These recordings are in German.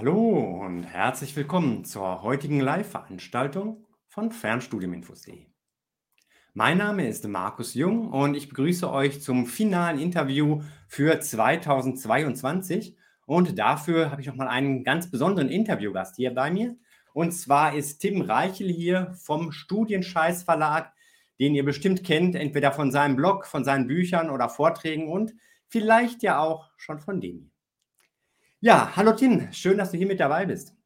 Hallo und herzlich willkommen zur heutigen Live-Veranstaltung von Fernstudiuminfos.de. Mein Name ist Markus Jung und ich begrüße euch zum finalen Interview für 2022. Und dafür habe ich nochmal einen ganz besonderen Interviewgast hier bei mir. Und zwar ist Tim Reichel hier vom Studienscheiß Verlag, den ihr bestimmt kennt, entweder von seinem Blog, von seinen Büchern oder Vorträgen und vielleicht ja auch schon von dem hier. Ja, hallo Tim, schön, dass du hier mit dabei bist.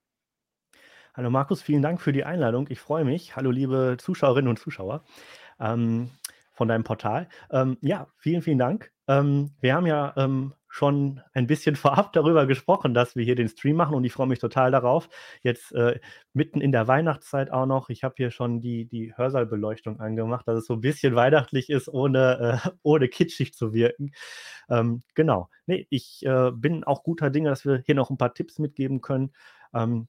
Hallo Markus, vielen Dank für die Einladung. Ich freue mich. Hallo liebe Zuschauerinnen und Zuschauer ähm, von deinem Portal. Ähm, ja, vielen, vielen Dank. Ähm, wir haben ja ähm, schon ein bisschen vorab darüber gesprochen, dass wir hier den Stream machen und ich freue mich total darauf. Jetzt äh, mitten in der Weihnachtszeit auch noch. Ich habe hier schon die, die Hörsaalbeleuchtung angemacht, dass es so ein bisschen weihnachtlich ist, ohne, äh, ohne kitschig zu wirken. Ähm, genau. Nee, ich äh, bin auch guter Dinge, dass wir hier noch ein paar Tipps mitgeben können. Ähm,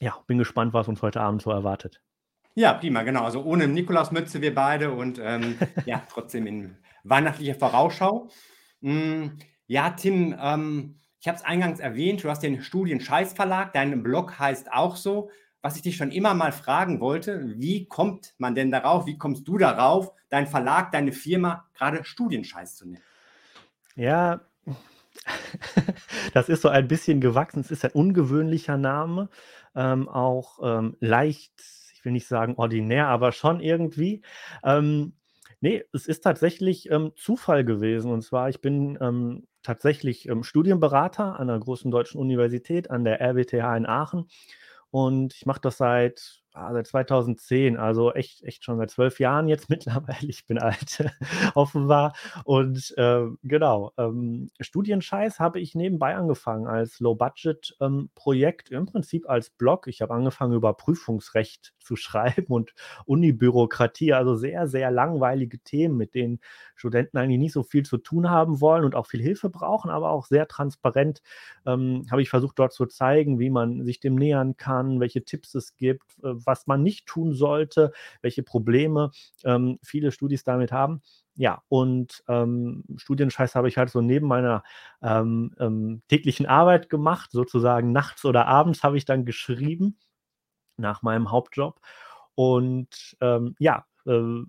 ja, bin gespannt, was uns heute Abend so erwartet. Ja, prima, genau. Also ohne Nikolausmütze wir beide und ähm, ja, trotzdem in weihnachtlicher Vorausschau. Mm, ja, Tim, ähm, ich habe es eingangs erwähnt, du hast den Studien-Scheiß-Verlag, dein Blog heißt auch so. Was ich dich schon immer mal fragen wollte, wie kommt man denn darauf, wie kommst du darauf, dein Verlag, deine Firma gerade Studienscheiß zu nennen? Ja, das ist so ein bisschen gewachsen. Es ist ein ungewöhnlicher Name, ähm, auch ähm, leicht, ich will nicht sagen ordinär, aber schon irgendwie. Ähm, nee, es ist tatsächlich ähm, Zufall gewesen. Und zwar, ich bin ähm, tatsächlich ähm, Studienberater an einer großen deutschen Universität, an der RWTH in Aachen. Und ich mache das seit ah, seit 2010, also echt, echt schon seit zwölf Jahren jetzt mittlerweile. Ich bin alt, offenbar. Und äh, genau, ähm, Studienscheiß habe ich nebenbei angefangen als Low-Budget-Projekt, ähm, im Prinzip als Blog. Ich habe angefangen, über Prüfungsrecht zu schreiben und Unibürokratie, also sehr, sehr langweilige Themen, mit denen Studenten eigentlich nicht so viel zu tun haben wollen und auch viel Hilfe brauchen, aber auch sehr transparent ähm, habe ich versucht, dort zu zeigen, wie man sich dem nähern kann, welche Tipps es gibt, äh, was man nicht tun sollte, welche Probleme ähm, viele Studis damit haben. Ja, und ähm, Studienscheiß habe ich halt so neben meiner ähm, ähm, täglichen Arbeit gemacht, sozusagen nachts oder abends habe ich dann geschrieben nach meinem Hauptjob. Und ähm, ja, äh,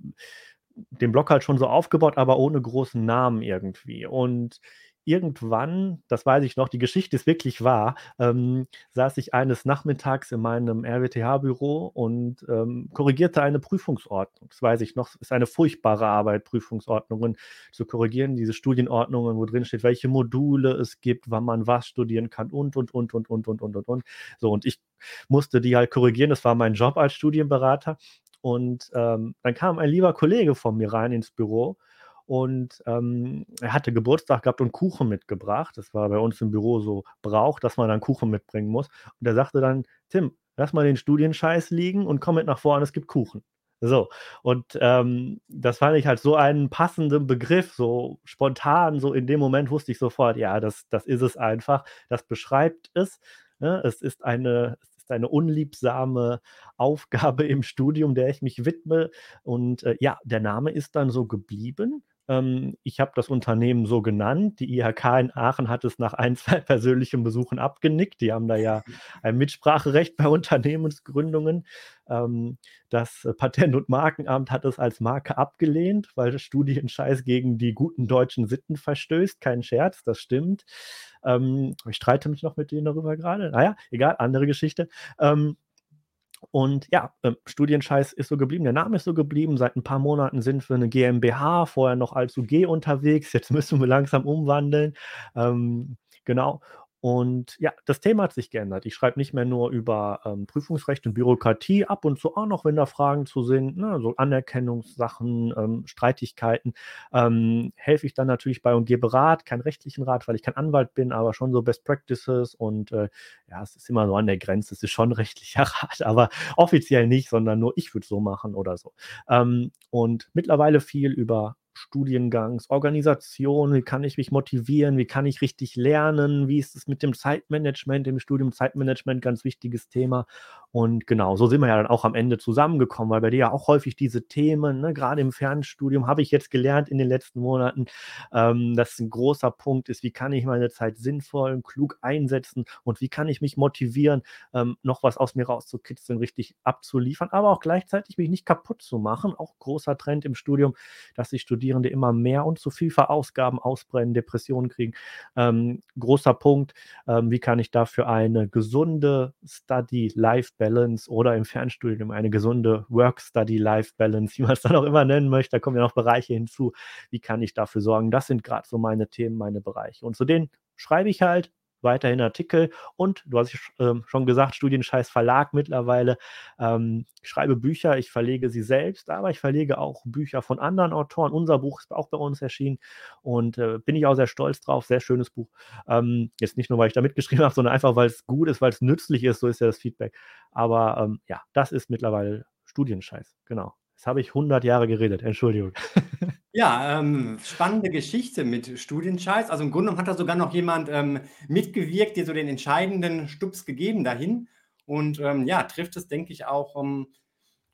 den Blog halt schon so aufgebaut, aber ohne großen Namen irgendwie. Und irgendwann, das weiß ich noch, die Geschichte ist wirklich wahr, ähm, saß ich eines Nachmittags in meinem RWTH-Büro und ähm, korrigierte eine Prüfungsordnung. Das weiß ich noch, ist eine furchtbare Arbeit, Prüfungsordnungen zu korrigieren, diese Studienordnungen, wo drin steht, welche Module es gibt, wann man was studieren kann und, und, und, und, und, und, und, und. und. So, und ich musste die halt korrigieren, das war mein Job als Studienberater. Und ähm, dann kam ein lieber Kollege von mir rein ins Büro und ähm, er hatte Geburtstag gehabt und Kuchen mitgebracht. Das war bei uns im Büro so Brauch, dass man dann Kuchen mitbringen muss. Und er sagte dann, Tim, lass mal den Studienscheiß liegen und komm mit nach vorne, es gibt Kuchen. So, und ähm, das fand ich halt so einen passenden Begriff, so spontan, so in dem Moment wusste ich sofort, ja, das, das ist es einfach, das beschreibt es. Ne? Es ist eine, ist eine unliebsame Aufgabe im Studium, der ich mich widme. Und äh, ja, der Name ist dann so geblieben. Ähm, ich habe das Unternehmen so genannt. Die IHK in Aachen hat es nach ein, zwei persönlichen Besuchen abgenickt. Die haben da ja ein Mitspracherecht bei Unternehmensgründungen. Ähm, das Patent- und Markenamt hat es als Marke abgelehnt, weil das Studienscheiß gegen die guten deutschen Sitten verstößt. Kein Scherz, das stimmt. Ähm, ich streite mich noch mit denen darüber gerade. Naja, egal, andere Geschichte. Ähm, und ja, äh, Studienscheiß ist so geblieben, der Name ist so geblieben. Seit ein paar Monaten sind wir eine GmbH, vorher noch als UG unterwegs. Jetzt müssen wir langsam umwandeln. Ähm, genau. Und ja, das Thema hat sich geändert. Ich schreibe nicht mehr nur über ähm, Prüfungsrecht und Bürokratie, ab und zu auch noch, wenn da Fragen zu sind, ne, so Anerkennungssachen, ähm, Streitigkeiten, ähm, helfe ich dann natürlich bei und gebe Rat, keinen rechtlichen Rat, weil ich kein Anwalt bin, aber schon so Best Practices und äh, ja, es ist immer so an der Grenze, es ist schon rechtlicher Rat, aber offiziell nicht, sondern nur ich würde so machen oder so. Ähm, und mittlerweile viel über Studiengangs, Organisation, wie kann ich mich motivieren, wie kann ich richtig lernen, wie ist es mit dem Zeitmanagement im Studium, Zeitmanagement, ganz wichtiges Thema. Und genau, so sind wir ja dann auch am Ende zusammengekommen, weil bei dir ja auch häufig diese Themen, ne, gerade im Fernstudium, habe ich jetzt gelernt in den letzten Monaten, ähm, dass ein großer Punkt ist, wie kann ich meine Zeit sinnvoll und klug einsetzen und wie kann ich mich motivieren, ähm, noch was aus mir rauszukitzeln, richtig abzuliefern, aber auch gleichzeitig mich nicht kaputt zu machen. Auch großer Trend im Studium, dass sich Studierende immer mehr und zu viel verausgaben, ausbrennen, Depressionen kriegen. Ähm, großer Punkt, ähm, wie kann ich dafür eine gesunde Study-Life-Balance oder im Fernstudium eine gesunde Work-Study-Life-Balance, wie man es dann auch immer nennen möchte, da kommen ja noch Bereiche hinzu, wie kann ich dafür sorgen? Das sind gerade so meine Themen, meine Bereiche. Und zu denen schreibe ich halt, weiterhin Artikel und du hast äh, schon gesagt, Studienscheiß Verlag mittlerweile. Ähm, ich schreibe Bücher, ich verlege sie selbst, aber ich verlege auch Bücher von anderen Autoren. Unser Buch ist auch bei uns erschienen und äh, bin ich auch sehr stolz drauf. Sehr schönes Buch. Ähm, jetzt nicht nur, weil ich da mitgeschrieben habe, sondern einfach, weil es gut ist, weil es nützlich ist. So ist ja das Feedback. Aber ähm, ja, das ist mittlerweile Studienscheiß. Genau. Jetzt habe ich 100 Jahre geredet. Entschuldigung. Ja, ähm, spannende Geschichte mit Studienscheiß. Also im Grunde genommen hat da sogar noch jemand ähm, mitgewirkt, dir so den entscheidenden Stups gegeben dahin. Und ähm, ja, trifft es, denke ich, auch ähm,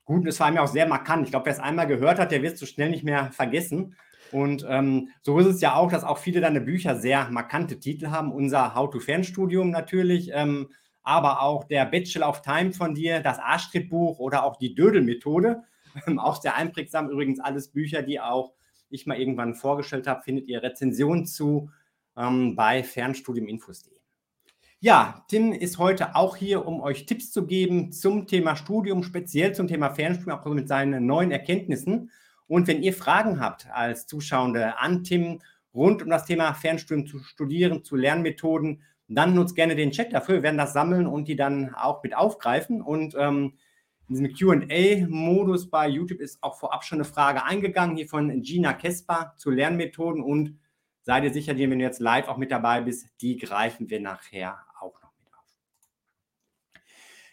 gut. Und es war mir auch sehr markant. Ich glaube, wer es einmal gehört hat, der wird es so schnell nicht mehr vergessen. Und ähm, so ist es ja auch, dass auch viele deine Bücher sehr markante Titel haben. Unser How-to-Fernstudium natürlich, ähm, aber auch der Bachelor of Time von dir, das Arschtrittbuch oder auch die Dödel-Methode. auch sehr einprägsam. Übrigens alles Bücher, die auch ich mal irgendwann vorgestellt habe, findet ihr Rezension zu ähm, bei fernstudiuminfos.de. Ja, Tim ist heute auch hier, um euch Tipps zu geben zum Thema Studium, speziell zum Thema Fernstudium, auch mit seinen neuen Erkenntnissen. Und wenn ihr Fragen habt als Zuschauende an Tim rund um das Thema Fernstudium zu studieren, zu Lernmethoden, dann nutzt gerne den Chat dafür. Wir werden das sammeln und die dann auch mit aufgreifen. Und ähm, in diesem QA-Modus bei YouTube ist auch vorab schon eine Frage eingegangen, hier von Gina Kesper zu Lernmethoden und sei dir sicher, wenn du jetzt live auch mit dabei bist, die greifen wir nachher auch noch mit auf.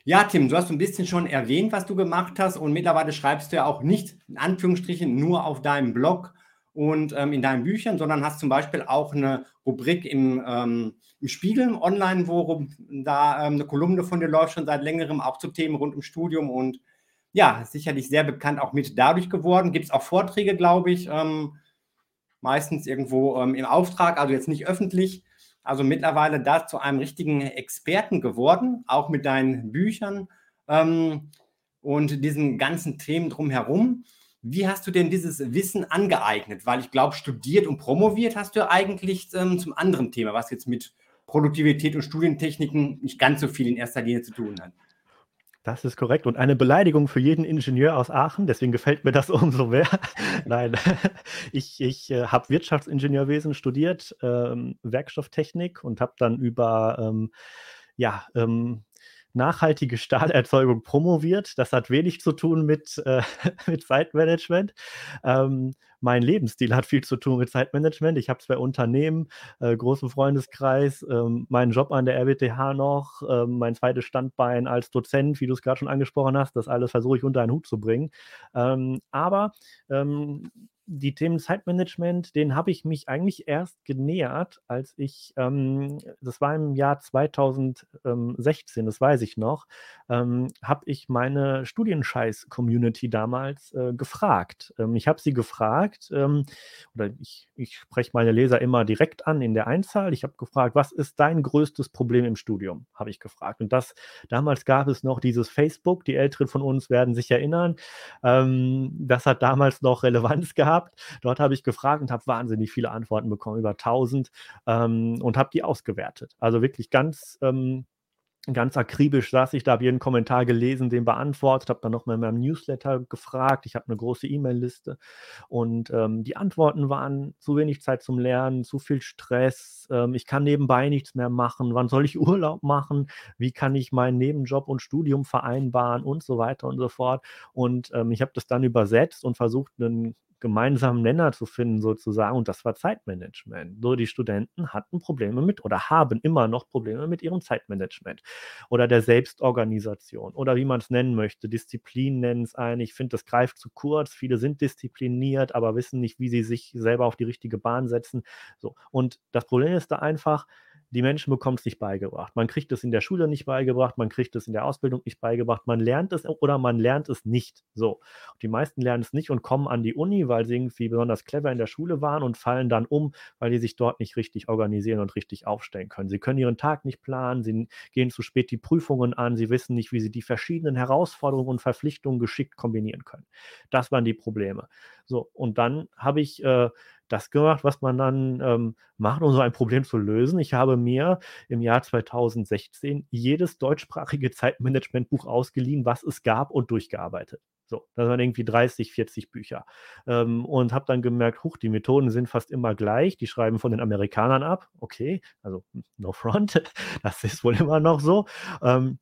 Ja, Tim, du hast ein bisschen schon erwähnt, was du gemacht hast und mittlerweile schreibst du ja auch nicht in Anführungsstrichen nur auf deinem Blog und ähm, in deinen Büchern, sondern hast zum Beispiel auch eine Rubrik im ähm, im Spiegel, online, worum da ähm, eine Kolumne von dir läuft, schon seit längerem, auch zu Themen rund um Studium und ja, sicherlich sehr bekannt auch mit dadurch geworden. Gibt es auch Vorträge, glaube ich, ähm, meistens irgendwo ähm, im Auftrag, also jetzt nicht öffentlich. Also mittlerweile da zu einem richtigen Experten geworden, auch mit deinen Büchern ähm, und diesen ganzen Themen drumherum. Wie hast du denn dieses Wissen angeeignet? Weil ich glaube, studiert und promoviert hast du eigentlich ähm, zum anderen Thema, was jetzt mit Produktivität und Studientechniken nicht ganz so viel in erster Linie zu tun hat. Das ist korrekt und eine Beleidigung für jeden Ingenieur aus Aachen, deswegen gefällt mir das umso mehr. Nein, ich, ich äh, habe Wirtschaftsingenieurwesen studiert, ähm, Werkstofftechnik und habe dann über ähm, ja, ähm, nachhaltige Stahlerzeugung promoviert. Das hat wenig zu tun mit, äh, mit Zeitmanagement. Ähm, mein Lebensstil hat viel zu tun mit Zeitmanagement. Ich habe zwei Unternehmen, äh, großen Freundeskreis, ähm, meinen Job an der RWTH noch, äh, mein zweites Standbein als Dozent, wie du es gerade schon angesprochen hast. Das alles versuche ich unter einen Hut zu bringen. Ähm, aber ähm, die Themen Zeitmanagement, denen habe ich mich eigentlich erst genähert, als ich, ähm, das war im Jahr 2016, das weiß ich noch, ähm, habe ich meine Studienscheiß-Community damals äh, gefragt. Ähm, ich habe sie gefragt, ähm, oder ich, ich spreche meine Leser immer direkt an in der Einzahl. Ich habe gefragt, was ist dein größtes Problem im Studium? Habe ich gefragt. Und das, damals gab es noch dieses Facebook, die Älteren von uns werden sich erinnern. Ähm, das hat damals noch Relevanz gehabt gehabt. Dort habe ich gefragt und habe wahnsinnig viele Antworten bekommen, über 1000 ähm, und habe die ausgewertet. Also wirklich ganz ähm, ganz akribisch saß ich da, habe jeden Kommentar gelesen, den beantwortet, habe dann nochmal in meinem Newsletter gefragt. Ich habe eine große E-Mail-Liste und ähm, die Antworten waren zu wenig Zeit zum Lernen, zu viel Stress, ähm, ich kann nebenbei nichts mehr machen, wann soll ich Urlaub machen, wie kann ich meinen Nebenjob und Studium vereinbaren und so weiter und so fort. Und ähm, ich habe das dann übersetzt und versucht, einen gemeinsamen Nenner zu finden, sozusagen. Und das war Zeitmanagement. So, die Studenten hatten Probleme mit oder haben immer noch Probleme mit ihrem Zeitmanagement oder der Selbstorganisation oder wie man es nennen möchte. Disziplin nennen es ein. Ich finde, das greift zu kurz. Viele sind diszipliniert, aber wissen nicht, wie sie sich selber auf die richtige Bahn setzen. So. Und das Problem ist da einfach, die Menschen bekommen es nicht beigebracht. Man kriegt es in der Schule nicht beigebracht, man kriegt es in der Ausbildung nicht beigebracht, man lernt es oder man lernt es nicht. So. Die meisten lernen es nicht und kommen an die Uni, weil sie irgendwie besonders clever in der Schule waren und fallen dann um, weil die sich dort nicht richtig organisieren und richtig aufstellen können. Sie können ihren Tag nicht planen, sie gehen zu spät die Prüfungen an, sie wissen nicht, wie sie die verschiedenen Herausforderungen und Verpflichtungen geschickt kombinieren können. Das waren die Probleme. So, und dann habe ich äh, das gemacht, was man dann ähm, macht, um so ein Problem zu lösen. Ich habe mir im Jahr 2016 jedes deutschsprachige Zeitmanagementbuch ausgeliehen, was es gab und durchgearbeitet. So, das waren irgendwie 30, 40 Bücher. Ähm, und habe dann gemerkt, huch, die Methoden sind fast immer gleich. Die schreiben von den Amerikanern ab. Okay, also no front, das ist wohl immer noch so. Ähm,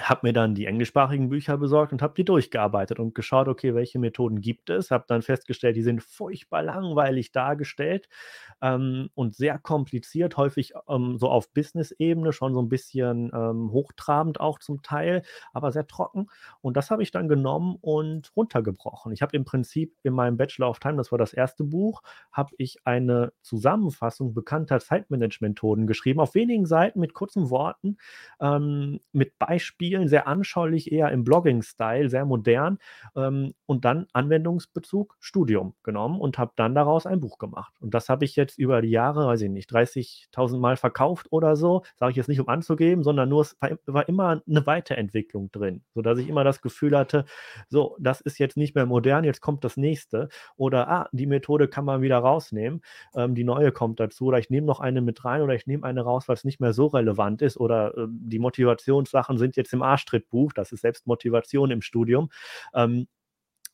habe mir dann die englischsprachigen Bücher besorgt und habe die durchgearbeitet und geschaut, okay, welche Methoden gibt es. Habe dann festgestellt, die sind furchtbar langweilig dargestellt ähm, und sehr kompliziert, häufig ähm, so auf Business-Ebene, schon so ein bisschen ähm, hochtrabend auch zum Teil, aber sehr trocken. Und das habe ich dann genommen und runtergebrochen. Ich habe im Prinzip in meinem Bachelor of Time, das war das erste Buch, habe ich eine Zusammenfassung bekannter Zeitmanagement-Methoden geschrieben, auf wenigen Seiten mit kurzen Worten, ähm, mit Beispielen spielen, sehr anschaulich, eher im Blogging-Style, sehr modern ähm, und dann Anwendungsbezug Studium genommen und habe dann daraus ein Buch gemacht. Und das habe ich jetzt über die Jahre, weiß ich nicht, 30.000 Mal verkauft oder so, sage ich jetzt nicht, um anzugeben, sondern nur, es war, immer eine Weiterentwicklung drin, sodass ich immer das Gefühl hatte, so, das ist jetzt nicht mehr modern, jetzt kommt das nächste oder, ah, die Methode kann man wieder rausnehmen, ähm, die neue kommt dazu oder ich nehme noch eine mit rein oder ich nehme eine raus, weil es nicht mehr so relevant ist oder äh, die Motivationssachen sind jetzt im Arschtrittbuch, das ist Selbstmotivation im Studium. Ähm,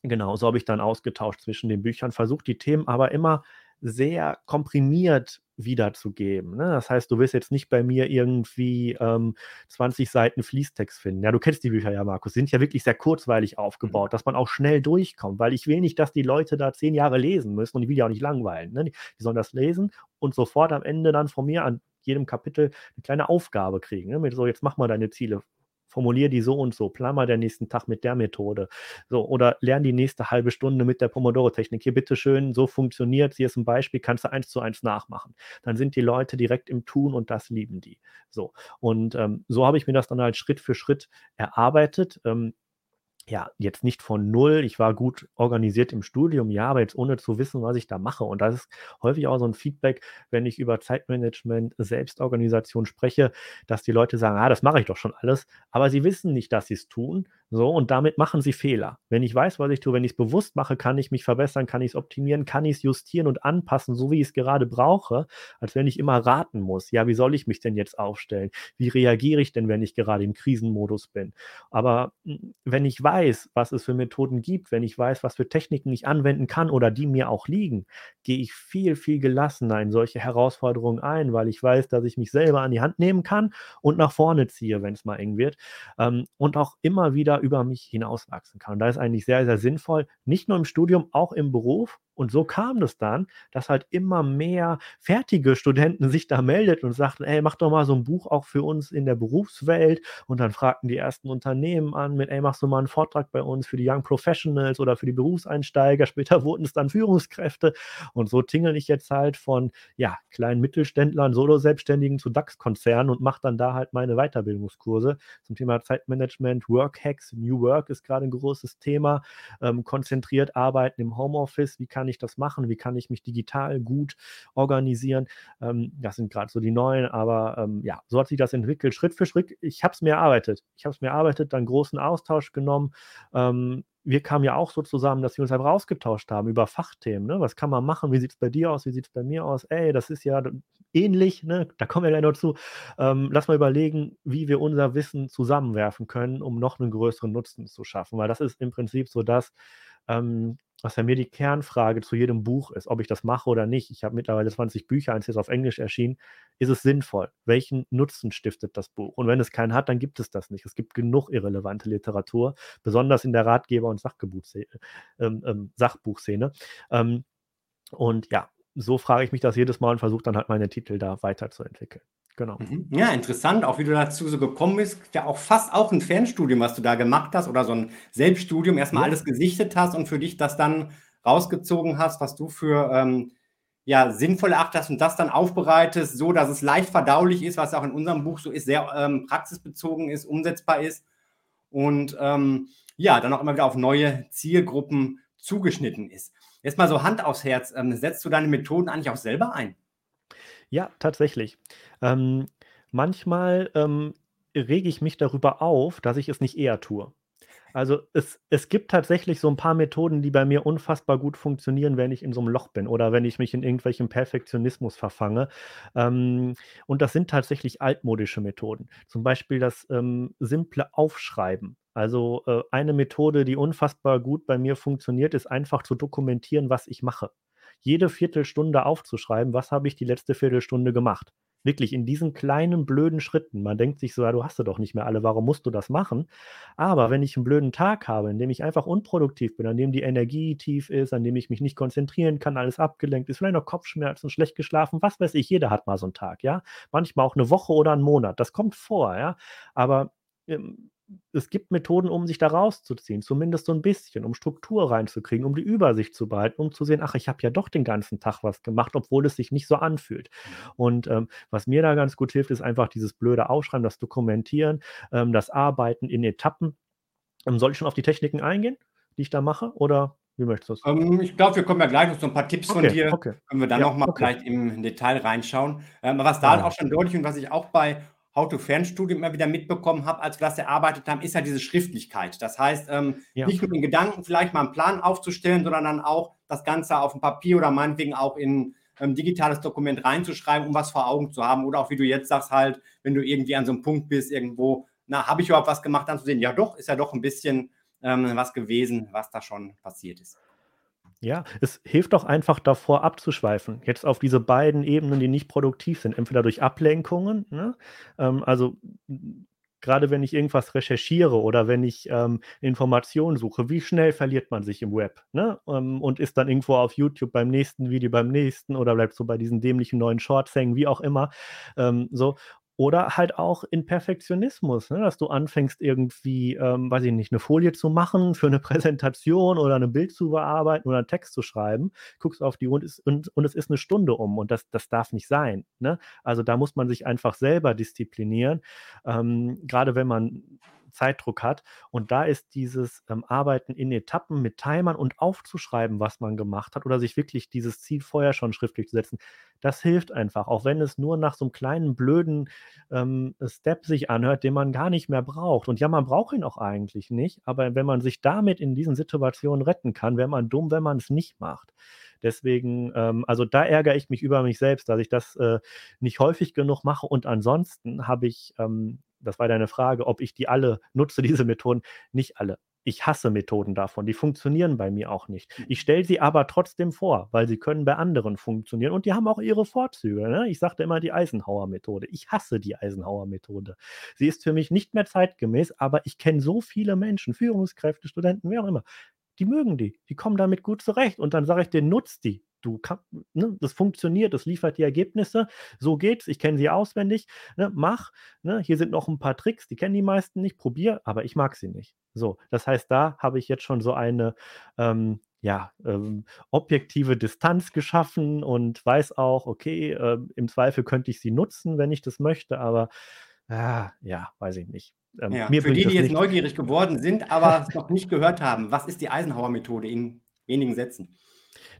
genau, so habe ich dann ausgetauscht zwischen den Büchern, versucht die Themen aber immer sehr komprimiert wiederzugeben. Ne? Das heißt, du wirst jetzt nicht bei mir irgendwie ähm, 20 Seiten Fließtext finden. Ja, du kennst die Bücher ja, Markus, sind ja wirklich sehr kurzweilig aufgebaut, mhm. dass man auch schnell durchkommt, weil ich will nicht, dass die Leute da zehn Jahre lesen müssen und ich will ja auch nicht langweilen. Ne? Die, die sollen das lesen und sofort am Ende dann von mir an jedem Kapitel eine kleine Aufgabe kriegen. Ne? Mit so, jetzt mach mal deine Ziele formulier die so und so, plan mal den nächsten Tag mit der Methode. So, oder lern die nächste halbe Stunde mit der Pomodoro-Technik. Hier bitteschön, so funktioniert Hier ist ein Beispiel, kannst du eins zu eins nachmachen. Dann sind die Leute direkt im Tun und das lieben die. So. Und ähm, so habe ich mir das dann halt Schritt für Schritt erarbeitet. Ähm, ja, jetzt nicht von null. Ich war gut organisiert im Studium, ja, aber jetzt ohne zu wissen, was ich da mache. Und das ist häufig auch so ein Feedback, wenn ich über Zeitmanagement, Selbstorganisation spreche, dass die Leute sagen, ah, das mache ich doch schon alles, aber sie wissen nicht, dass sie es tun so, und damit machen sie Fehler. Wenn ich weiß, was ich tue, wenn ich es bewusst mache, kann ich mich verbessern, kann ich es optimieren, kann ich es justieren und anpassen, so wie ich es gerade brauche, als wenn ich immer raten muss. Ja, wie soll ich mich denn jetzt aufstellen? Wie reagiere ich denn, wenn ich gerade im Krisenmodus bin? Aber hm, wenn ich weiß, was es für Methoden gibt, wenn ich weiß, was für Techniken ich anwenden kann oder die mir auch liegen, gehe ich viel, viel gelassener in solche Herausforderungen ein, weil ich weiß, dass ich mich selber an die Hand nehmen kann und nach vorne ziehe, wenn es mal eng wird. Ähm, und auch immer wieder über mich hinauswachsen kann. Und da ist eigentlich sehr, sehr sinnvoll, nicht nur im Studium, auch im Beruf und so kam das dann, dass halt immer mehr fertige Studenten sich da meldet und sagten, ey, mach doch mal so ein Buch auch für uns in der Berufswelt. Und dann fragten die ersten Unternehmen an mit, ey, machst du mal einen Vortrag bei uns für die Young Professionals oder für die Berufseinsteiger. Später wurden es dann Führungskräfte. Und so tingle ich jetzt halt von, ja, kleinen Mittelständlern, Solo-Selbstständigen zu DAX-Konzernen und mache dann da halt meine Weiterbildungskurse zum Thema Zeitmanagement, Work-Hacks, New Work ist gerade ein großes Thema, ähm, konzentriert arbeiten im Homeoffice, wie kann ich ich das machen? Wie kann ich mich digital gut organisieren? Ähm, das sind gerade so die neuen, aber ähm, ja, so hat sich das entwickelt, Schritt für Schritt. Ich habe es mir erarbeitet. Ich habe es mir erarbeitet, dann großen Austausch genommen. Ähm, wir kamen ja auch so zusammen, dass wir uns einfach ausgetauscht haben über Fachthemen. Ne? Was kann man machen? Wie sieht es bei dir aus? Wie sieht es bei mir aus? Ey, das ist ja ähnlich, ne? da kommen wir gleich noch zu. Ähm, lass mal überlegen, wie wir unser Wissen zusammenwerfen können, um noch einen größeren Nutzen zu schaffen, weil das ist im Prinzip so das, ähm, was ja mir die Kernfrage zu jedem Buch ist, ob ich das mache oder nicht. Ich habe mittlerweile 20 Bücher, eins ist auf Englisch erschienen. Ist es sinnvoll? Welchen Nutzen stiftet das Buch? Und wenn es keinen hat, dann gibt es das nicht. Es gibt genug irrelevante Literatur, besonders in der Ratgeber- und Sachbuchszene. Ähm, ähm, Sachbuchszene. Ähm, und ja, so frage ich mich das jedes Mal und versuche dann halt meine Titel da weiterzuentwickeln. Genau. Mhm. Ja, interessant, auch wie du dazu so gekommen bist. Ja, auch fast auch ein Fernstudium, was du da gemacht hast oder so ein Selbststudium, erstmal ja. alles gesichtet hast und für dich das dann rausgezogen hast, was du für ähm, ja, sinnvoll erachtest und das dann aufbereitest, so dass es leicht verdaulich ist, was auch in unserem Buch so ist, sehr ähm, praxisbezogen ist, umsetzbar ist und ähm, ja, dann auch immer wieder auf neue Zielgruppen zugeschnitten ist. Jetzt mal so Hand aufs Herz, ähm, setzt du deine Methoden eigentlich auch selber ein? Ja, tatsächlich. Ähm, manchmal, ähm, rege ich mich darüber auf, dass ich es nicht eher tue. Also, es es gibt tatsächlich so ein paar Methoden, die bei mir unfassbar gut funktionieren, wenn ich in so einem Loch bin oder wenn ich mich in irgendwelchem Perfektionismus verfange. Ähm, und das sind tatsächlich altmodische Methoden. Zum Beispiel das, ähm, simple Aufschreiben. Also, äh, eine Methode, die unfassbar gut bei mir funktioniert, ist einfach zu dokumentieren, was ich mache jede Viertelstunde aufzuschreiben, was habe ich die letzte Viertelstunde gemacht. Wirklich in diesen kleinen blöden Schritten. Man denkt sich so, ja, du hast sie doch nicht mehr alle, warum musst du das machen? Aber wenn ich einen blöden Tag habe, in dem ich einfach unproduktiv bin, an dem die Energie tief ist, an dem ich mich nicht konzentrieren kann, alles abgelenkt ist, vielleicht noch Kopfschmerzen, schlecht geschlafen, was weiß ich, jeder hat mal so einen Tag, ja. Manchmal auch eine Woche oder einen Monat. Das kommt vor, ja. Aber ähm, es gibt Methoden, um sich da rauszuziehen, zumindest so ein bisschen, um Struktur reinzukriegen, um die Übersicht zu behalten, um zu sehen: „Ach, ich habe ja doch den ganzen Tag was gemacht, obwohl es sich nicht so anfühlt.“ mhm. Und, ähm, was mir da ganz gut hilft, ist einfach dieses blöde Aufschreiben, das Dokumentieren, ähm, das Arbeiten in Etappen. Ähm, soll ich schon auf die Techniken eingehen, die ich da mache, oder wie möchtest du es? Ähm, ich glaube, wir kommen ja gleich noch so ein paar Tipps von dir okay. können wir dann Ja, noch mal okay. vielleicht im Detail reinschauen. Ähm, was da Ja. auch schon deutlich und was ich auch bei How-to-Fernstudium immer wieder mitbekommen habe, als wir das erarbeitet haben, ist ja diese Schriftlichkeit. Das heißt, ähm, ja. nicht nur in Gedanken vielleicht mal einen Plan aufzustellen, sondern dann auch das Ganze auf dem Papier oder meinetwegen auch in ein ähm, digitales Dokument reinzuschreiben, um was vor Augen zu haben. Oder auch wie du jetzt sagst, halt, wenn du irgendwie an so einem Punkt bist, irgendwo, na, habe ich überhaupt was gemacht, dann zu sehen, ja doch, ist ja doch ein bisschen ähm, was gewesen, was da schon passiert ist. Ja, es hilft doch einfach davor abzuschweifen. Jetzt auf diese beiden Ebenen, die nicht produktiv sind. Entweder durch Ablenkungen, ne? Ähm, also gerade wenn ich irgendwas recherchiere oder wenn ich ähm, Informationen suche, wie schnell verliert man sich im Web? Ne? Ähm, und ist dann irgendwo auf YouTube beim nächsten Video, beim nächsten oder bleibt so bei diesen dämlichen neuen Shorts hängen, wie auch immer. Ähm, so. Oder halt auch in Perfektionismus, ne, dass du anfängst irgendwie, ähm, weiß ich nicht, eine Folie zu machen für eine Präsentation oder ein Bild zu bearbeiten oder einen Text zu schreiben, guckst auf die Uhr und, ist, und, und es ist eine Stunde um und das, das darf nicht sein. Ne? Also da muss man sich einfach selber disziplinieren, ähm, gerade wenn man Zeitdruck hat. Und da ist dieses ähm, Arbeiten in Etappen mit Timern und aufzuschreiben, was man gemacht hat oder sich wirklich dieses Ziel vorher schon schriftlich zu setzen, das hilft einfach, auch wenn es nur nach so einem kleinen blöden ähm, Step sich anhört, den man gar nicht mehr braucht. Und ja, man braucht ihn auch eigentlich nicht, aber wenn man sich damit in diesen Situationen retten kann, wäre man dumm, wenn man es nicht macht. Deswegen, ähm, also da ärgere ich mich über mich selbst, dass ich das äh, nicht häufig genug mache. Und ansonsten habe ich ähm, das war deine Frage, ob ich die alle nutze, diese Methoden. Nicht alle. Ich hasse Methoden davon. Die funktionieren bei mir auch nicht. Ich stelle sie aber trotzdem vor, weil sie können bei anderen funktionieren und die haben auch ihre Vorzüge. Ne? Ich sagte immer die Eisenhower-Methode. Ich hasse die Eisenhower-Methode. Sie ist für mich nicht mehr zeitgemäß, aber ich kenne so viele Menschen, Führungskräfte, Studenten, wer auch immer, die mögen die. Die kommen damit gut zurecht. Und dann sage ich dir, nutzt die du kann, ne, das funktioniert, das liefert die Ergebnisse, so geht's, ich kenne sie auswendig, ne, mach, ne, hier sind noch ein paar Tricks, die kennen die meisten nicht, probier, aber ich mag sie nicht. So, das heißt, da habe ich jetzt schon so eine, ähm, ja, ähm, objektive Distanz geschaffen und weiß auch, okay, äh, im Zweifel könnte ich sie nutzen, wenn ich das möchte, aber äh, ja, weiß ich nicht. Ähm, ja, für die, die jetzt neugierig geworden sind, aber es noch nicht gehört haben, was ist die Eisenhower-Methode in wenigen Sätzen?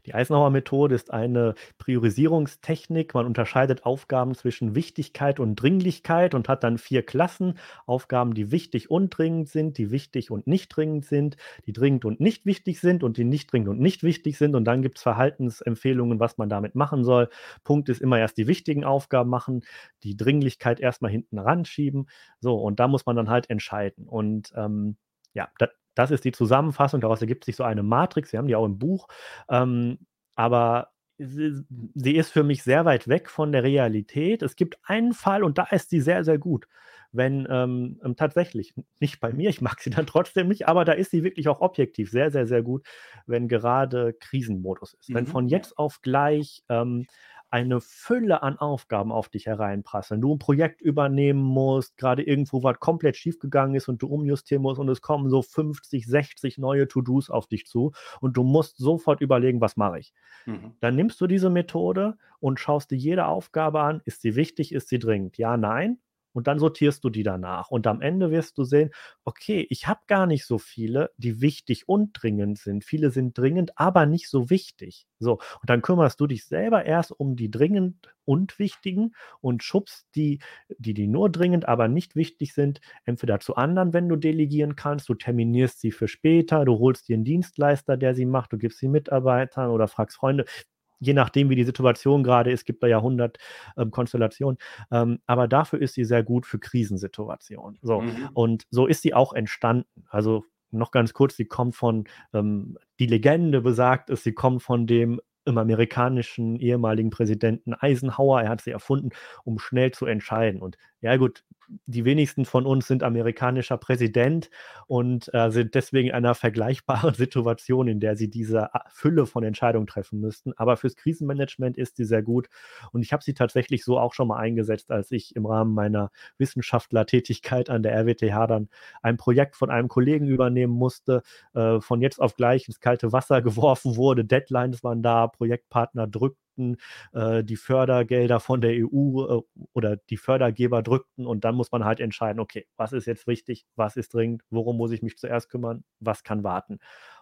Die Eisenhower-Methode ist eine Priorisierungstechnik. Man unterscheidet Aufgaben zwischen Wichtigkeit und Dringlichkeit und hat dann vier Klassen. Aufgaben, die wichtig und dringend sind, die wichtig und nicht dringend sind, die dringend und nicht wichtig sind und die nicht dringend und nicht wichtig sind. Und dann gibt es Verhaltensempfehlungen, was man damit machen soll. Punkt ist immer erst die wichtigen Aufgaben machen, die Dringlichkeit erstmal hinten ranschieben. So, und da muss man dann halt entscheiden. Und ähm, ja, das, das ist die Zusammenfassung, daraus ergibt sich so eine Matrix, wir haben die auch im Buch, ähm, aber sie, ist für mich sehr weit weg von der Realität. Es gibt einen Fall und da ist sie sehr, sehr gut wenn ähm, ähm, tatsächlich, nicht bei mir, ich mag sie dann trotzdem nicht, aber da ist sie wirklich auch objektiv sehr, sehr, sehr gut, wenn gerade Krisenmodus ist. Mhm. Wenn von jetzt auf gleich ähm, eine Fülle an Aufgaben auf dich hereinprasseln, du ein Projekt übernehmen musst, gerade irgendwo was komplett schiefgegangen ist und du umjustieren musst und es kommen so 50, 60 neue To-Dos auf dich zu und du musst sofort überlegen, was mache ich. Mhm. Dann nimmst du diese Methode und schaust dir jede Aufgabe an, ist sie wichtig, ist sie dringend? Ja, nein und dann sortierst du die danach. Und am Ende wirst du sehen, okay, ich habe gar nicht so viele, die wichtig und dringend sind. Viele sind dringend, aber nicht so wichtig. So, und dann kümmerst du dich selber erst um die dringend und wichtigen und schubst die, die, die nur dringend, aber nicht wichtig sind, entweder zu anderen, wenn du delegieren kannst, du terminierst sie für später, du holst dir einen Dienstleister, der sie macht, du gibst sie Mitarbeitern oder fragst Freunde, je nachdem, wie die Situation gerade ist, gibt da ja 100 ähm, Konstellationen. Ähm, aber dafür ist sie sehr gut für Krisensituationen. So. Mhm. Und so ist sie auch entstanden. Also noch ganz kurz, sie kommt von, ähm, die Legende besagt es, sie kommt von dem im amerikanischen ehemaligen Präsidenten Eisenhower. Er hat sie erfunden, um schnell zu entscheiden. Und ja gut, die wenigsten von uns sind amerikanischer Präsident und äh, sind deswegen in einer vergleichbaren Situation, in der sie diese äh, Fülle von Entscheidungen treffen müssten. Aber fürs Krisenmanagement ist sie sehr gut. Und ich habe sie tatsächlich so auch schon mal eingesetzt, als ich im Rahmen meiner Wissenschaftlertätigkeit an der RWTH dann ein Projekt von einem Kollegen übernehmen musste, äh, von jetzt auf gleich ins kalte Wasser geworfen wurde. Deadlines waren da, Projektpartner drückten drückten, äh, die Fördergelder von der EU äh, oder die Fördergeber drückten und dann muss man halt entscheiden, okay, was ist jetzt wichtig, was ist dringend, worum muss ich mich zuerst kümmern, was kann warten.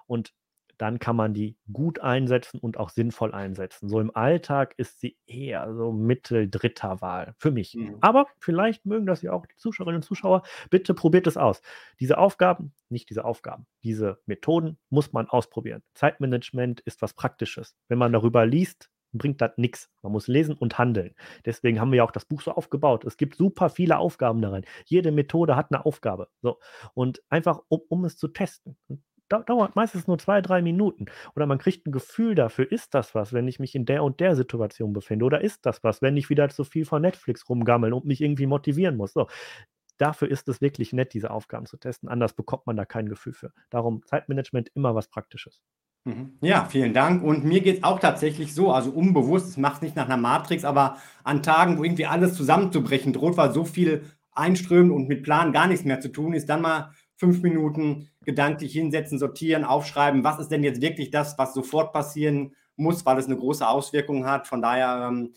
Und dann kann man die gut einsetzen und auch sinnvoll einsetzen. So im Alltag ist sie eher so mittel dritter Wahl für mich. Mhm. Aber vielleicht mögen das ja auch die Zuschauerinnen und Zuschauer. Bitte probiert es aus. Diese Aufgaben, nicht diese Aufgaben, diese Methoden muss man ausprobieren. Zeitmanagement ist was Praktisches. Wenn man darüber liest, bringt das nichts. Man muss lesen und handeln. Deswegen haben wir ja auch das Buch so aufgebaut. Es gibt super viele Aufgaben da rein. Jede Methode hat eine Aufgabe. So. Und einfach, um, um es zu testen. dauert meistens nur zwei, drei Minuten. Oder man kriegt ein Gefühl dafür, ist das was, wenn ich mich in der und der Situation befinde? Oder ist das was, wenn ich wieder zu viel von Netflix rumgammeln und mich irgendwie motivieren muss? So. Dafür ist es wirklich nett, diese Aufgaben zu testen. Anders bekommt man da kein Gefühl für. Darum Zeitmanagement immer was Praktisches. Mhm. Ja, vielen Dank. Und mir geht es auch tatsächlich so, also unbewusst, es macht es nicht nach einer Matrix, aber an Tagen, wo irgendwie alles zusammenzubrechen droht, weil so viel einströmt und mit Plan gar nichts mehr zu tun ist, dann mal fünf Minuten gedanklich hinsetzen, sortieren, aufschreiben, was ist denn jetzt wirklich das, was sofort passieren muss, weil es eine große Auswirkung hat. Von daher ähm,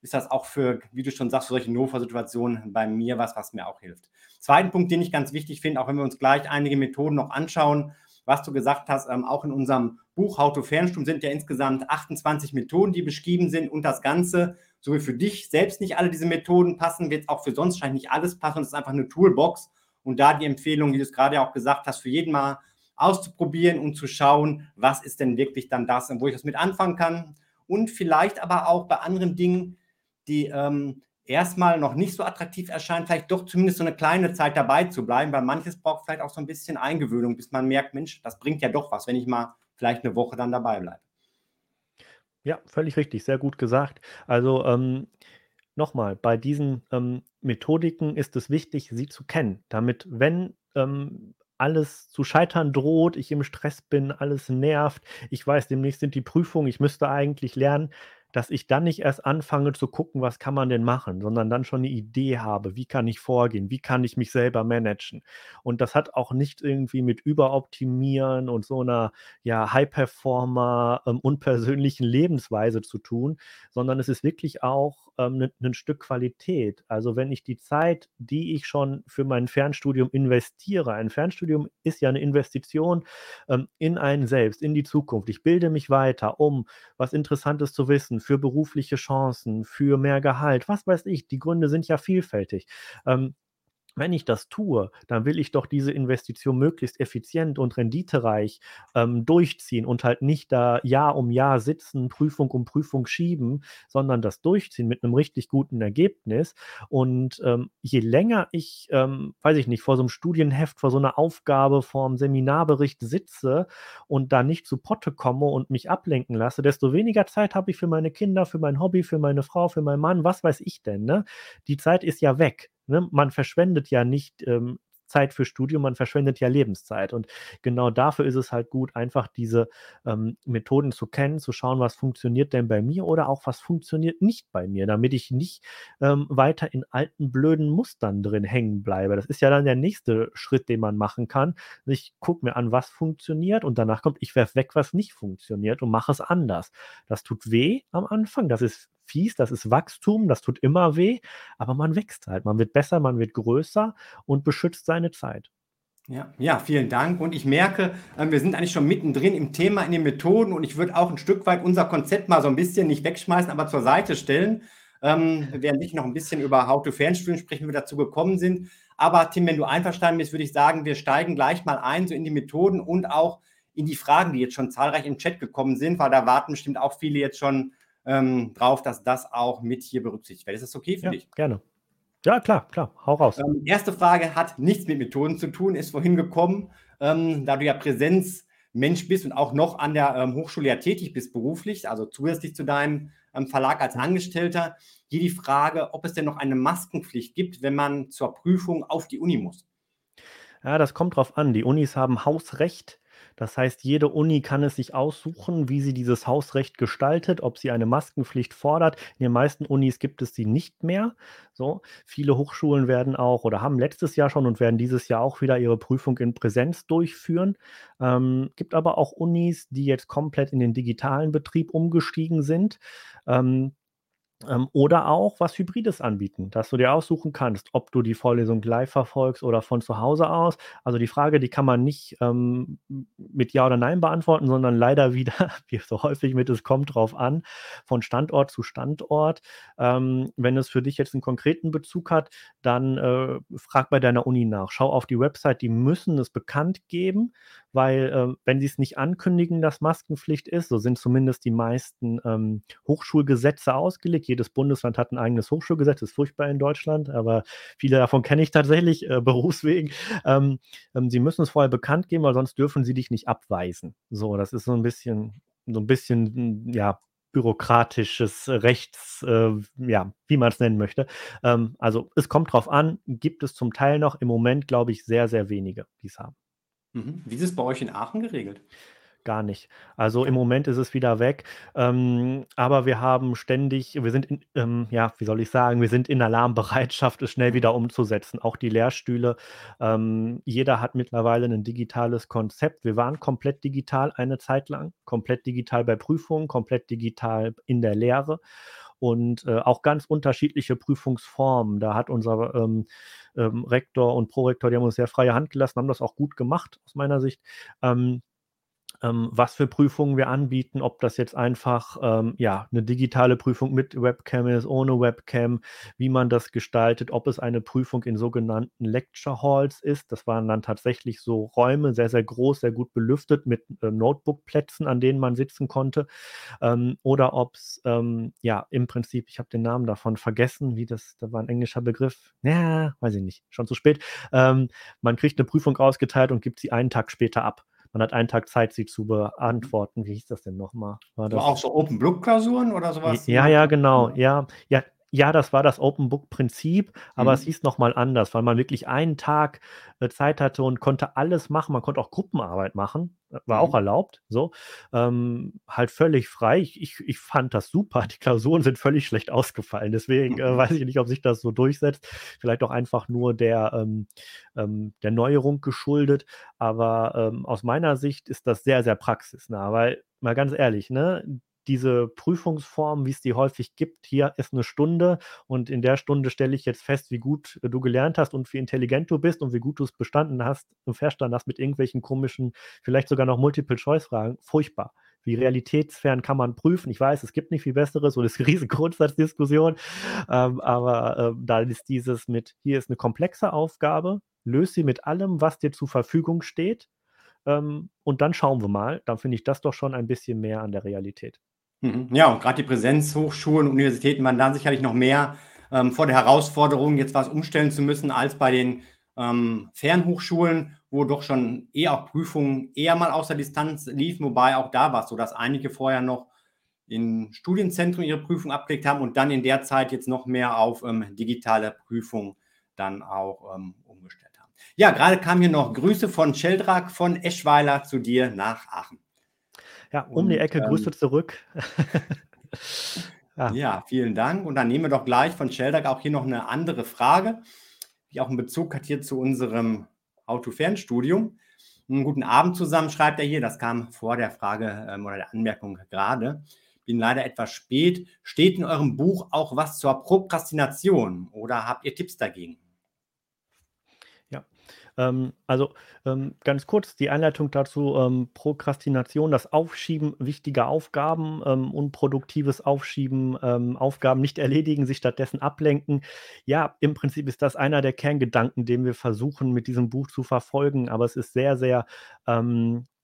ist das auch für, wie du schon sagst, für solche Notfallsituationen bei mir was, was mir auch hilft. Zweiten Punkt, den ich ganz wichtig finde, auch wenn wir uns gleich einige Methoden noch anschauen, was du gesagt hast, ähm, auch in unserem Buch How to Fernstudium sind ja insgesamt 28 Methoden, die beschrieben sind und das Ganze, so wie für dich selbst nicht alle diese Methoden passen, wird auch für sonst scheint nicht alles passen. Es ist einfach eine Toolbox und da die Empfehlung, wie du es gerade auch gesagt hast, für jeden mal auszuprobieren und zu schauen, was ist denn wirklich dann das, wo ich das mit anfangen kann und vielleicht aber auch bei anderen Dingen, die ähm, erstmal noch nicht so attraktiv erscheint, vielleicht doch zumindest so eine kleine Zeit dabei zu bleiben, weil manches braucht vielleicht auch so ein bisschen Eingewöhnung, bis man merkt, Mensch, das bringt ja doch was, wenn ich mal vielleicht eine Woche dann dabei bleibe. Ja, völlig richtig, sehr gut gesagt. Also ähm, nochmal, bei diesen ähm, Methodiken ist es wichtig, sie zu kennen, damit, wenn ähm, alles zu scheitern droht, ich im Stress bin, alles nervt, ich weiß, demnächst sind die Prüfungen, ich müsste eigentlich lernen, dass ich dann nicht erst anfange zu gucken, was kann man denn machen, sondern dann schon eine Idee habe, wie kann ich vorgehen, wie kann ich mich selber managen. Und das hat auch nicht irgendwie mit Überoptimieren und so einer ja, High-Performer ähm, unpersönlichen Lebensweise zu tun, sondern es ist wirklich auch ähm, ein ne, Stück Qualität. Also wenn ich die Zeit, die ich schon für mein Fernstudium investiere, ein Fernstudium ist ja eine Investition ähm, in einen selbst, in die Zukunft. Ich bilde mich weiter, um was Interessantes zu wissen, für berufliche Chancen, für mehr Gehalt, was weiß ich. Die Gründe sind ja vielfältig. Ähm, wenn ich das tue, dann will ich doch diese Investition möglichst effizient und renditereich ähm, durchziehen und halt nicht da Jahr um Jahr sitzen, Prüfung um Prüfung schieben, sondern das durchziehen mit einem richtig guten Ergebnis. Und ähm, je länger ich, ähm, weiß ich nicht, vor so einem Studienheft, vor so einer Aufgabe, vor einem Seminarbericht sitze und da nicht zu Potte komme und mich ablenken lasse, desto weniger Zeit habe ich für meine Kinder, für mein Hobby, für meine Frau, für meinen Mann, was weiß ich denn. Ne? Die Zeit ist ja weg. Ne? Man verschwendet ja nicht ähm, Zeit für Studium, man verschwendet ja Lebenszeit. Und genau dafür ist es halt gut, einfach diese ähm, Methoden zu kennen, zu schauen, was funktioniert denn bei mir oder auch was funktioniert nicht bei mir, damit ich nicht ähm, weiter in alten blöden Mustern drin hängen bleibe. Das ist ja dann der nächste Schritt, den man machen kann. Ich gucke mir an, was funktioniert und danach kommt, ich werfe weg, was nicht funktioniert und mache es anders. Das tut weh am Anfang, das ist fies, das ist Wachstum, das tut immer weh, aber man wächst halt, man wird besser, man wird größer und beschützt seine Zeit. Ja, ja, vielen Dank. Und ich merke, äh, wir sind eigentlich schon mittendrin im Thema, in den Methoden und ich würde auch ein Stück weit unser Konzept mal so ein bisschen nicht wegschmeißen, aber zur Seite stellen, ähm, während ich noch ein bisschen über How-to-Fernstudium sprechen, wie wir dazu gekommen sind. Aber Tim, wenn du einverstanden bist, würde ich sagen, wir steigen gleich mal ein, so in die Methoden und auch in die Fragen, die jetzt schon zahlreich im Chat gekommen sind, weil da warten bestimmt auch viele jetzt schon ähm, drauf, dass das auch mit hier berücksichtigt wird. Ist das okay für ja, dich? Gerne. Ja, klar, klar. Hau raus. Ähm, erste Frage hat nichts mit Methoden zu tun, ist vorhin gekommen, ähm, da du ja Präsenzmensch bist und auch noch an der ähm, Hochschule ja tätig bist beruflich, also zusätzlich zu deinem ähm, Verlag als Angestellter. Hier die Frage, ob es denn noch eine Maskenpflicht gibt, wenn man zur Prüfung auf die Uni muss. Ja, das kommt drauf an. Die Unis haben Hausrecht das heißt, jede Uni kann es sich aussuchen, wie sie dieses Hausrecht gestaltet, ob sie eine Maskenpflicht fordert. In den meisten Unis gibt es sie nicht mehr. So, viele Hochschulen werden auch oder haben letztes Jahr schon und werden dieses Jahr auch wieder ihre Prüfung in Präsenz durchführen. Ähm, gibt aber auch Unis, die jetzt komplett in den digitalen Betrieb umgestiegen sind. Ähm, ähm, oder auch was Hybrides anbieten, dass du dir aussuchen kannst, ob du die Vorlesung live verfolgst oder von zu Hause aus. Also die Frage, die kann man nicht ähm, mit Ja oder Nein beantworten, sondern leider wieder, wie so häufig mit, es kommt drauf an, von Standort zu Standort. Ähm, wenn es für dich jetzt einen konkreten Bezug hat, dann äh, frag bei deiner Uni nach. Schau auf die Website, die müssen es bekannt geben, weil äh, wenn sie es nicht ankündigen, dass Maskenpflicht ist, so sind zumindest die meisten ähm, Hochschulgesetze ausgelegt. Jedes Bundesland hat ein eigenes Hochschulgesetz, das ist furchtbar in Deutschland, aber viele davon kenne ich tatsächlich äh, berufswegen. Ähm, ähm, sie müssen es vorher bekannt geben, weil sonst dürfen sie dich nicht abweisen. So, das ist so ein bisschen, so ein bisschen, hm, ja, bürokratisches Rechts, äh, ja, wie man es nennen möchte. Ähm, also es kommt drauf an, gibt es zum Teil noch im Moment, glaube ich, sehr, sehr wenige, die es haben. Mhm. Wie ist es bei euch in Aachen geregelt? Gar nicht. Also im Moment ist es wieder weg. Ähm, aber wir haben ständig, wir sind in, ähm, ja, wie soll ich sagen, wir sind in Alarmbereitschaft, es schnell wieder umzusetzen. Auch die Lehrstühle. Ähm, jeder hat mittlerweile ein digitales Konzept. Wir waren komplett digital eine Zeit lang, komplett digital bei Prüfungen, komplett digital in der Lehre und äh, auch ganz unterschiedliche Prüfungsformen. Da hat unser ähm, ähm, Rektor und Prorektor, die haben uns sehr freie Hand gelassen, haben das auch gut gemacht aus meiner Sicht. Ähm, ähm, was für Prüfungen wir anbieten, ob das jetzt einfach ähm, ja, eine digitale Prüfung mit Webcam ist, ohne Webcam, wie man das gestaltet, ob es eine Prüfung in sogenannten Lecture Halls ist. Das waren dann tatsächlich so Räume, sehr, sehr groß, sehr gut belüftet mit äh, Notebook-Plätzen, an denen man sitzen konnte. Ähm, oder ob es, ähm, ja, im Prinzip, ich habe den Namen davon vergessen, wie das, da war ein englischer Begriff. Ja, weiß ich nicht, schon zu spät. Ähm, man kriegt eine Prüfung ausgeteilt und gibt sie einen Tag später ab man hat einen Tag Zeit, sie zu beantworten. Wie hieß das denn nochmal? War das auch so Open Book Klausuren oder sowas? Ja, ja, genau. Ja, ja, ja, das war das Open Book Prinzip, aber mhm. es hieß nochmal anders, weil man wirklich einen Tag äh, Zeit hatte und konnte alles machen. Man konnte auch Gruppenarbeit machen, äh, war mhm. auch erlaubt, so. Ähm, halt völlig frei. Ich, ich, ich, fand das super. Die Klausuren sind völlig schlecht ausgefallen. Deswegen äh, weiß ich nicht, ob sich das so durchsetzt. Vielleicht auch einfach nur der, ähm, ähm, der Neuerung geschuldet. Aber ähm, aus meiner Sicht ist das sehr, sehr praxisnah, weil mal ganz ehrlich, ne, diese Prüfungsform, wie es die häufig gibt, hier ist eine Stunde und in der Stunde stelle ich jetzt fest, wie gut du gelernt hast und wie intelligent du bist und wie gut du es bestanden hast und verstanden hast mit irgendwelchen komischen, vielleicht sogar noch Multiple-Choice-Fragen. Furchtbar. Wie realitätsfern kann man prüfen? Ich weiß, es gibt nicht viel Besseres und es ist eine riesige Grundsatzdiskussion. Ähm, aber äh, da ist dieses mit, hier ist eine komplexe Aufgabe, löse sie mit allem, was dir zur Verfügung steht. Ähm, und dann schauen wir mal. Dann finde ich das doch schon ein bisschen mehr an der Realität. Mhm. Ja, und gerade die Präsenzhochschulen Universitäten waren dann sicherlich noch mehr ähm, vor der Herausforderung, jetzt was umstellen zu müssen, als bei den ähm, Fernhochschulen, wo doch schon eher auch Prüfungen eher mal aus der Distanz liefen, wobei auch da war es so, dass einige vorher noch in Studienzentren ihre Prüfung abgelegt haben und dann in der Zeit jetzt noch mehr auf ähm, digitale Prüfung dann auch ähm, umgestellt haben. Ja, gerade kam hier noch Grüße von Sheldrak von Eschweiler zu dir nach Aachen. Ja, um und, die Ecke, Grüße ähm, zurück. ja. ja. vielen Dank. Und dann nehmen wir doch gleich von Sheldrak auch hier noch eine andere Frage die auch einen Bezug hat hier zu unserem Autofernstudium. Einen guten Abend zusammen, schreibt er hier. Das kam vor der Frage ähm, oder der Anmerkung gerade. Bin leider etwas spät. Steht in eurem Buch auch was zur Prokrastination oder habt ihr Tipps dagegen? Ähm, also ähm, ganz kurz die Einleitung dazu: ähm, Prokrastination, das Aufschieben wichtiger Aufgaben, ähm, unproduktives Aufschieben, ähm, Aufgaben nicht erledigen, sich stattdessen ablenken. Ja, im Prinzip ist das einer der Kerngedanken, den wir versuchen mit diesem Buch zu verfolgen, aber es ist sehr, sehr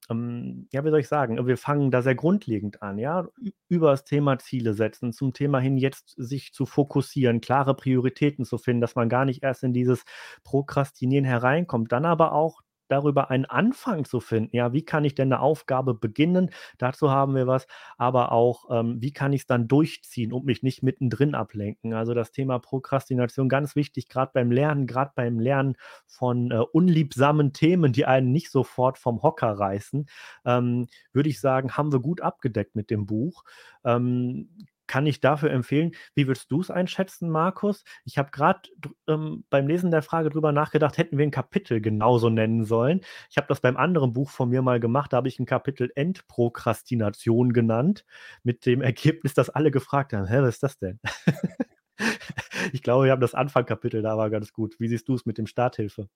ähm, ja, wie soll ich sagen, wir fangen da sehr grundlegend an, ja, über das Thema Ziele setzen, zum Thema hin jetzt sich zu fokussieren, klare Prioritäten zu finden, dass man gar nicht erst in dieses Prokrastinieren hereinkommt, dann aber auch darüber einen Anfang zu finden. Ja, wie kann ich denn eine Aufgabe beginnen? Dazu haben wir was, aber auch, ähm, wie kann ich es dann durchziehen und mich nicht mittendrin ablenken? Also das Thema Prokrastination ganz wichtig, gerade beim Lernen, gerade beim Lernen von äh, unliebsamen Themen, die einen nicht sofort vom Hocker reißen, ähm, würde ich sagen, haben wir gut abgedeckt mit dem Buch. Ähm, kann ich dafür empfehlen. Wie würdest du es einschätzen, Markus? Ich habe gerade ähm, beim Lesen der Frage drüber nachgedacht, hätten wir ein Kapitel genauso nennen sollen. Ich habe das beim anderen Buch von mir mal gemacht, da habe ich ein Kapitel Endprokrastination genannt, mit dem Ergebnis, dass alle gefragt haben, hä, was ist das denn? ich glaube, wir haben das Anfangkapitel da war ganz gut. Wie siehst du es mit dem Starthilfe?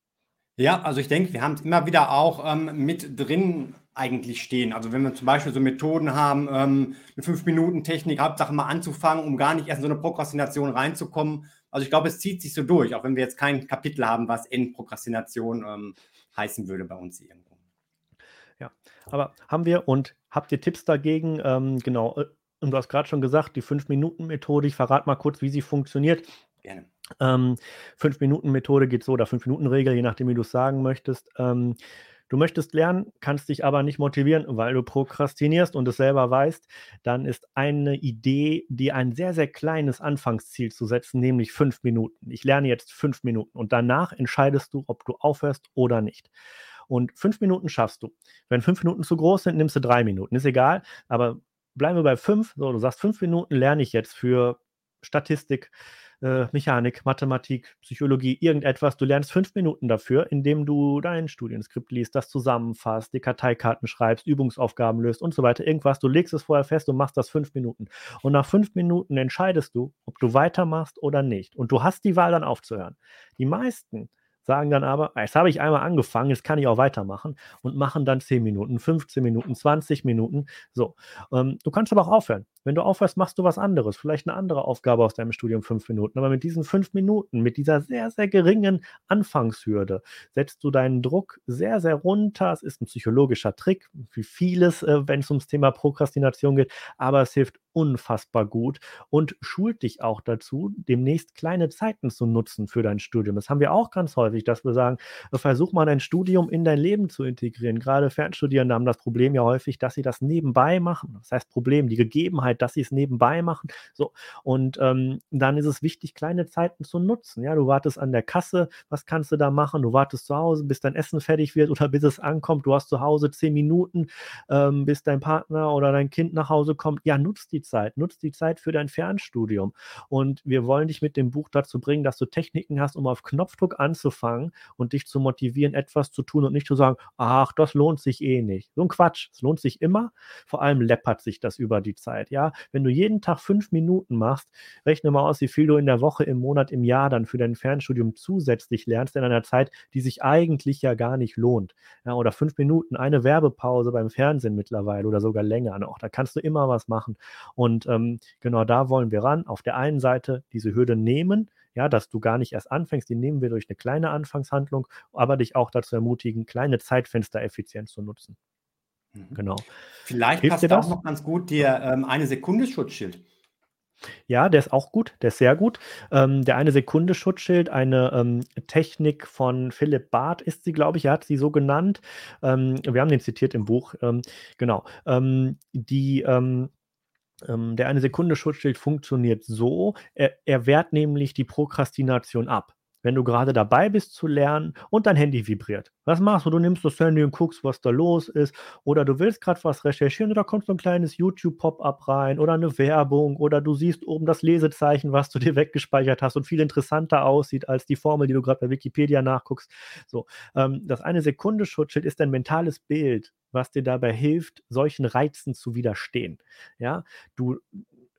Ja, also ich denke, wir haben es immer wieder auch ähm, mit drin eigentlich stehen. Also wenn wir zum Beispiel so Methoden haben, ähm, eine 5-Minuten-Technik, Hauptsache mal anzufangen, um gar nicht erst in so eine Prokrastination reinzukommen. Also ich glaube, es zieht sich so durch, auch wenn wir jetzt kein Kapitel haben, was Endprokrastination ähm, heißen würde bei uns irgendwo. Ja, aber haben wir und habt ihr Tipps dagegen? Ähm, genau, äh, und du hast gerade schon gesagt, die 5-Minuten-Methode, ich verrate mal kurz, wie sie funktioniert. Gerne. Ähm, Fünf-Minuten-Methode geht so, oder Fünf-Minuten-Regel, je nachdem, wie du es sagen möchtest. Ähm, du möchtest lernen, kannst dich aber nicht motivieren, weil du prokrastinierst und es selber weißt, dann ist eine Idee, die ein sehr, sehr kleines Anfangsziel zu setzen, nämlich fünf Minuten. Ich lerne jetzt fünf Minuten und danach entscheidest du, ob du aufhörst oder nicht. Und fünf Minuten schaffst du. Wenn fünf Minuten zu groß sind, nimmst du drei Minuten. Ist egal, aber bleiben wir bei fünf. So, du sagst, fünf Minuten lerne ich jetzt für Statistik, äh, Mechanik, Mathematik, Psychologie, irgendetwas. Du lernst fünf Minuten dafür, indem du dein Studienskript liest, das zusammenfasst, die Karteikarten schreibst, Übungsaufgaben löst und so weiter. Irgendwas. Du legst es vorher fest und machst das fünf Minuten. Und nach fünf Minuten entscheidest du, ob du weitermachst oder nicht. Und du hast die Wahl dann aufzuhören. Die meisten sagen dann aber, jetzt habe ich einmal angefangen, jetzt kann ich auch weitermachen und machen dann 10 Minuten, 15 Minuten, 20 Minuten. So. Ähm, du kannst aber auch aufhören. Wenn du aufhörst, machst du was anderes, vielleicht eine andere Aufgabe aus deinem Studium, fünf Minuten. Aber mit diesen fünf Minuten, mit dieser sehr, sehr geringen Anfangshürde, setzt du deinen Druck sehr, sehr runter. Es ist ein psychologischer Trick, wie vieles, äh, wenn es ums Thema Prokrastination geht, aber es hilft unfassbar gut und schult dich auch dazu, demnächst kleine Zeiten zu nutzen für dein Studium. Das haben wir auch ganz häufig, dass wir sagen, versuch mal dein Studium in dein Leben zu integrieren. Gerade Fernstudierende haben das Problem ja häufig, dass sie das nebenbei machen. Das heißt Problem, die Gegebenheit, dass sie es nebenbei machen. So und ähm, dann ist es wichtig, kleine Zeiten zu nutzen. Ja, du wartest an der Kasse, was kannst du da machen? Du wartest zu Hause, bis dein Essen fertig wird oder bis es ankommt. Du hast zu Hause zehn Minuten, ähm, bis dein Partner oder dein Kind nach Hause kommt. Ja, nutzt die Zeit, nutz die Zeit für dein Fernstudium. Und wir wollen dich mit dem Buch dazu bringen, dass du Techniken hast, um auf Knopfdruck anzufangen und dich zu motivieren, etwas zu tun und nicht zu sagen, ach, das lohnt sich eh nicht. So ein Quatsch. Es lohnt sich immer. Vor allem läppert sich das über die Zeit. Ja, wenn du jeden Tag fünf Minuten machst, rechne mal aus, wie viel du in der Woche, im Monat, im Jahr dann für dein Fernstudium zusätzlich lernst in einer Zeit, die sich eigentlich ja gar nicht lohnt. Ja, oder fünf Minuten, eine Werbepause beim Fernsehen mittlerweile oder sogar länger noch. Da kannst du immer was machen. Und ähm, genau da wollen wir ran. Auf der einen Seite diese Hürde nehmen, ja, dass du gar nicht erst anfängst, die nehmen wir durch eine kleine Anfangshandlung, aber dich auch dazu ermutigen, kleine Zeitfenster effizient zu nutzen. Mhm. Genau. Vielleicht Hilft passt auch noch ganz gut dir ähm, eine Sekunde Schutzschild. Ja, der ist auch gut, der ist sehr gut. Ähm, der eine Sekunde Schutzschild, eine ähm, Technik von Philipp Barth ist sie, glaube ich, er hat sie so genannt. Ähm, wir haben den zitiert im Buch. Ähm, genau. Ähm, die ähm, der eine Sekunde Schutzschild funktioniert so, er, er wehrt nämlich die Prokrastination ab wenn du gerade dabei bist zu lernen und dein Handy vibriert. Was machst du? Du nimmst das Handy und guckst, was da los ist. Oder du willst gerade was recherchieren oder kommt so ein kleines YouTube-Pop-up rein oder eine Werbung oder du siehst oben das Lesezeichen, was du dir weggespeichert hast und viel interessanter aussieht als die Formel, die du gerade bei Wikipedia nachguckst. So, ähm, das eine Sekunde Schutzschild ist ein mentales Bild, was dir dabei hilft, solchen Reizen zu widerstehen. Ja, du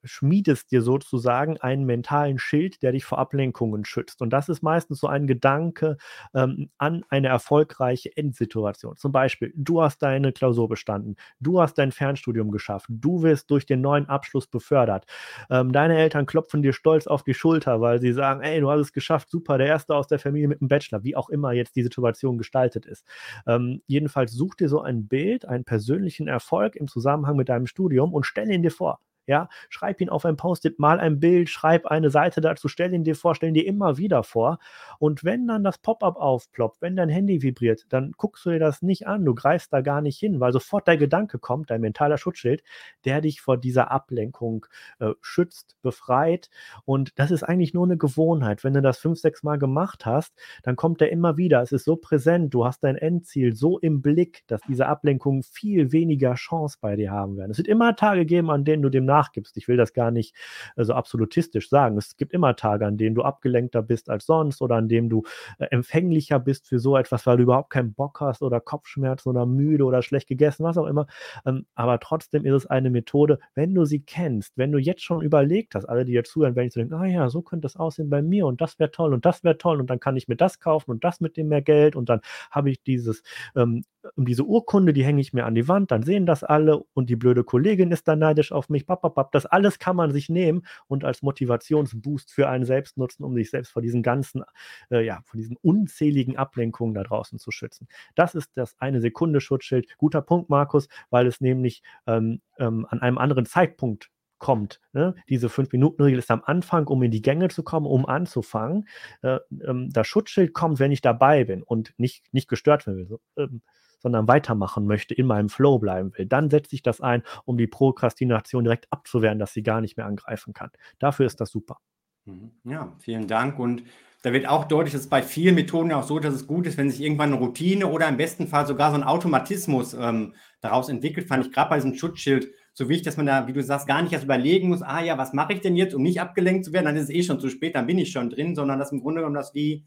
schmiedest dir sozusagen einen mentalen Schild, der dich vor Ablenkungen schützt. Und das ist meistens so ein Gedanke ähm, an eine erfolgreiche Endsituation. Zum Beispiel, du hast deine Klausur bestanden, du hast dein Fernstudium geschafft, du wirst durch den neuen Abschluss befördert. Ähm, deine Eltern klopfen dir stolz auf die Schulter, weil sie sagen, ey, du hast es geschafft, super, der Erste aus der Familie mit einem Bachelor, wie auch immer jetzt die Situation gestaltet ist. Ähm, jedenfalls such dir so ein Bild, einen persönlichen Erfolg im Zusammenhang mit deinem Studium und stell ihn dir vor. Ja, schreib ihn auf ein Post-it, mal ein Bild, schreib eine Seite dazu, stell ihn dir vor, stell ihn dir immer wieder vor. Und wenn dann das Pop-up aufploppt, wenn dein Handy vibriert, dann guckst du dir das nicht an, du greifst da gar nicht hin, weil sofort der Gedanke kommt, dein mentaler Schutzschild, der dich vor dieser Ablenkung äh, schützt, befreit. Und das ist eigentlich nur eine Gewohnheit. Wenn du das fünf, sechs Mal gemacht hast, dann kommt er immer wieder. Es ist so präsent, du hast dein Endziel so im Blick, dass diese Ablenkungen viel weniger Chance bei dir haben werden. Es wird immer Tage geben, an denen du dem nachgibst. Ich will das gar nicht äh, so absolutistisch sagen. Es gibt immer Tage, an denen du abgelenkter bist als sonst oder an denen du äh, empfänglicher bist für so etwas, weil du überhaupt keinen Bock hast oder Kopfschmerzen oder müde oder schlecht gegessen, was auch immer. Ähm, aber trotzdem ist es eine Methode, wenn du sie kennst, wenn du jetzt schon überlegt hast, alle, die jetzt zuhören, ich so denken, ah ja, so könnte es aussehen bei mir und das wäre toll und das wäre toll und dann kann ich mir das kaufen und das mit dem mehr Geld und dann habe ich dieses ähm, diese Urkunde, die hänge ich mir an die Wand, dann sehen das alle und die blöde Kollegin ist dann neidisch auf mich. Papapap. Das alles kann man sich nehmen und als Motivationsboost für einen selbst nutzen, um sich selbst vor diesen ganzen, äh, ja, vor diesen unzähligen Ablenkungen da draußen zu schützen. Das ist das eine Sekunde Schutzschild. Guter Punkt, Markus, weil es nämlich ähm, ähm, an einem anderen Zeitpunkt kommt. Ne? Diese Fünf-Minuten-Regel ist am Anfang, um in die Gänge zu kommen, um anzufangen. Äh, ähm, das Schutzschild kommt, wenn ich dabei bin und nicht, nicht gestört werden will. Ähm, sondern weitermachen möchte, in meinem Flow bleiben will, dann setze ich das ein, um die Prokrastination direkt abzuwehren, dass sie gar nicht mehr angreifen kann. Dafür ist das super. Mhm. Ja, vielen Dank. Und da wird auch deutlich, dass es bei vielen Methoden auch so, dass es gut ist, wenn sich irgendwann eine Routine oder im besten Fall sogar so ein Automatismus ähm, daraus entwickelt, fand ich gerade bei diesem Schutzschild so wichtig, dass man da, wie du sagst, gar nicht erst überlegen muss, ah ja, was mache ich denn jetzt, um nicht abgelenkt zu werden, dann ist es eh schon zu spät, dann bin ich schon drin, sondern dass im Grunde genommen das wie,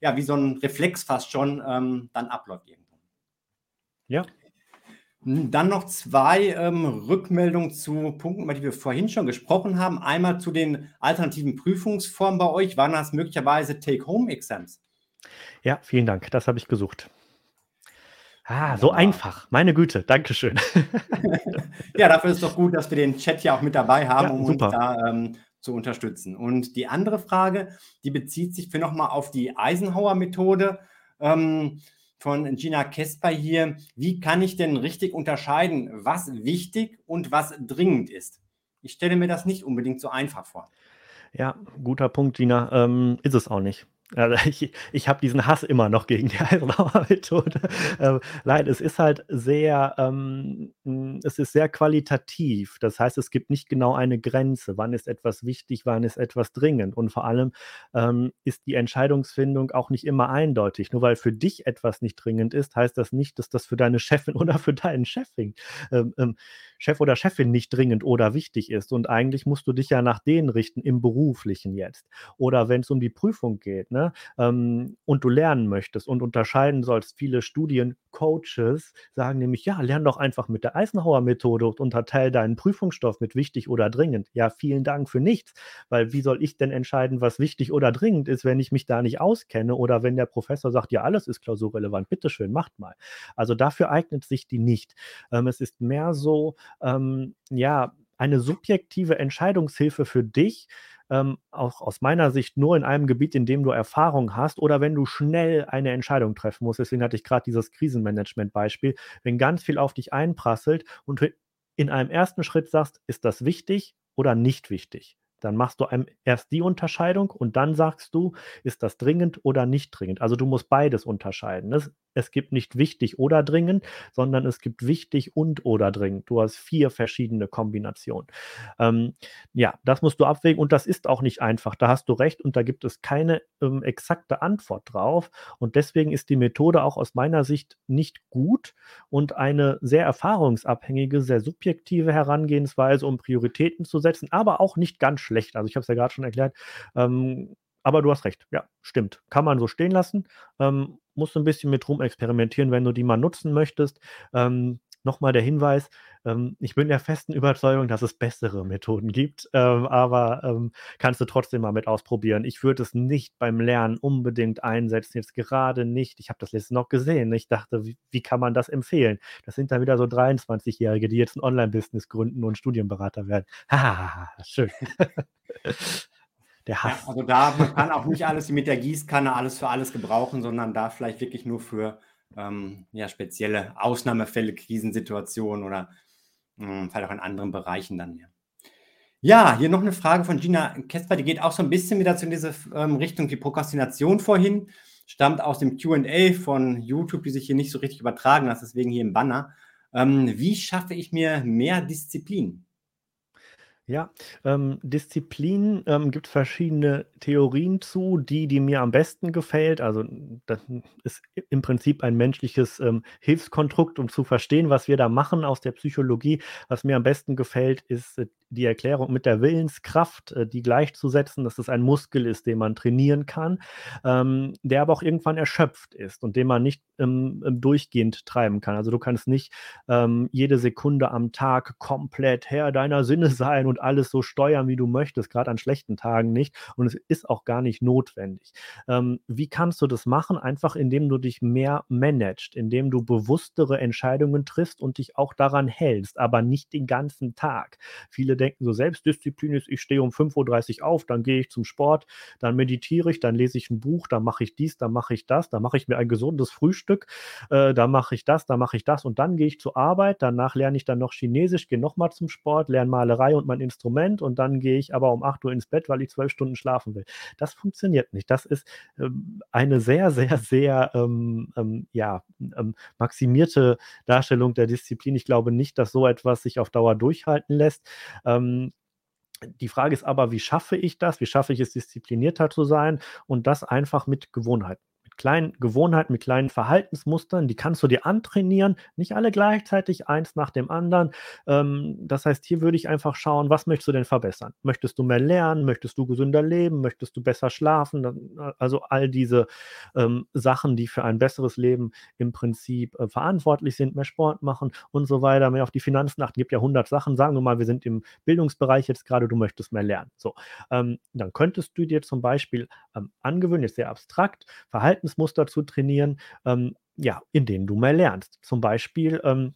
ja, wie so ein Reflex fast schon ähm, dann abläuft. Ja. Hm, dann noch zwei ähm, Rückmeldungen zu Punkten, über die wir vorhin schon gesprochen haben. Einmal zu den alternativen Prüfungsformen bei euch. Waren das möglicherweise Take-Home-Exams? Ja, vielen Dank. Das habe ich gesucht. Ah, so einfach. Meine Güte, Dankeschön. ja, dafür ist es doch gut, dass wir den Chat ja auch mit dabei haben, ja, um super. uns da ähm, zu unterstützen. Und die andere Frage, die bezieht sich für nochmal auf die Eisenhower-Methode. Ähm, von Gina Kesper hier. Wie kann ich denn richtig unterscheiden, was wichtig und was dringend ist? Ich stelle mir das nicht unbedingt so einfach vor. Ja, guter Punkt, Gina. Ähm, ist es auch nicht. Also ich, ich habe diesen Hass immer noch gegen die Eisenhower-Methode. Ähm, nein, es ist halt sehr, ähm, es ist sehr qualitativ. Das heißt, es gibt nicht genau eine Grenze. Wann ist etwas wichtig, wann ist etwas dringend? Und vor allem ähm, ist die Entscheidungsfindung auch nicht immer eindeutig. Nur weil für dich etwas nicht dringend ist, heißt das nicht, dass das für deine Chefin oder für deinen Chefin, ähm, ähm, Chef oder Chefin nicht dringend oder wichtig ist. Und eigentlich musst du dich ja nach denen richten im Beruflichen jetzt. Oder wenn es um die Prüfung geht, ne? Ähm, und du lernen möchtest und unterscheiden sollst. Viele Studiencoaches sagen nämlich, ja, lern doch einfach mit der Eisenhower-Methode und unterteil deinen Prüfungsstoff mit wichtig oder dringend. Ja, vielen Dank für nichts, weil wie soll ich denn entscheiden, was wichtig oder dringend ist, wenn ich mich da nicht auskenne oder wenn der Professor sagt, ja, alles ist klausurrelevant, bitteschön, macht mal. Also dafür eignet sich die nicht. Ähm, es ist mehr so, ähm, ja, eine subjektive Entscheidungshilfe für dich, ähm, auch aus meiner Sicht nur in einem Gebiet, in dem du Erfahrung hast oder wenn du schnell eine Entscheidung treffen musst. Deswegen hatte ich gerade dieses Krisenmanagement-Beispiel. Wenn ganz viel auf dich einprasselt und du in einem ersten Schritt sagst, ist das wichtig oder nicht wichtig? Dann machst du erst die Unterscheidung und dann sagst du, ist das dringend oder nicht dringend. Also du musst beides unterscheiden. Das es gibt nicht wichtig oder dringend, sondern es gibt wichtig und oder dringend. Du hast vier verschiedene Kombinationen. Ähm, ja, das musst du abwägen und das ist auch nicht einfach. Da hast du recht und da gibt es keine ähm, exakte Antwort drauf. Und deswegen ist die Methode auch aus meiner Sicht nicht gut und eine sehr erfahrungsabhängige, sehr subjektive Herangehensweise, um Prioritäten zu setzen, aber auch nicht ganz schlecht. Also ich habe es ja gerade schon erklärt. Ähm, aber du hast recht, ja, stimmt. Kann man so stehen lassen. Ähm, musst du ein bisschen mit rum experimentieren, wenn du die mal nutzen möchtest. Ähm, Nochmal der Hinweis, ähm, ich bin der festen Überzeugung, dass es bessere Methoden gibt, ähm, aber ähm, kannst du trotzdem mal mit ausprobieren. Ich würde es nicht beim Lernen unbedingt einsetzen, jetzt gerade nicht. Ich habe das letzte noch gesehen. Ich dachte, wie, wie, kann man das empfehlen? Das sind dann wieder so 23-Jährige, die jetzt ein Online-Business gründen und Studienberater werden. Haha, schön. der Hass. Ja, also da man kann auch nicht alles mit der Gießkanne alles für alles gebrauchen, sondern da vielleicht wirklich nur für ähm, ja, spezielle Ausnahmefälle, Krisensituationen oder ähm, vielleicht auch in anderen Bereichen dann. Ja. Ja, hier noch eine Frage von Gina Kesper, die geht auch so ein bisschen wieder zu dieser ähm, Richtung, die Prokrastination vorhin, stammt aus dem QA von YouTube, die sich hier nicht so richtig übertragen lässt, deswegen hier im Banner. Ähm, wie schaffe ich mir mehr Disziplin? Ja, ähm, Disziplin ähm, gibt verschiedene Theorien zu, die, die mir am besten gefällt. Also das ist im Prinzip ein menschliches ähm, Hilfskonstrukt, um zu verstehen, was wir da machen aus der Psychologie. Was mir am besten gefällt, ist äh, die Erklärung mit der Willenskraft, äh, die gleichzusetzen, dass es ein Muskel ist, den man trainieren kann, ähm, der aber auch irgendwann erschöpft ist und den man nicht ähm, durchgehend treiben kann. Also du kannst nicht ähm, jede Sekunde am Tag komplett Herr deiner Sinne sein und alles so steuern, wie du möchtest, gerade an schlechten Tagen nicht. Und es ist auch gar nicht notwendig. Ähm, wie kannst du das machen? Einfach indem du dich mehr managst, indem du bewusstere Entscheidungen triffst und dich auch daran hältst, aber nicht den ganzen Tag. Viele denken so, Selbstdisziplin ist, ich stehe um 5.30 Uhr auf, dann gehe ich zum Sport, dann meditiere ich, dann lese ich ein Buch, dann mache ich dies, dann mache ich das, dann mache ich mir ein gesundes Frühstück, äh, dann mache ich das, dann mache ich das und dann gehe ich zur Arbeit, danach lerne ich dann noch Chinesisch, gehe nochmal zum Sport, lerne Malerei und mein Instrument und dann gehe ich aber um 8 Uhr ins Bett, weil ich zwölf Stunden schlafen will. Das funktioniert nicht. Das ist ähm, eine sehr, sehr, sehr ähm, ähm, ja, ähm, maximierte Darstellung der Disziplin. Ich glaube nicht, dass so etwas sich auf Dauer durchhalten lässt. Ähm, die Frage ist aber, wie schaffe ich das? Wie schaffe ich es, disziplinierter zu sein? Und das einfach mit Gewohnheiten kleinen Gewohnheiten, mit kleinen Verhaltensmustern, die kannst du dir antrainieren, nicht alle gleichzeitig, eins nach dem anderen. Ähm, das heißt, hier würde ich einfach schauen, was möchtest du denn verbessern? Möchtest du mehr lernen? Möchtest du gesünder leben? Möchtest du besser schlafen? Also all diese ähm, Sachen, die für ein besseres Leben im Prinzip äh, verantwortlich sind, mehr Sport machen und so weiter, mehr auf die Finanzen achten. Gibt ja 100 Sachen. Sagen wir mal, wir sind im Bildungsbereich jetzt gerade, du möchtest mehr lernen. So, ähm, dann könntest du dir zum Beispiel ähm, angewöhnen, jetzt sehr abstrakt, Verhaltens Verhaltensmuster zu trainieren, ähm, ja, in denen du mehr lernst. Zum Beispiel ähm,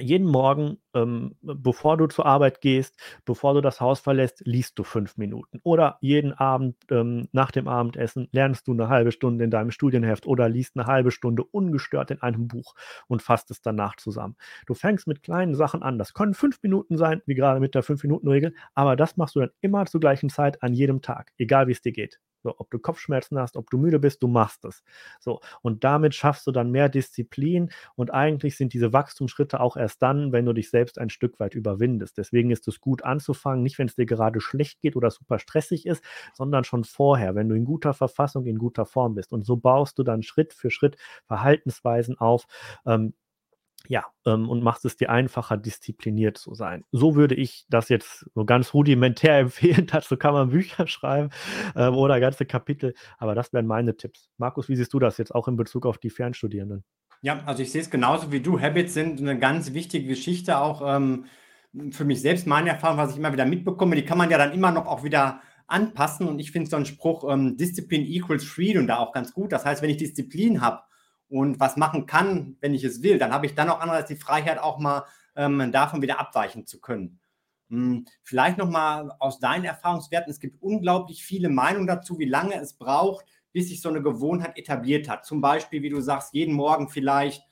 jeden Morgen, ähm, bevor du zur Arbeit gehst, bevor du das Haus verlässt, liest du fünf Minuten. Oder jeden Abend ähm, nach dem Abendessen lernst du eine halbe Stunde in deinem Studienheft oder liest eine halbe Stunde ungestört in einem Buch und fasst es danach zusammen. Du fängst mit kleinen Sachen an. Das können fünf Minuten sein, wie gerade mit der Fünf-Minuten-Regel, aber das machst du dann immer zur gleichen Zeit an jedem Tag, egal wie es dir geht. So, ob du Kopfschmerzen hast, ob du müde bist, du machst es. So, und damit schaffst du dann mehr Disziplin und eigentlich sind diese Wachstumsschritte auch erst dann, wenn du dich selbst ein Stück weit überwindest. Deswegen ist es gut anzufangen, nicht wenn es dir gerade schlecht geht oder super stressig ist, sondern schon vorher, wenn du in guter Verfassung, in guter Form bist. Und so baust du dann Schritt für Schritt Verhaltensweisen auf, ähm, ja, ähm, und machst es dir einfacher, diszipliniert zu sein. So würde ich das jetzt so ganz rudimentär empfehlen. Dazu kann man Bücher schreiben ähm, oder ganze Kapitel. Aber das wären meine Tipps. Markus, wie siehst du das jetzt auch in Bezug auf die Fernstudierenden? Ja, also ich sehe es genauso wie du. Habits sind eine ganz wichtige Geschichte, auch ähm, für mich selbst, meine Erfahrung, was ich immer wieder mitbekomme, die kann man ja dann immer noch auch wieder anpassen. Und ich finde so einen Spruch, ähm, Discipline equals freedom da auch ganz gut. Das heißt, wenn ich Disziplin habe, und was machen kann, wenn ich es will, dann habe ich dann auch andererseits die Freiheit, auch mal ähm, davon wieder abweichen zu können. Hm, vielleicht nochmal aus deinen Erfahrungswerten. Es gibt unglaublich viele Meinungen dazu, wie lange es braucht, bis sich so eine Gewohnheit etabliert hat. Zum Beispiel, wie du sagst, jeden Morgen vielleicht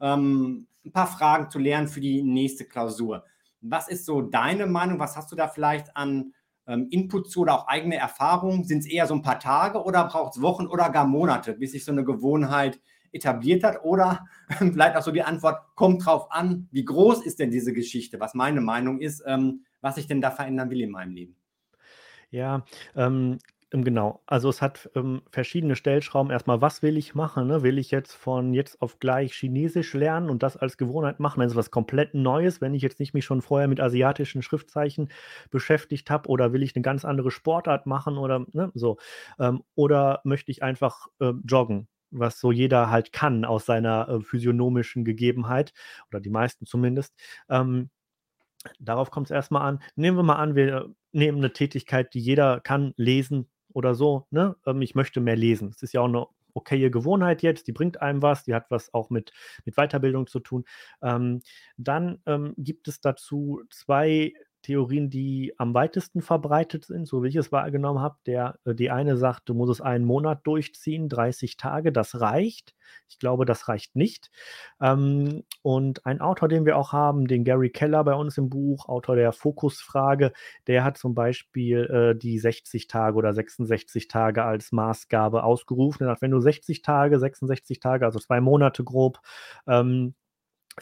ähm, ein paar Fragen zu lernen für die nächste Klausur. Was ist so deine Meinung? Was hast du da vielleicht an ähm, Input zu oder auch eigene Erfahrungen? Sind es eher so ein paar Tage oder braucht es Wochen oder gar Monate, bis sich so eine Gewohnheit etabliert hat? Oder vielleicht auch so die Antwort, kommt drauf an, wie groß ist denn diese Geschichte, was meine Meinung ist, ähm, was ich denn da verändern will in meinem Leben? Ja, ähm, ähm genau. Also es hat ähm, verschiedene Stellschrauben. Erstmal, was will ich machen? Ne? Will ich jetzt von jetzt auf gleich Chinesisch lernen und das als Gewohnheit machen? Das ist was komplett Neues, wenn ich jetzt nicht mich schon vorher mit asiatischen Schriftzeichen beschäftigt habe oder will ich eine ganz andere Sportart machen oder ne, so. Ähm, oder möchte ich einfach äh, joggen? Was so jeder halt kann aus seiner äh, physiognomischen Gegebenheit oder die meisten zumindest. Ähm, darauf kommt es erstmal an. Nehmen wir mal an, wir nehmen eine Tätigkeit, die jeder kann, lesen oder so. Ne? Ähm, ich möchte mehr lesen. Es ist ja auch eine okaye Gewohnheit jetzt, die bringt einem was, die hat was auch mit, mit Weiterbildung zu tun. Ähm, dann ähm, gibt es dazu zwei Theorien, die am weitesten verbreitet sind, so wie ich es wahrgenommen habe. Der, äh, die eine sagt, du musst es einen Monat durchziehen, 30 Tage, das reicht. Ich glaube, das reicht nicht. Ähm, und ein Autor, den wir auch haben, den Gary Keller bei uns im Buch, Autor der Fokusfrage, der hat zum Beispiel äh, die 60 Tage oder 66 Tage als Maßgabe ausgerufen. Er sagt, wenn du 60 Tage, 66 Tage, also zwei Monate grob, ähm,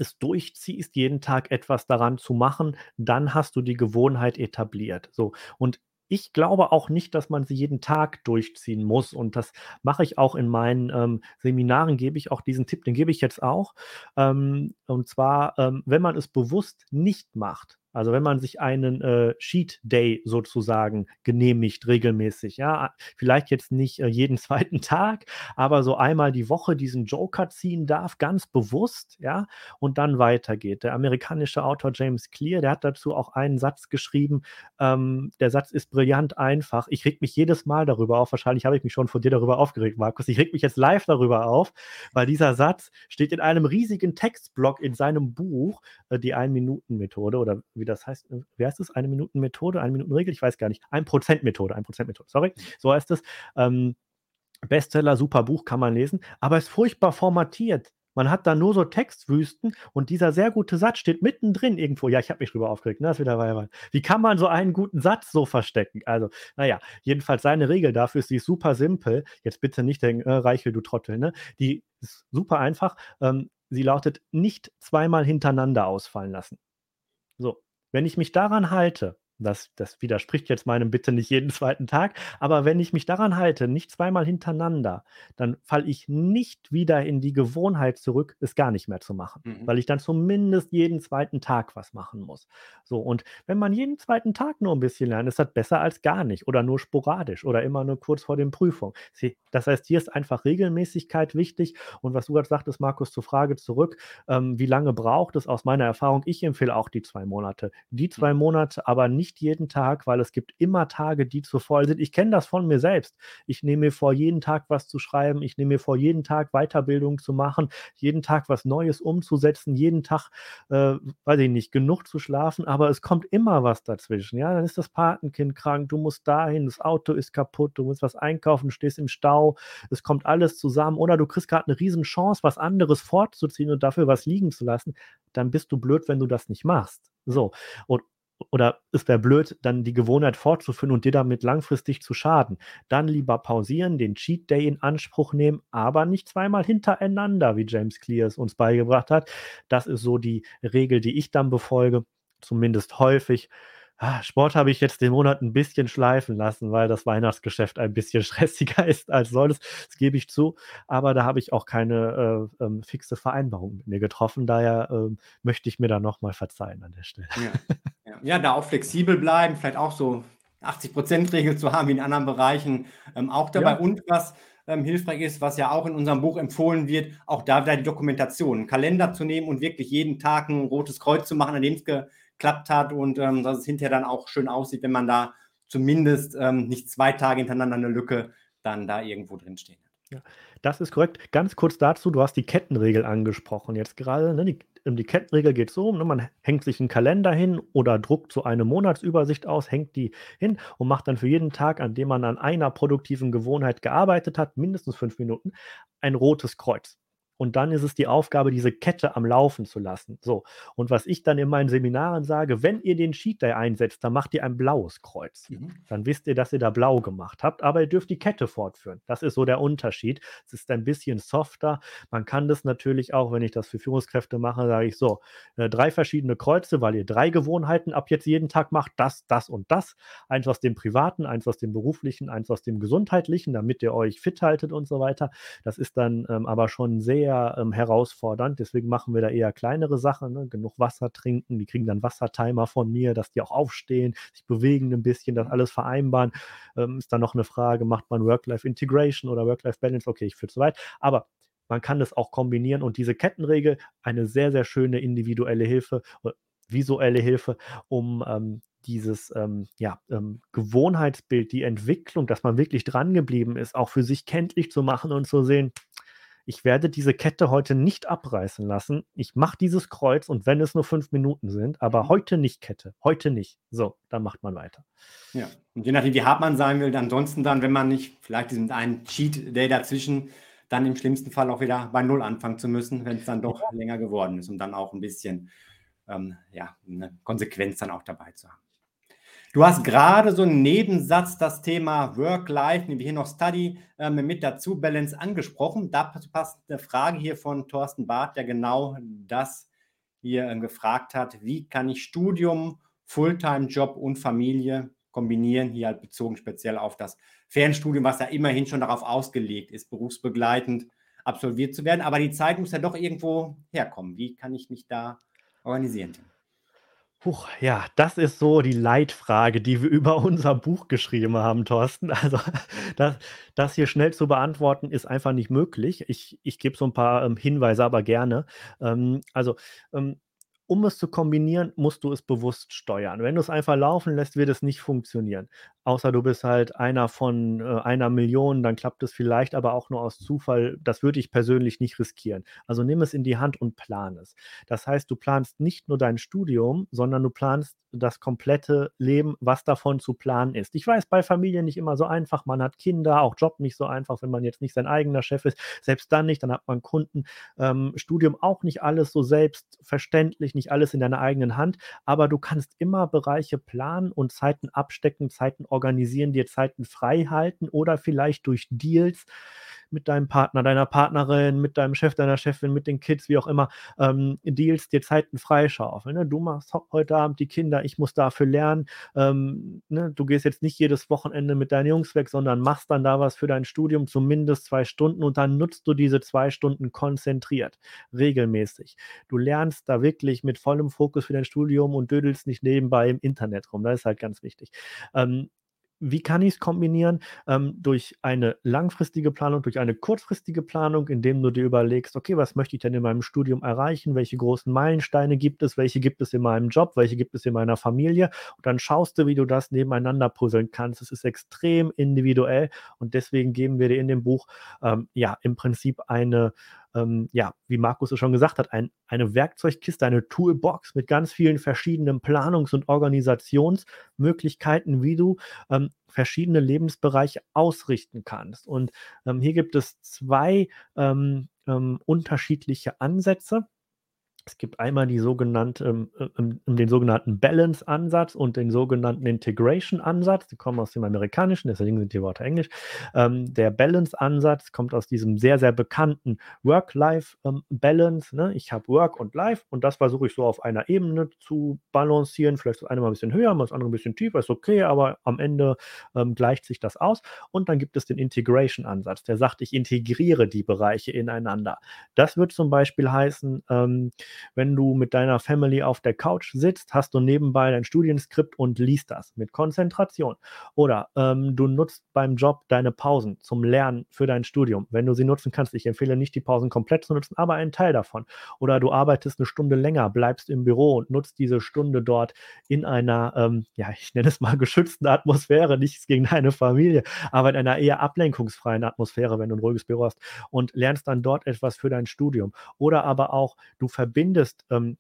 es durchziehst, jeden Tag etwas daran zu machen, dann hast du die Gewohnheit etabliert. So. Und ich glaube auch nicht, dass man sie jeden Tag durchziehen muss. Und das mache ich auch in meinen ähm, Seminaren, gebe ich auch diesen Tipp, den gebe ich jetzt auch. Ähm, und zwar, ähm, wenn man es bewusst nicht macht, also wenn man sich einen äh, Cheat Day sozusagen genehmigt regelmäßig, ja, vielleicht jetzt nicht äh, jeden zweiten Tag, aber so einmal die Woche diesen Joker ziehen darf, ganz bewusst, ja, und dann weitergeht. Der amerikanische Autor James Clear, der hat dazu auch einen Satz geschrieben. Ähm, der Satz ist brillant einfach. Ich reg mich jedes Mal darüber auf. Wahrscheinlich habe ich mich schon von dir darüber aufgeregt, Markus. Ich reg mich jetzt live darüber auf, weil dieser Satz steht in einem riesigen Textblock in seinem Buch, äh, die Ein-Minuten-Methode oder wie wie das heißt, äh, wie heißt es? Eine Minuten Methode, eine Minuten Regel, ich weiß gar nicht. Ein Prozent Methode, ein Prozent Methode, sorry, so heißt es. Ähm, Bestseller, super Buch, kann man lesen, aber ist furchtbar formatiert. Man hat da nur so Textwüsten und dieser sehr gute Satz steht mittendrin irgendwo. Ja, ich habe mich drüber aufgeregt, ne? Das ist wieder Weiber. Wie kann man so einen guten Satz so verstecken? Also, naja, jedenfalls seine Regel dafür ist, die ist super simpel. Jetzt bitte nicht denken, äh, Reichel, du Trottel, ne? Die ist super einfach. Ähm, sie lautet, nicht zweimal hintereinander ausfallen lassen. So, wenn ich mich daran halte, das, das widerspricht jetzt meinem Bitte nicht jeden zweiten Tag. Aber wenn ich mich daran halte, nicht zweimal hintereinander, dann falle ich nicht wieder in die Gewohnheit zurück, es gar nicht mehr zu machen, mhm. weil ich dann zumindest jeden zweiten Tag was machen muss. So, und wenn man jeden zweiten Tag nur ein bisschen lernt, ist das besser als gar nicht oder nur sporadisch oder immer nur kurz vor den Prüfungen. Das heißt, hier ist einfach Regelmäßigkeit wichtig. Und was du gerade sagtest, Markus, zur Frage zurück, ähm, wie lange braucht es aus meiner Erfahrung? Ich empfehle auch die zwei Monate. Die zwei mhm. Monate, aber nicht nicht jeden Tag, weil es gibt immer Tage, die zu voll sind. Ich kenne das von mir selbst. Ich nehme mir vor, jeden Tag was zu schreiben. Ich nehme mir vor, jeden Tag Weiterbildung zu machen, jeden Tag was Neues umzusetzen, jeden Tag, äh, weiß ich nicht, genug zu schlafen, aber es kommt immer was dazwischen. Ja, dann ist das Patenkind krank, du musst dahin, das Auto ist kaputt, du musst was einkaufen, stehst im Stau, es kommt alles zusammen oder du kriegst gerade eine Riesenchance, was anderes fortzuziehen und dafür was liegen zu lassen, dann bist du blöd, wenn du das nicht machst. So, und oder es wäre blöd, dann die Gewohnheit fortzuführen und dir damit langfristig zu schaden. Dann lieber pausieren, den Cheat Day in Anspruch nehmen, aber nicht zweimal hintereinander, wie James Clear es uns beigebracht hat. Das ist so die Regel, die ich dann befolge, zumindest häufig. Ah, Sport habe ich jetzt den Monat ein bisschen schleifen lassen, weil das Weihnachtsgeschäft ein bisschen stressiger ist als sonst. Das gebe ich zu. Aber da habe ich auch keine äh, ähm, fixe Vereinbarung mit mir getroffen. Daher äh, möchte ich mir da nochmal verzeihen an der Stelle. Ja. Ja. da auch flexibel bleiben, vielleicht auch so 80%-Regel zu haben wie in anderen Bereichen ähm, auch dabei. Ja. Und was ähm, hilfreich ist, was ja auch in unserem Buch empfohlen wird, auch da wieder die Dokumentation, einen Kalender zu nehmen und wirklich jeden Tag ein rotes Kreuz zu machen, an dem es geklappt hat und ähm, dass es hinterher dann auch schön aussieht, wenn man da zumindest ähm, nicht zwei Tage hintereinander eine Lücke dann da irgendwo drinstehen hat. Ja, das ist korrekt. Ganz kurz dazu, du hast die Kettenregel angesprochen jetzt gerade. Ne? Die, um die Kettenregel geht so, ne? man hängt sich einen Kalender hin oder druckt so eine Monatsübersicht aus, hängt die hin und macht dann für jeden Tag, an dem man an einer produktiven Gewohnheit gearbeitet hat, mindestens fünf Minuten, ein rotes Kreuz. Und dann ist es die Aufgabe, diese Kette am Laufen zu lassen. So. Und was ich dann in meinen Seminaren sage, wenn ihr den Sheet Day einsetzt, dann macht ihr ein blaues Kreuz. Mhm. Dann wisst ihr, dass ihr da blau gemacht habt, aber ihr dürft die Kette fortführen. Das ist so der Unterschied. Es ist ein bisschen softer. Man kann das natürlich auch, wenn ich das für Führungskräfte mache, sage ich so, äh, drei verschiedene Kreuze, weil ihr drei Gewohnheiten ab jetzt jeden Tag macht, das, das und das. Eins aus dem privaten, eins aus dem beruflichen, eins aus dem gesundheitlichen, damit ihr euch fit haltet und so weiter. Das ist dann ähm, aber schon sehr sehr ähm, herausfordernd. Deswegen machen wir da eher kleinere Sachen, ne? genug Wasser trinken. Die kriegen dann Wassertimer von mir, dass die auch aufstehen, sich bewegen ein bisschen, das alles vereinbaren. Ähm, ist dann noch eine Frage, macht man Work-Life-Integration oder Work-Life-Balance? Okay, ich führe zu weit. Aber man kann das auch kombinieren und diese Kettenregel, eine sehr, sehr schöne individuelle Hilfe, äh, visuelle Hilfe, um ähm, dieses ähm, ja, ähm, Gewohnheitsbild, die Entwicklung, dass man wirklich dran geblieben ist, auch für sich kenntlich zu machen und zu sehen, ich werde diese Kette heute nicht abreißen lassen. Ich mache dieses Kreuz und wenn es nur fünf Minuten sind, aber mhm. heute nicht Kette, heute nicht. So, dann macht man weiter. Ja, und je nachdem, wie hart man sein will, ansonsten dann, wenn man nicht vielleicht diesen einen Cheat Day dazwischen, dann im schlimmsten Fall auch wieder bei Null anfangen zu müssen, wenn es dann doch ja. länger geworden ist, um dann auch ein bisschen ähm, ja, eine Konsequenz dann auch dabei zu haben. Du hast gerade so einen Nebensatz, das Thema Work-Life, nehmen wir hier noch Study ähm, mit dazu, Balance angesprochen. Da passt eine Frage hier von Thorsten Barth, der genau das hier äh, gefragt hat. Wie kann ich Studium, Fulltime-Job und Familie kombinieren? Hier halt bezogen speziell auf das Fernstudium, was ja immerhin schon darauf ausgelegt ist, berufsbegleitend absolviert zu werden. Aber die Zeit muss ja doch irgendwo herkommen. Wie kann ich mich da organisieren? Puh, ja, das ist so die Leitfrage, die wir über unser Buch geschrieben haben, Thorsten. Also das, das hier schnell zu beantworten, ist einfach nicht möglich. Ich, ich gebe so ein paar ähm, Hinweise, aber gerne. Ähm, also ähm, um es zu kombinieren, musst du es bewusst steuern. Wenn du es einfach laufen lässt, wird es nicht funktionieren. Außer du bist halt einer von äh, einer Million, dann klappt es vielleicht, aber auch nur aus Zufall. Das würde ich persönlich nicht riskieren. Also nimm es in die Hand und plan es. Das heißt, du planst nicht nur dein Studium, sondern du planst das komplette Leben, was davon zu planen ist. Ich weiß, bei Familien nicht immer so einfach. Man hat Kinder, auch Job nicht so einfach, wenn man jetzt nicht sein eigener Chef ist. Selbst dann nicht, dann hat man Kunden. Ähm, Studium auch nicht alles so selbstverständlich, nicht alles in deiner eigenen Hand. Aber du kannst immer Bereiche planen und Zeiten abstecken, Zeiten organisieren, dir Zeiten frei halten oder vielleicht durch Deals mit deinem Partner, deiner Partnerin, mit deinem Chef, deiner Chefin, mit den Kids, wie auch immer, ähm, Deals, dir Zeiten freischaufeln. Ne? Du machst heute Abend die Kinder, ich muss dafür lernen. Ähm, ne? Du gehst jetzt nicht jedes Wochenende mit deinen Jungs weg, sondern machst dann da was für dein Studium, zumindest zwei Stunden und dann nutzt du diese zwei Stunden konzentriert, regelmäßig. Du lernst da wirklich mit vollem Fokus für dein Studium und dödelst nicht nebenbei im Internet rum. Das ist halt ganz wichtig. Ähm, wie kann ich es kombinieren? Ähm, durch eine langfristige Planung, durch eine kurzfristige Planung, indem du dir überlegst, okay, was möchte ich denn in meinem Studium erreichen? Welche großen Meilensteine gibt es? Welche gibt es in meinem Job? Welche gibt es in meiner Familie? Und dann schaust du, wie du das nebeneinander puzzeln kannst. Es ist extrem individuell und deswegen geben wir dir in dem Buch ähm, ja im Prinzip eine ähm, ja, wie Markus es schon gesagt hat, ein, eine Werkzeugkiste, eine Toolbox mit ganz vielen verschiedenen Planungs- und Organisationsmöglichkeiten, wie du ähm, verschiedene Lebensbereiche ausrichten kannst. Und ähm, hier gibt es zwei ähm, ähm, unterschiedliche Ansätze. Es gibt einmal die sogenannte, ähm, ähm, den sogenannten Balance-Ansatz und den sogenannten Integration-Ansatz. Die kommen aus dem Amerikanischen, deswegen sind die Worte Englisch. Ähm, der Balance-Ansatz kommt aus diesem sehr, sehr bekannten Work-Life-Balance. Ne? Ich habe Work und Life und das versuche ich so auf einer Ebene zu balancieren. Vielleicht das eine mal ein bisschen höher, mal das andere ein bisschen tiefer, ist okay, aber am Ende ähm, gleicht sich das aus. Und dann gibt es den Integration-Ansatz, der sagt, ich integriere die Bereiche ineinander. Das wird zum Beispiel heißen, ähm, wenn du mit deiner Family auf der Couch sitzt, hast du nebenbei dein Studienskript und liest das mit Konzentration. Oder ähm, du nutzt beim Job deine Pausen zum Lernen für dein Studium, wenn du sie nutzen kannst. Ich empfehle nicht, die Pausen komplett zu nutzen, aber einen Teil davon. Oder du arbeitest eine Stunde länger, bleibst im Büro und nutzt diese Stunde dort in einer, ähm, ja, ich nenne es mal geschützten Atmosphäre, nichts gegen deine Familie, aber in einer eher ablenkungsfreien Atmosphäre, wenn du ein ruhiges Büro hast und lernst dann dort etwas für dein Studium. Oder aber auch, du verbindest verbindest ähm,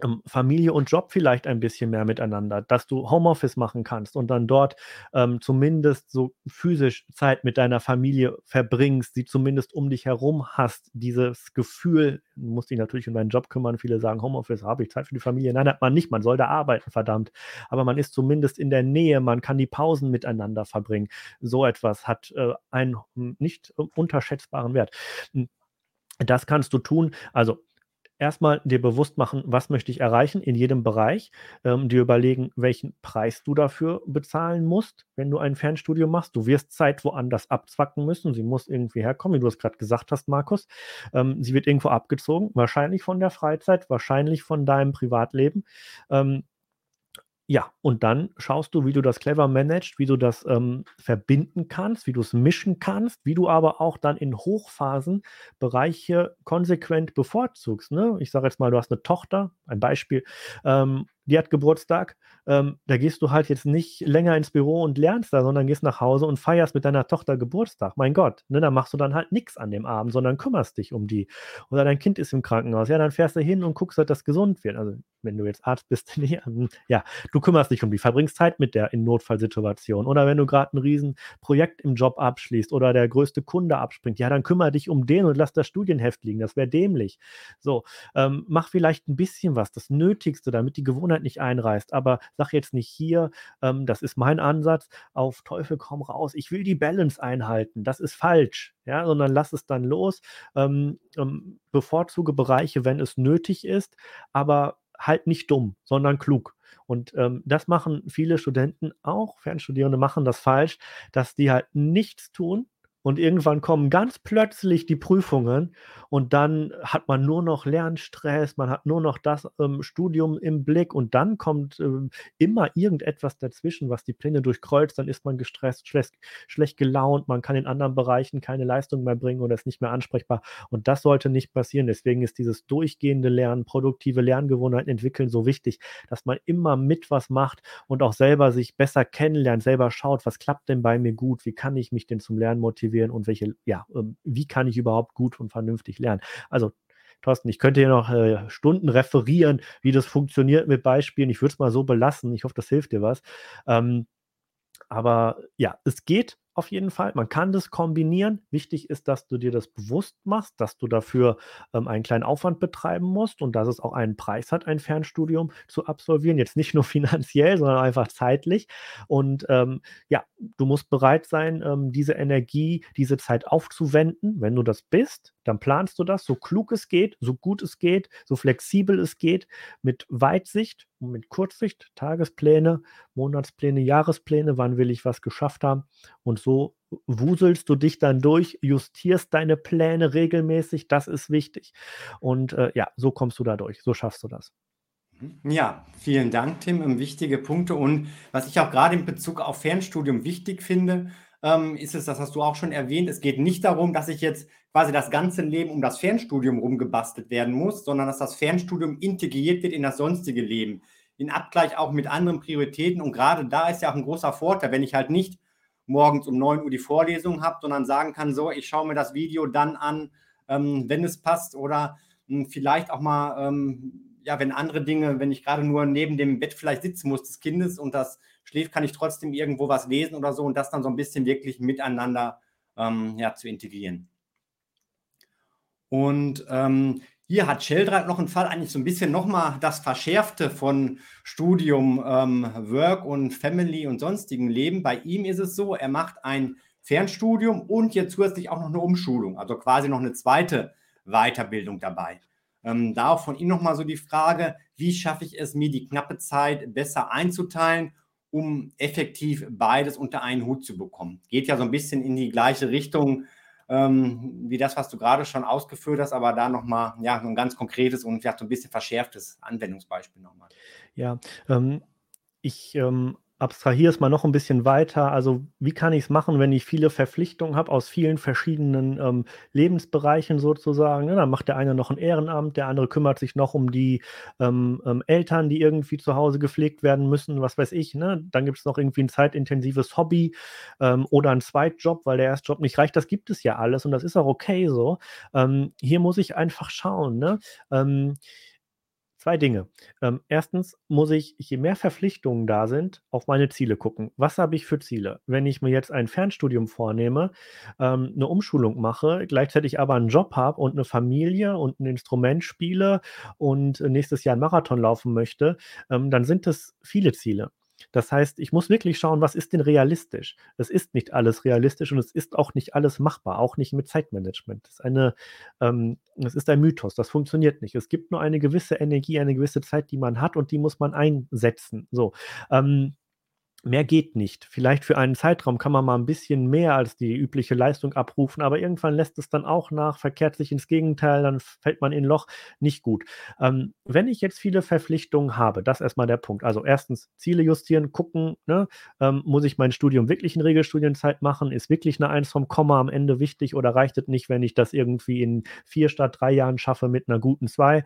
ähm, Familie und Job vielleicht ein bisschen mehr miteinander, dass du Homeoffice machen kannst und dann dort ähm, zumindest so physisch Zeit mit deiner Familie verbringst, sie zumindest um dich herum hast, dieses Gefühl, du musst dich natürlich um deinen Job kümmern, viele sagen, Homeoffice, habe ich Zeit für die Familie, nein, hat man nicht, man soll da arbeiten, verdammt, aber man ist zumindest in der Nähe, man kann die Pausen miteinander verbringen, so etwas hat äh, einen nicht äh, unterschätzbaren Wert. Hm, das kannst du tun, also erstmal dir bewusst machen, was möchte ich erreichen in jedem Bereich, ähm, dir überlegen, welchen Preis du dafür bezahlen musst, wenn du ein Fernstudium machst. Du wirst Zeit woanders abzwacken müssen. Sie muss irgendwie herkommen, wie du es gerade gesagt hast, Markus. Ähm, sie wird irgendwo abgezogen, wahrscheinlich von der Freizeit, wahrscheinlich von deinem Privatleben. Ähm, ja, und dann schaust du, wie du das clever managst, wie du das ähm, verbinden kannst, wie du es mischen kannst, wie du aber auch dann in Hochphasen Bereiche konsequent bevorzugst. Ne? Ich sage jetzt mal, du hast eine Tochter, ein Beispiel, ähm, die hat Geburtstag, ähm, da gehst du halt jetzt nicht länger ins Büro und lernst da, sondern gehst nach Hause und feierst mit deiner Tochter Geburtstag. Mein Gott, ne, da machst du dann halt nichts an dem Abend, sondern kümmerst dich um die. Oder dein Kind ist im Krankenhaus, ja, dann fährst du hin und guckst dass gesund wird. Also, wenn du jetzt Arzt bist, ähm, ja, du kümmerst dich um die, verbringst Zeit mit der in Notfallsituation. Oder wenn du gerade ein Riesenprojekt im Job abschließt oder der größte Kunde abspringt, ja, dann kümmere dich um den und lass das Studienheft liegen. Das wäre dämlich. So, ähm, mach vielleicht ein bisschen was, das Nötigste, damit die Gewohnheit Gewohnheit nicht einreißt. Aber sag jetzt nicht hier, ähm, das ist mein Ansatz, auf Teufel komm raus, ich will die Balance einhalten. Das ist falsch. Ja, sondern lass es dann los. Ähm, ähm, bevorzuge Bereiche, wenn es nötig ist, aber halt nicht dumm, sondern klug. Und ähm, das machen viele Studenten auch, Fernstudierende machen das falsch, dass die halt nichts tun, und irgendwann kommen ganz plötzlich die Prüfungen und dann hat man nur noch Lernstress, man hat nur noch das ähm, Studium im Blick und dann kommt ähm, immer irgendetwas dazwischen, was die Pläne durchkreuzt. Dann ist man gestresst, schlecht, schlecht gelaunt, man kann in anderen Bereichen keine Leistung mehr bringen oder ist nicht mehr ansprechbar. Und das sollte nicht passieren. Deswegen ist dieses durchgehende Lernen, produktive Lerngewohnheiten entwickeln so wichtig, dass man immer mit was macht und auch selber sich besser kennenlernt, selber schaut, was klappt denn bei mir gut, wie kann ich mich denn zum Lernen motivieren motivieren und welche, ja, ähm, wie kann ich überhaupt gut und vernünftig lernen. Also Thorsten, ich könnte hier noch äh, Stunden referieren, wie das funktioniert mit Beispielen. Ich würde es mal so belassen. Ich hoffe, das hilft dir was. Ähm, aber ja, es geht auf jeden Fall. Man kann das kombinieren. Wichtig ist, dass du dir das bewusst machst, dass du dafür ähm, einen kleinen Aufwand betreiben musst und dass es auch einen Preis hat, ein Fernstudium zu absolvieren. Jetzt nicht nur finanziell, sondern einfach zeitlich. Und ähm, ja, du musst bereit sein, ähm, diese Energie, diese Zeit aufzuwenden. Wenn du das bist, dann planst du das so klug es geht, so gut es geht, so flexibel es geht, mit Weitsicht mit Kurzsicht, Tagespläne, Monatspläne, Jahrespläne, wann will ich was geschafft haben und so wuselst du dich dann durch, justierst deine Pläne regelmäßig, das ist wichtig. Und äh, ja, so kommst du da durch, so schaffst du das. Mhm. Ja, vielen Dank, Tim. Wichtige Punkte. Und was ich auch gerade in Bezug auf Fernstudium wichtig finde, ähm, ist es, das hast du auch schon erwähnt, es geht nicht darum, dass ich jetzt quasi das ganze Leben um das Fernstudium rumgebastelt werden muss, sondern dass das Fernstudium integriert wird in das sonstige Leben, in Abgleich auch mit anderen Prioritäten. Und gerade da ist ja auch ein großer Vorteil, wenn ich halt nicht morgens um 9 Uhr die Vorlesung habe, sondern sagen kann, so, ich schaue mir das Video dann an, ähm, wenn es passt oder ähm, vielleicht auch mal, ähm, ja, wenn andere Dinge, wenn ich gerade nur neben dem Bett vielleicht sitzen muss des Kindes und das schläft, kann ich trotzdem irgendwo was lesen oder so und das dann so ein bisschen wirklich miteinander ähm, ja, zu integrieren. Und ähm, Hier hat Sheldrath noch einen Fall eigentlich so ein bisschen nochmal das Verschärfte von Studium, ähm, Work und Family und sonstigen Leben. Bei ihm ist es so, er macht ein Fernstudium und jetzt zusätzlich auch noch eine Umschulung, also quasi noch eine zweite Weiterbildung dabei. Ähm, da auch von ihm nochmal so die Frage, wie schaffe ich es, mir die knappe Zeit besser einzuteilen, um effektiv beides unter einen Hut zu bekommen. Geht ja so ein bisschen in die gleiche Richtung ähm, wie das, was du gerade schon ausgeführt hast, aber da nochmal ja, ein ganz konkretes und vielleicht so ein bisschen verschärftes Anwendungsbeispiel nochmal. Ja, ähm, ich ähm, abstrahiere es mal noch ein bisschen weiter. Also, wie kann ich es machen, wenn ich viele Verpflichtungen habe aus vielen verschiedenen ähm, Lebensbereichen sozusagen? Ne? Dann macht der eine noch ein Ehrenamt, der andere kümmert sich noch um die ähm, ähm, Eltern, die irgendwie zu Hause gepflegt werden müssen, was weiß ich. Ne? Dann gibt es noch irgendwie ein zeitintensives Hobby ähm, oder einen Zweitjob, weil der Erstjob nicht reicht. Das gibt es ja alles und das ist auch okay so. Ähm, hier muss ich einfach schauen. Ne? Zwei Dinge. Ähm, erstens muss ich, je mehr Verpflichtungen da sind, auf meine Ziele gucken. Was habe ich für Ziele? Wenn ich mir jetzt ein Fernstudium vornehme, ähm, eine Umschulung mache, gleichzeitig aber einen Job habe und eine Familie und ein Instrument spiele und nächstes Jahr einen Marathon laufen möchte, ähm, dann sind das viele Ziele. Das heißt, ich muss wirklich schauen, was ist denn realistisch? Es ist nicht alles realistisch und es ist auch nicht alles machbar, auch nicht mit Zeitmanagement. Das ist, ähm, ist ein Mythos, das funktioniert nicht. Es gibt nur eine gewisse Energie, eine gewisse Zeit, die man hat und die muss man einsetzen. So. Ähm, Mehr geht nicht. Vielleicht für einen Zeitraum kann man mal ein bisschen mehr als die übliche Leistung abrufen, aber irgendwann lässt es dann auch nach, verkehrt sich ins Gegenteil, dann fällt man in Loch. Nicht gut. Ähm, wenn ich jetzt viele Verpflichtungen habe, das ist erstmal der Punkt. Also erstens Ziele justieren, gucken, ne? ähm, muss ich mein Studium wirklich in Regelstudienzeit machen? Ist wirklich eine Eins vom Komma am Ende wichtig oder reicht es nicht, wenn ich das irgendwie in vier statt drei Jahren schaffe mit einer guten zwei?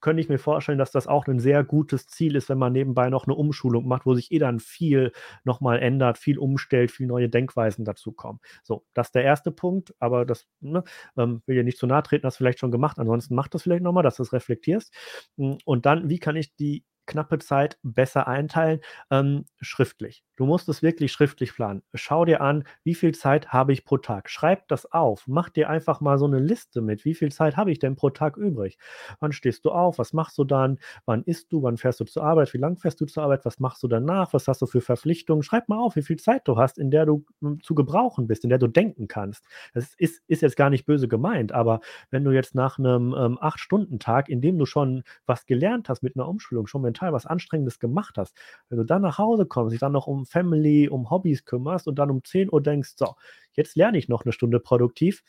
Könnte ich mir vorstellen, dass das auch ein sehr gutes Ziel ist, wenn man nebenbei noch eine Umschulung macht, wo sich eh dann viel nochmal ändert, viel umstellt, viel neue Denkweisen dazukommen. So, das ist der erste Punkt, aber das ne, ähm, will ja nicht zu nahe treten, du vielleicht schon gemacht. Ansonsten mach das vielleicht nochmal, dass du es reflektierst. Und dann, wie kann ich die knappe Zeit besser einteilen, ähm, schriftlich. Du musst es wirklich schriftlich planen. Schau dir an, wie viel Zeit habe ich pro Tag. Schreib das auf. Mach dir einfach mal so eine Liste mit. Wie viel Zeit habe ich denn pro Tag übrig? Wann stehst du auf? Was machst du dann? Wann isst du? Wann fährst du zur Arbeit? Wie lange fährst du zur Arbeit? Was machst du danach? Was hast du für Verpflichtungen? Schreib mal auf, wie viel Zeit du hast, in der du hm, zu gebrauchen bist, in der du denken kannst. Das ist, ist jetzt gar nicht böse gemeint, aber wenn du jetzt nach einem ähm, 8-Stunden-Tag, in dem du schon was gelernt hast mit einer Umschulung, schon mental was Anstrengendes gemacht hast, wenn du dann nach Hause kommst, dich dann noch um Family, um Hobbys kümmerst und dann um 10 Uhr denkst, so, jetzt lerne ich noch eine Stunde produktiv,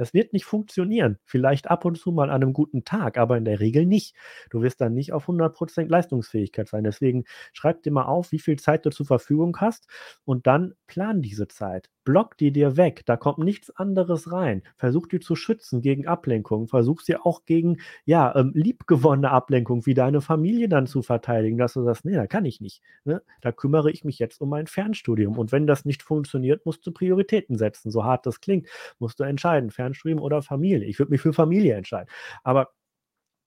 das wird nicht funktionieren. Vielleicht ab und zu mal an einem guten Tag, aber in der Regel nicht. Du wirst dann nicht auf 100% Leistungsfähigkeit sein. Deswegen schreib dir mal auf, wie viel Zeit du zur Verfügung hast und dann plan diese Zeit. Block die dir weg. Da kommt nichts anderes rein. Versuch die zu schützen gegen Ablenkung. Versuch sie auch gegen, ja, ähm, liebgewonnene Ablenkung wie deine Familie dann zu verteidigen, dass du sagst, nee, da kann ich nicht. Ne? Da kümmere ich mich jetzt um mein Fernstudium. Und wenn das nicht funktioniert, musst du Prioritäten setzen. So hart das klingt, musst du entscheiden. Fern Fernstream oder Familie. Ich würde mich für Familie entscheiden. Aber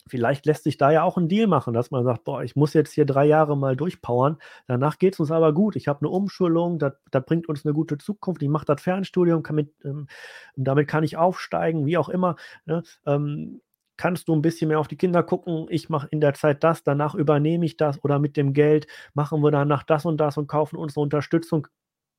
vielleicht lässt sich da ja auch ein Deal machen, dass man sagt, boah, ich muss jetzt hier drei Jahre mal durchpowern, danach geht es uns aber gut, ich habe eine Umschulung, das, bringt uns eine gute Zukunft, ich mache das Fernstudium, kann mit, ähm, damit kann ich aufsteigen, wie auch immer. Ne? Ähm, kannst du ein bisschen mehr auf die Kinder gucken, ich mache in der Zeit das, danach übernehme ich das oder mit dem Geld machen wir danach das und das und kaufen unsere Unterstützung.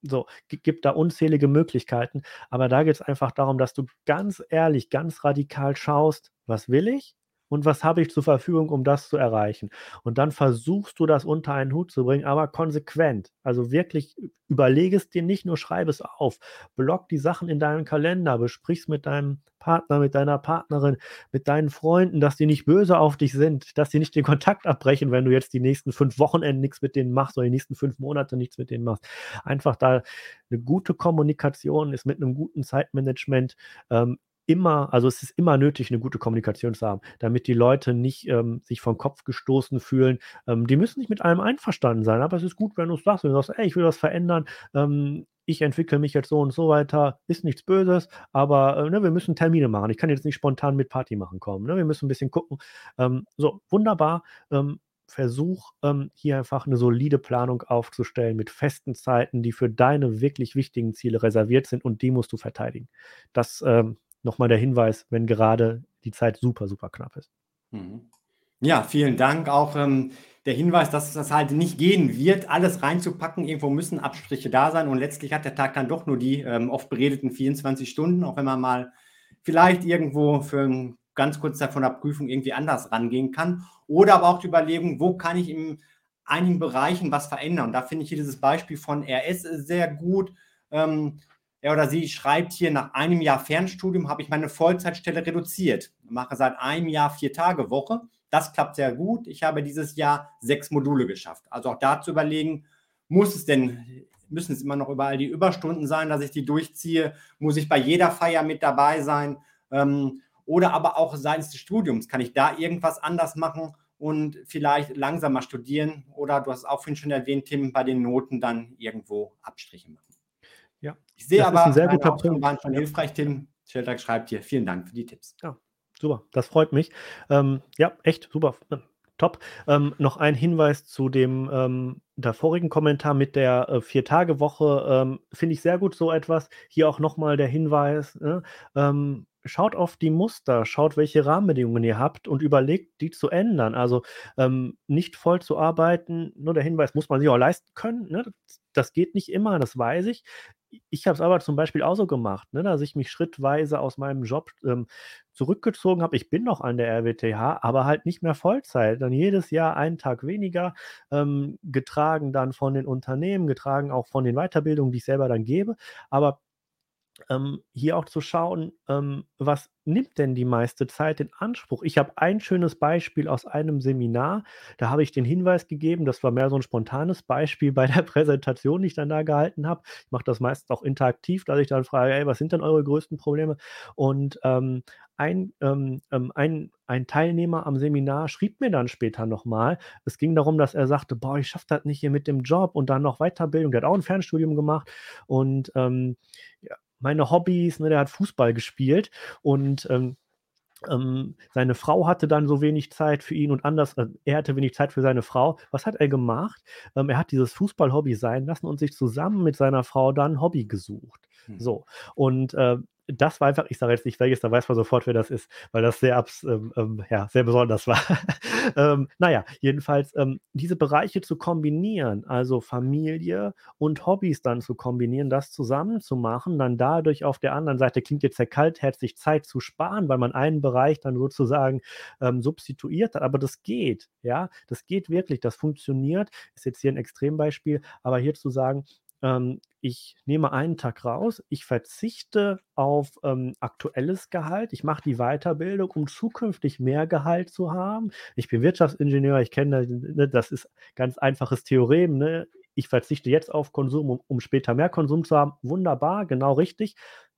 So, gibt da unzählige Möglichkeiten, aber da geht es einfach darum, dass du ganz ehrlich, ganz radikal schaust, was will ich und was habe ich zur Verfügung, um das zu erreichen. Und dann versuchst du das unter einen Hut zu bringen, aber konsequent. Also wirklich überlege es dir nicht, nur schreibe es auf. Block die Sachen in deinem Kalender, besprich es mit deinem Partner, mit deiner Partnerin, mit deinen Freunden, dass die nicht böse auf dich sind, dass sie nicht den Kontakt abbrechen, wenn du jetzt die nächsten fünf Wochenenden nichts mit denen machst oder die nächsten fünf Monate nichts mit denen machst. Einfach da eine gute Kommunikation ist mit einem guten Zeitmanagement ähm, immer, also es ist immer nötig, eine gute Kommunikation zu haben, damit die Leute nicht ähm, sich vom Kopf gestoßen fühlen. Ähm, die müssen nicht mit allem einverstanden sein, aber es ist gut, wenn du es sagst, wenn du sagst, ey, ich will was verändern, ähm, ich entwickle mich jetzt so und so weiter, ist nichts Böses, aber äh, ne, wir müssen Termine machen. Ich kann jetzt nicht spontan mit Party machen kommen. Ne? Wir müssen ein bisschen gucken. Ähm, so, wunderbar. Ähm, Versuch, ähm, hier einfach eine solide Planung aufzustellen mit festen Zeiten, die für deine wirklich wichtigen Ziele reserviert sind und die musst du verteidigen. Das ähm, nochmal der Hinweis, wenn gerade die Zeit super, super knapp ist. Mhm. Ja, vielen Dank. Auch ähm, der Hinweis, dass das halt nicht gehen wird, alles reinzupacken. Irgendwo müssen Abstriche da sein und letztlich hat der Tag dann doch nur die ähm, oft beredeten 24 Stunden, auch wenn man mal vielleicht irgendwo für ganz kurz Zeit von der Prüfung irgendwie anders rangehen kann. Oder aber auch die Überlegung, wo kann ich in einigen Bereichen was verändern. Und da finde ich hier dieses Beispiel von RS sehr gut. Ähm, er oder sie schreibt hier, nach einem Jahr Fernstudium habe ich meine Vollzeitstelle reduziert. Mache seit einem Jahr vier Tage Woche. Das klappt sehr gut. Ich habe dieses Jahr sechs Module geschafft. Also auch da zu überlegen, muss es denn, müssen es immer noch überall die Überstunden sein, dass ich die durchziehe? Muss ich bei jeder Feier mit dabei sein? Ähm, oder aber auch seitens des Studiums, kann ich da irgendwas anders machen und vielleicht langsamer studieren? Oder du hast auch vorhin schon erwähnt, Tim, bei den Noten dann irgendwo Abstriche machen. Ja. Ich sehe das aber, ist ein sehr guter Punkt. waren schon hilfreich, Tim. Schildag schreibt hier. Vielen Dank für die Tipps. Ja, super. Das freut mich. Ähm, ja, echt super. Top. Ähm, noch ein Hinweis zu dem ähm, vorigen Kommentar mit der äh, Vier-Tage-Woche. Ähm, Finde ich sehr gut so etwas. Hier auch nochmal der Hinweis. Ne? Ähm, schaut auf die Muster, schaut, welche Rahmenbedingungen ihr habt und überlegt, die zu ändern. Also ähm, nicht voll zu arbeiten, nur der Hinweis, muss man sich auch leisten können. Ne? Das geht nicht immer, das weiß ich. Ich habe es aber zum Beispiel auch so gemacht, ne, dass ich mich schrittweise aus meinem Job ähm, zurückgezogen habe. Ich bin noch an der RWTH, aber halt nicht mehr Vollzeit. Dann jedes Jahr einen Tag weniger, ähm, getragen dann von den Unternehmen, getragen auch von den Weiterbildungen, die ich selber dann gebe. Aber ähm, hier auch zu schauen, ähm, was nimmt denn die meiste Zeit in Anspruch? Ich habe ein schönes Beispiel aus einem Seminar, da habe ich den Hinweis gegeben, das war mehr so ein spontanes Beispiel bei der Präsentation, die ich dann da gehalten habe. Ich mache das meistens auch interaktiv, dass ich dann frage, ey, was sind denn eure größten Probleme? Und ähm, ein, ähm, ähm, ein, ein Teilnehmer am Seminar schrieb mir dann später nochmal, es ging darum, dass er sagte, boah, ich schaffe das nicht hier mit dem Job und dann noch Weiterbildung. Der hat auch ein Fernstudium gemacht und ähm, ja, meine Hobbys, ne, der hat Fußball gespielt und ähm, ähm, seine Frau hatte dann so wenig Zeit für ihn und anders, äh, er hatte wenig Zeit für seine Frau. Was hat er gemacht? Ähm, er hat dieses Fußball-Hobby sein lassen und sich zusammen mit seiner Frau dann Hobby gesucht. Hm. So. Und äh, das war einfach, ich sage jetzt nicht welches, da weiß man sofort, wer das ist, weil das sehr, abs, ähm, ähm ja, sehr besonders war. ähm, naja, jedenfalls ähm, diese Bereiche zu kombinieren, also Familie und Hobbys dann zu kombinieren, das zusammen zu machen, dann dadurch auf der anderen Seite klingt jetzt sehr kaltherzig, Zeit zu sparen, weil man einen Bereich dann sozusagen ähm, substituiert hat, aber das geht, ja, das geht wirklich, das funktioniert, ist jetzt hier ein Extrembeispiel, aber hier zu sagen, ähm, ich nehme einen Tag raus, ich verzichte auf ähm, aktuelles Gehalt, ich mache die Weiterbildung, um zukünftig mehr Gehalt zu haben. Ich bin Wirtschaftsingenieur, ich kenne, ne, das ist ganz einfaches Theorem. Ne? Ich verzichte jetzt auf Konsum, um, um später mehr Konsum zu haben. Wunderbar, genau richtig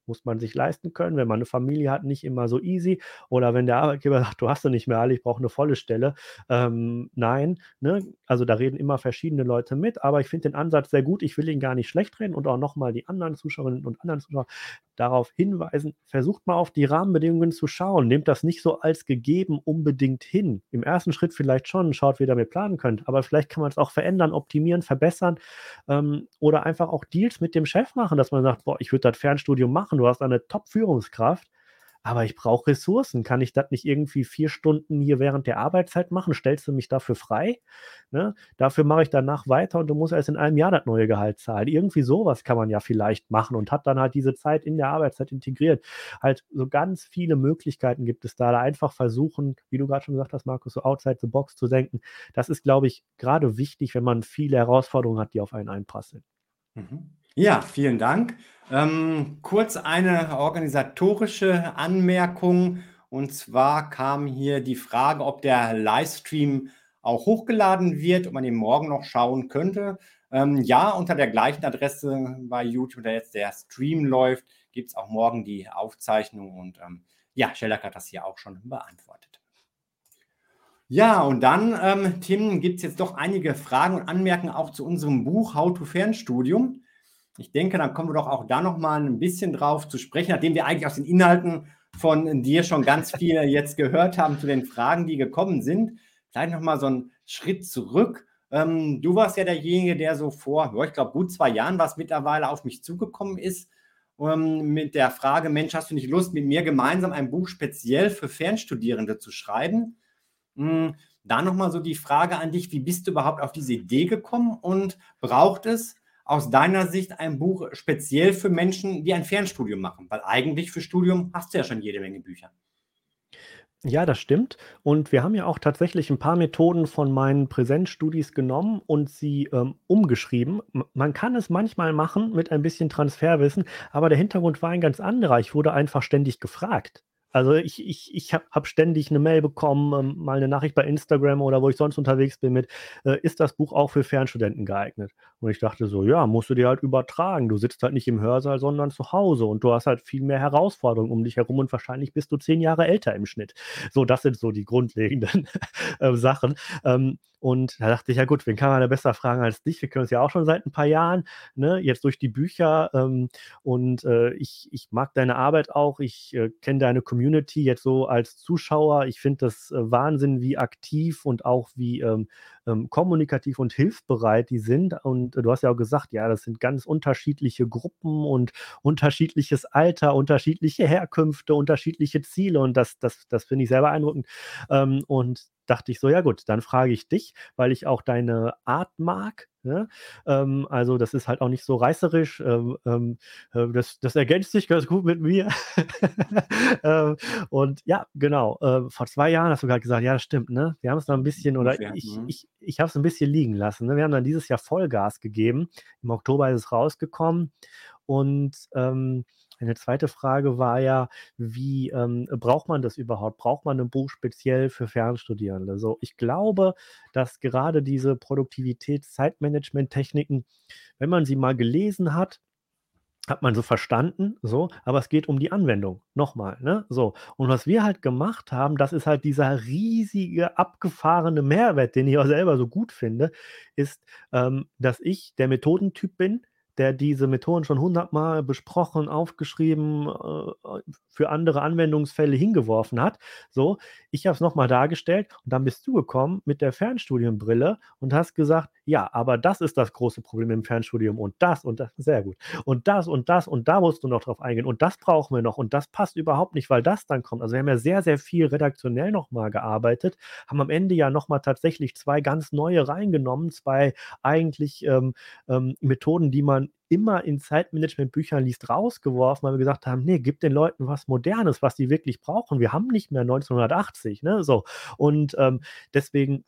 muss man sich leisten können. Wenn man eine Familie hat, nicht immer so easy. Oder wenn der Arbeitgeber sagt, du hast du nicht mehr alle, ich brauche eine volle Stelle. Ähm, nein, ne? also da reden immer verschiedene Leute mit, aber ich finde den Ansatz sehr gut. Ich will ihn gar nicht schlecht reden und auch nochmal die anderen Zuschauerinnen und anderen Zuschauer darauf hinweisen, versucht mal auf die Rahmenbedingungen zu schauen. Nehmt das nicht so als gegeben unbedingt hin. Im ersten Schritt vielleicht schon, schaut, wie ihr damit planen könnt, aber vielleicht kann man es auch verändern, optimieren, verbessern ähm, oder einfach auch Deals mit dem Chef machen, dass man sagt, boah, ich würde das Fernstudium machen, du hast eine Top-Führungskraft aber ich brauche Ressourcen. Kann ich das nicht irgendwie vier Stunden hier während der Arbeitszeit machen? Stellst du mich dafür frei? Ne? Dafür mache ich danach weiter und du musst erst in einem Jahr das neue Gehalt zahlen. Irgendwie sowas kann man ja vielleicht machen und hat dann halt diese Zeit in der Arbeitszeit integriert. Halt so ganz viele Möglichkeiten gibt es da. Da einfach versuchen, wie du gerade schon gesagt hast, Markus, so outside the box zu denken. Das ist, glaube ich, gerade wichtig, wenn man viele Herausforderungen hat, die auf einen einprasseln. Mhm. Ja, vielen Dank. Ähm, kurz eine organisatorische Anmerkung. Und zwar kam hier die Frage, ob der Livestream auch hochgeladen wird, ob man ihn morgen noch schauen könnte. Ähm, ja, unter der gleichen Adresse bei YouTube, da jetzt der Stream läuft, gibt es auch morgen die Aufzeichnung. Und ähm, ja, Shellac hat das hier auch schon beantwortet. Ja, und dann, ähm, Tim, gibt es jetzt doch einige Fragen und Anmerkungen auch zu unserem Buch How to Fernstudium. Ich denke, dann kommen wir doch auch da noch mal ein bisschen drauf zu sprechen, nachdem wir eigentlich aus den Inhalten von dir schon ganz viel jetzt gehört haben zu den Fragen, die gekommen sind. Vielleicht noch mal so einen Schritt zurück. Ähm, du warst ja derjenige, der so vor, ich glaube, gut zwei Jahren was mittlerweile auf mich zugekommen ist ähm, mit der Frage, Mensch, hast du nicht Lust, mit mir gemeinsam ein Buch speziell für Fernstudierende zu schreiben? Hm, da nochmal so die Frage an dich, wie bist du überhaupt auf diese Idee gekommen und braucht es aus deiner Sicht ein Buch speziell für Menschen, die ein Fernstudium machen? Weil eigentlich für Studium hast du ja schon jede Menge Bücher. Ja, das stimmt. Und wir haben ja auch tatsächlich ein paar Methoden von meinen Präsenzstudis genommen und sie, ähm, umgeschrieben. Man kann es manchmal machen mit ein bisschen Transferwissen, aber der Hintergrund war ein ganz anderer. Ich wurde einfach ständig gefragt. Also ich, ich, ich habe hab ständig eine Mail bekommen, ähm, mal eine Nachricht bei Instagram oder wo ich sonst unterwegs bin mit, äh, ist das Buch auch für Fernstudenten geeignet? Und ich dachte so, ja, musst du dir halt übertragen. Du sitzt halt nicht im Hörsaal, sondern zu Hause und du hast halt viel mehr Herausforderungen um dich herum und wahrscheinlich bist du zehn Jahre älter im Schnitt. So, das sind so die grundlegenden äh, Sachen. Ähm, und da dachte ich, ja gut, wen kann man da besser fragen als dich? Wir können uns ja auch schon seit ein paar Jahren, ne? jetzt durch die Bücher. Ähm, und äh, ich, ich mag deine Arbeit auch. Ich äh, kenne deine Community jetzt so als Zuschauer. Ich finde das äh, Wahnsinn, wie aktiv und auch wie ähm, ähm, kommunikativ und hilfsbereit die sind. Und äh, du hast ja auch gesagt, ja, das sind ganz unterschiedliche Gruppen und unterschiedliches Alter, unterschiedliche Herkünfte, unterschiedliche Ziele. Und das, das, das finde ich sehr beeindruckend. Ähm, und dachte ich so, ja gut, dann frage ich dich, weil ich auch deine Art mag. Ne? Ähm, also das ist halt auch nicht so reißerisch. Ähm, ähm, äh, das, das, ergänzt sich ganz gut mit mir. ähm, und ja, genau. Äh, vor zwei Jahren hast du gerade gesagt, ja, das stimmt. Ne? Wir haben es noch ein bisschen, oder ich, mhm. ich, ich habe es ein bisschen liegen lassen. Ne? Wir haben dann dieses Jahr Vollgas gegeben. Im Oktober ist es rausgekommen. Und ähm, eine zweite Frage war ja, wie ähm, braucht man das überhaupt? Braucht man ein Buch speziell für Fernstudierende? So, ich glaube, dass gerade diese Produktivitäts-Zeitmanagement-Techniken, wenn man sie mal gelesen hat, hat man so verstanden, so, aber es geht um die Anwendung. Nochmal, ne? So. Und was wir halt gemacht haben, das ist halt dieser riesige, abgefahrene Mehrwert, den ich auch selber so gut finde, ist, ähm, dass ich der Methodentyp bin, der diese Methoden schon hundertmal besprochen, aufgeschrieben, äh, für andere Anwendungsfälle hingeworfen hat. So, ich habe es nochmal dargestellt und dann bist du gekommen mit der Fernstudienbrille und hast gesagt, ja, aber das ist das große Problem im Fernstudium und das und das, sehr gut. Und das und das und da musst du noch drauf eingehen und das brauchen wir noch und das passt überhaupt nicht, weil das dann kommt. Also wir haben ja sehr, sehr viel redaktionell nochmal gearbeitet, haben am Ende ja nochmal tatsächlich zwei ganz neue reingenommen, zwei eigentlich ähm, ähm, Methoden, die man immer in Zeitmanagement-Büchern liest, rausgeworfen, weil wir gesagt haben, nee, gib den Leuten was Modernes, was sie wirklich brauchen. Wir haben nicht mehr 1980, ne, so. Und ähm, deswegen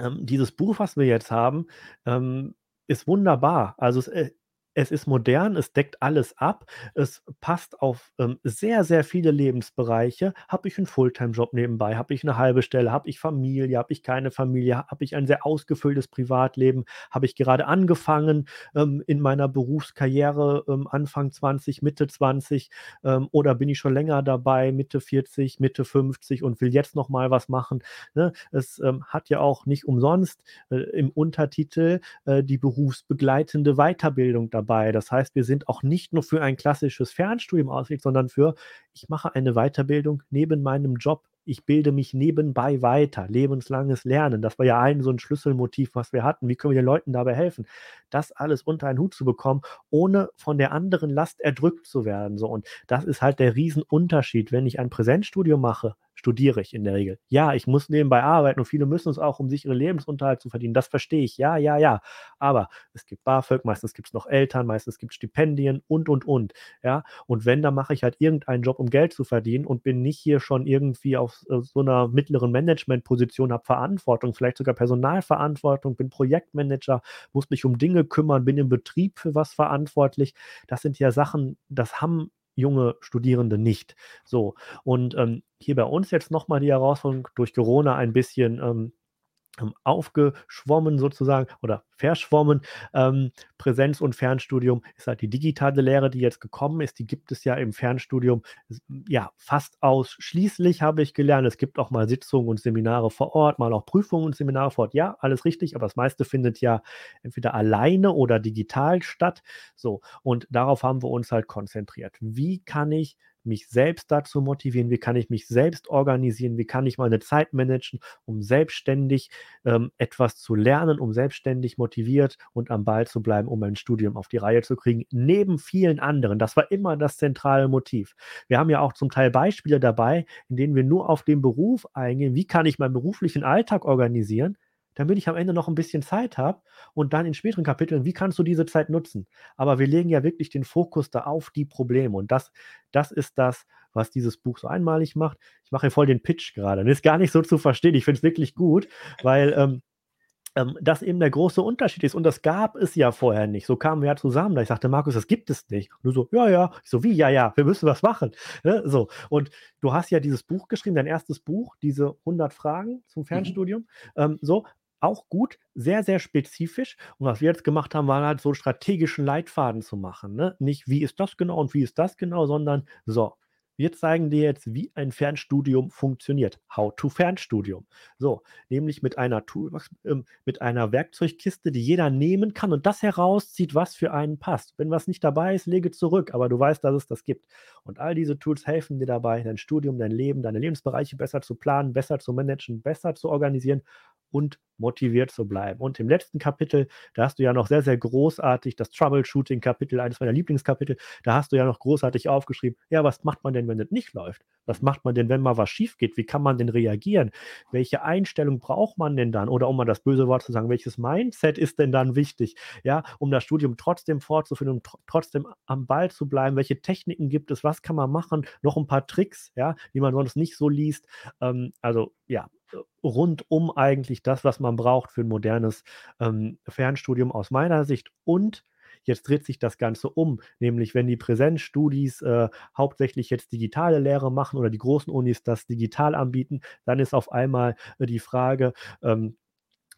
ähm, dieses Buch, was wir jetzt haben, ähm, ist wunderbar. Also es, äh, es ist modern, es deckt alles ab, es passt auf ähm, sehr, sehr viele Lebensbereiche. Habe ich einen Fulltime-Job nebenbei? Habe ich eine halbe Stelle? Habe ich Familie? Habe ich keine Familie? Habe ich ein sehr ausgefülltes Privatleben? Habe ich gerade angefangen ähm, in meiner Berufskarriere, ähm, Anfang 20, Mitte 20? Ähm, oder bin ich schon länger dabei, Mitte 40, Mitte 50 und will jetzt noch mal was machen? Ne? Es ähm, hat ja auch nicht umsonst äh, im Untertitel äh, die berufsbegleitende Weiterbildung dabei dabei. Das heißt, wir sind auch nicht nur für ein klassisches Fernstudium ausgelegt, sondern für, ich mache eine Weiterbildung neben meinem Job ich bilde mich nebenbei weiter, lebenslanges Lernen. Das war ja ein so ein Schlüsselmotiv, was wir hatten. Wie können wir den Leuten dabei helfen, das alles unter einen Hut zu bekommen, ohne von der anderen Last erdrückt zu werden. So und das ist halt der Riesenunterschied, wenn ich ein Präsenzstudium mache, studiere ich in der Regel. Ja, ich muss nebenbei arbeiten und viele müssen es auch, um sich ihren Lebensunterhalt zu verdienen. Das verstehe ich. Ja, ja, ja. Aber es gibt BAföG, meistens gibt es noch Eltern, meistens gibt es Stipendien und, und, und. Ja, und wenn, dann mache ich halt irgendeinen Job, um Geld zu verdienen und bin nicht hier schon irgendwie auf äh, so einer mittleren Managementposition, habe Verantwortung, vielleicht sogar Personalverantwortung, bin Projektmanager, muss mich um Dinge kümmern, bin im Betrieb für was verantwortlich. Das sind ja Sachen, das haben junge Studierende nicht. So, und ähm, hier bei uns jetzt nochmal die Herausforderung durch Corona ein bisschen ähm, aufgeschwommen sozusagen oder verschwommen. Ähm, Präsenz- und Fernstudium ist halt die digitale Lehre, die jetzt gekommen ist. Die gibt es ja im Fernstudium ja fast ausschließlich, habe ich gelernt. Es gibt auch mal Sitzungen und Seminare vor Ort, mal auch Prüfungen und Seminare vor Ort. Ja, alles richtig, aber das meiste findet ja entweder alleine oder digital statt. So, und darauf haben wir uns halt konzentriert. Wie kann ich mich selbst dazu motivieren, wie kann ich mich selbst organisieren, wie kann ich meine Zeit managen, um selbstständig ähm, etwas zu lernen, um selbstständig motiviert und am Ball zu bleiben, um mein Studium auf die Reihe zu kriegen, neben vielen anderen. Das war immer das zentrale Motiv. Wir haben ja auch zum Teil Beispiele dabei, in denen wir nur auf den Beruf eingehen, wie kann ich meinen beruflichen Alltag organisieren, damit ich am Ende noch ein bisschen Zeit habe und dann in späteren Kapiteln, wie kannst du diese Zeit nutzen? Aber wir legen ja wirklich den Fokus da auf die Probleme und das, das ist das, was dieses Buch so einmalig macht. Ich mache hier voll den Pitch gerade. Das ist gar nicht so zu verstehen. Ich finde es wirklich gut, weil ähm, ähm, das eben der große Unterschied ist. Und das gab es ja vorher nicht. So kamen wir ja zusammen. Da ich sagte, Markus, das gibt es nicht. Und du so, ja, ja. Ich so, wie, ja, ja, wir müssen was machen. Ne? So. Und du hast ja dieses Buch geschrieben, dein erstes Buch, diese 100 Fragen zum mhm. Fernstudium. Mhm. Ähm, so, auch gut, sehr, sehr spezifisch. Und was wir jetzt gemacht haben, war halt so einen strategischen Leitfaden zu machen. Ne? Nicht, wie ist das genau und wie ist das genau, sondern so, wir zeigen dir jetzt, wie ein Fernstudium funktioniert. How to Fernstudium. So, nämlich mit einer Tool, äh, mit einer Werkzeugkiste, die jeder nehmen kann und das herauszieht, was für einen passt. Wenn was nicht dabei ist, lege zurück, aber du weißt, dass es das gibt. Und all diese Tools helfen dir dabei, dein Studium, dein Leben, deine Lebensbereiche besser zu planen, besser zu managen, besser zu organisieren und motiviert zu bleiben. Und im letzten Kapitel, da hast du ja noch sehr, sehr großartig das Troubleshooting-Kapitel, eines meiner Lieblingskapitel, da hast du ja noch großartig aufgeschrieben, ja, was macht man denn, wenn es nicht läuft? Was macht man denn, wenn mal was schief geht? Wie kann man denn reagieren? Welche Einstellung braucht man denn dann? Oder um mal das böse Wort zu sagen, welches Mindset ist denn dann wichtig? Ja, um das Studium trotzdem fortzuführen, um tr trotzdem am Ball zu bleiben. Welche Techniken gibt es? Was kann man machen? Noch ein paar Tricks, ja, die man sonst nicht so liest. Ähm, also ja, rundum eigentlich das, was man braucht für ein modernes ähm, Fernstudium aus meiner Sicht. Und jetzt dreht sich das Ganze um, nämlich wenn die Präsenzstudis äh, hauptsächlich jetzt digitale Lehre machen oder die großen Unis das digital anbieten, dann ist auf einmal äh, die Frage, ähm,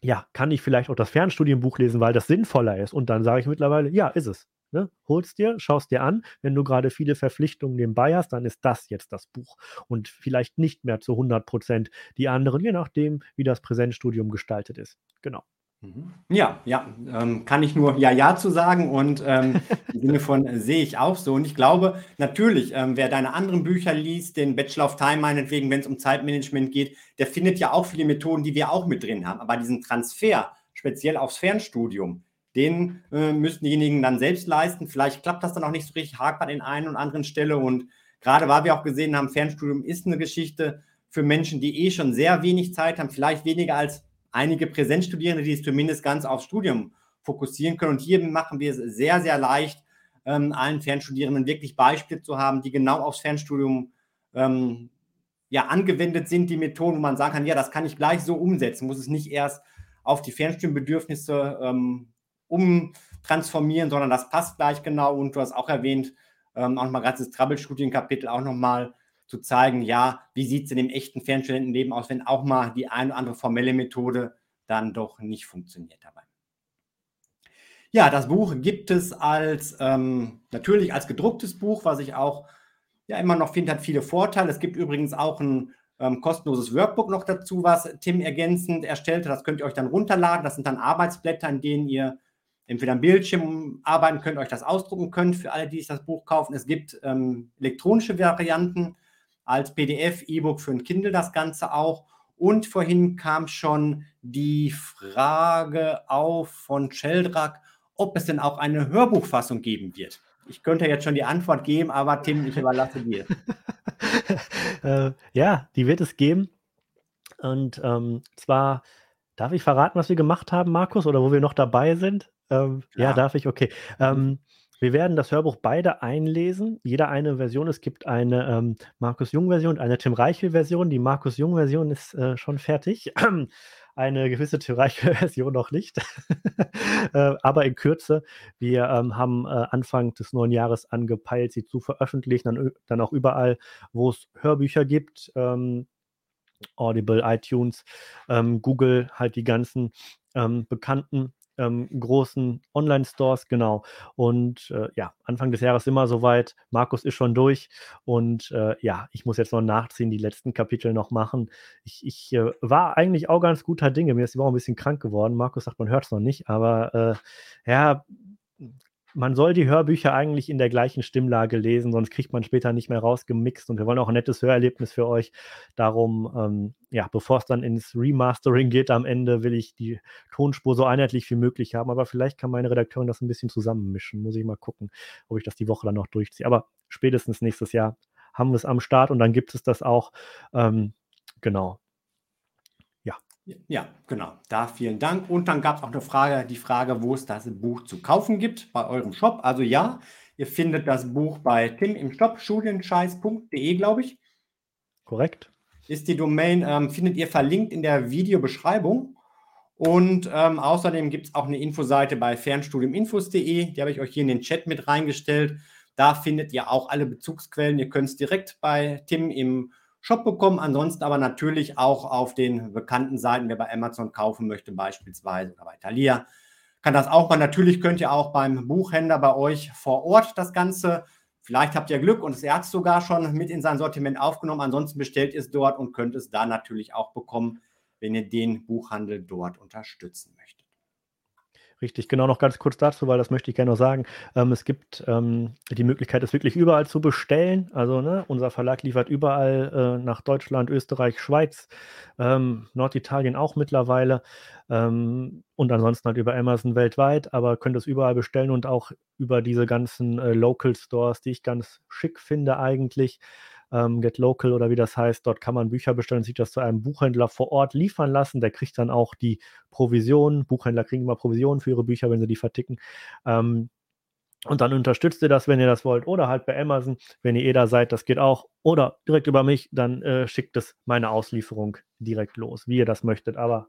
ja, kann ich vielleicht auch das Fernstudienbuch lesen, weil das sinnvoller ist? Und dann sage ich mittlerweile, ja, ist es. Ne? Holst dir, schaust dir an. Wenn du gerade viele Verpflichtungen nebenbei hast, dann ist das jetzt das Buch und vielleicht nicht mehr zu 100 Prozent die anderen, je nachdem, wie das Präsenzstudium gestaltet ist. Genau. Mhm. Ja, ja, ähm, kann ich nur Ja, Ja zu sagen und ähm, im Sinne von äh, sehe ich auch so. Und ich glaube, natürlich, ähm, wer deine anderen Bücher liest, den Bachelor of Time meinetwegen, wenn es um Zeitmanagement geht, der findet ja auch viele Methoden, die wir auch mit drin haben. Aber diesen Transfer, speziell aufs Fernstudium, den äh, müssen diejenigen dann selbst leisten. Vielleicht klappt das dann auch nicht so richtig, hakt an den einen und anderen Stelle. Und gerade weil wir auch gesehen haben, Fernstudium ist eine Geschichte für Menschen, die eh schon sehr wenig Zeit haben, vielleicht weniger als einige Präsenzstudierende, die es zumindest ganz aufs Studium fokussieren können. Und hier machen wir es sehr, sehr leicht, ähm, allen Fernstudierenden wirklich Beispiele zu haben, die genau aufs Fernstudium ähm, ja, angewendet sind, die Methoden, wo man sagen kann, ja, das kann ich gleich so umsetzen, muss es nicht erst auf die Fernstudienbedürfnisse ähm, umtransformieren, sondern das passt gleich genau. Und du hast auch erwähnt, ähm, auch mal gerade das Troubleshooting-Kapitel auch nochmal zu zeigen, ja, wie sieht es in dem echten Fernstudentenleben aus, wenn auch mal die eine oder andere formelle Methode dann doch nicht funktioniert dabei. Ja, das Buch gibt es als ähm, natürlich als gedrucktes Buch, was ich auch ja immer noch finde, hat viele Vorteile. Es gibt übrigens auch ein ähm, kostenloses Workbook noch dazu, was Tim ergänzend erstellte. Das könnt ihr euch dann runterladen. Das sind dann Arbeitsblätter, in denen ihr entweder am Bildschirm arbeiten könnt, euch das ausdrucken könnt für alle, die sich das Buch kaufen. Es gibt ähm, elektronische Varianten als PDF, E-Book für ein Kindle das Ganze auch. Und vorhin kam schon die Frage auf von Sheldrak, ob es denn auch eine Hörbuchfassung geben wird. Ich könnte jetzt schon die Antwort geben, aber Tim, ich überlasse dir. äh, ja, die wird es geben. Und ähm, zwar, darf ich verraten, was wir gemacht haben, Markus, oder wo wir noch dabei sind? Ähm, ja. darf ich? Okay. Ähm, wir werden das Hörbuch beide einlesen, jeder eine Version. Es gibt eine ähm, Markus Jung-Version und eine Tim Reichel-Version. Die Markus Jung-Version ist äh, schon fertig. eine gewisse Tim Reichel-Version noch nicht. äh, aber in Kürze. Wir ähm, haben äh, Anfang des neuen Jahres angepeilt, sie zu veröffentlichen, dann, dann auch überall, wo es Hörbücher gibt. Ähm, Audible, iTunes, ähm, Google, halt die ganzen ähm, bekannten ähm, großen Online-Stores, genau. Und äh, ja, Anfang des Jahres immer soweit. Markus ist schon durch und äh, ja, ich muss jetzt noch nachziehen, die letzten Kapitel noch machen. Ich, ich äh, war eigentlich auch ganz guter Dinge. Mir ist die Woche ein bisschen krank geworden. Markus sagt, man hört es noch nicht, aber äh, ja, man soll die Hörbücher eigentlich in der gleichen Stimmlage lesen, sonst kriegt man später nicht mehr rausgemixt. Und wir wollen auch ein nettes Hörerlebnis für euch. Darum, ähm, ja, bevor es dann ins Remastering geht am Ende, will ich die Tonspur so einheitlich wie möglich haben. Aber vielleicht kann meine Redakteurin das ein bisschen zusammenmischen. Muss ich mal gucken, ob ich das die Woche dann noch durchziehe. Aber spätestens nächstes Jahr haben wir es am Start und dann gibt es das auch. Ähm, genau. Ja, genau. Da vielen Dank. Und dann gab es auch eine Frage, die Frage, wo es das Buch zu kaufen gibt bei eurem Shop. Also ja, ihr findet das Buch bei Tim im Shop, studienscheiß.de, glaube ich. Korrekt. Ist die Domain, ähm, findet ihr verlinkt in der Videobeschreibung. Und ähm, außerdem gibt es auch eine Infoseite bei fernstudiuminfos.de. Die habe ich euch hier in den Chat mit reingestellt. Da findet ihr auch alle Bezugsquellen. Ihr könnt es direkt bei Tim im Shop bekommen. Ansonsten aber natürlich auch auf den bekannten Seiten, wer bei Amazon kaufen möchte, beispielsweise oder bei Thalia, kann das auch mal. Natürlich könnt ihr auch beim Buchhändler bei euch vor Ort das Ganze. Vielleicht habt ihr Glück und es hat sogar schon mit in sein Sortiment aufgenommen. Ansonsten bestellt ihr es dort und könnt es da natürlich auch bekommen, wenn ihr den Buchhandel dort unterstützen möchtet. Richtig, genau noch ganz kurz dazu, weil das möchte ich gerne noch sagen. Ähm, es gibt ähm, die Möglichkeit, es wirklich überall zu bestellen. Also ne, unser Verlag liefert überall äh, nach Deutschland, Österreich, Schweiz, ähm, Norditalien auch mittlerweile ähm, und ansonsten halt über Amazon weltweit, aber könnt es überall bestellen und auch über diese ganzen äh, Local Stores, die ich ganz schick finde eigentlich ähm, Get Local oder wie das heißt. Dort kann man Bücher bestellen und sich das zu einem Buchhändler vor Ort liefern lassen. Der kriegt dann auch die Provision. Buchhändler kriegen immer Provisionen für ihre Bücher, wenn sie die verticken. Ähm, und dann unterstützt ihr das, wenn ihr das wollt. Oder halt bei Amazon, wenn ihr eh da seid, das geht auch. Oder direkt über mich, dann äh, schickt es meine Auslieferung direkt los, wie ihr das möchtet. Aber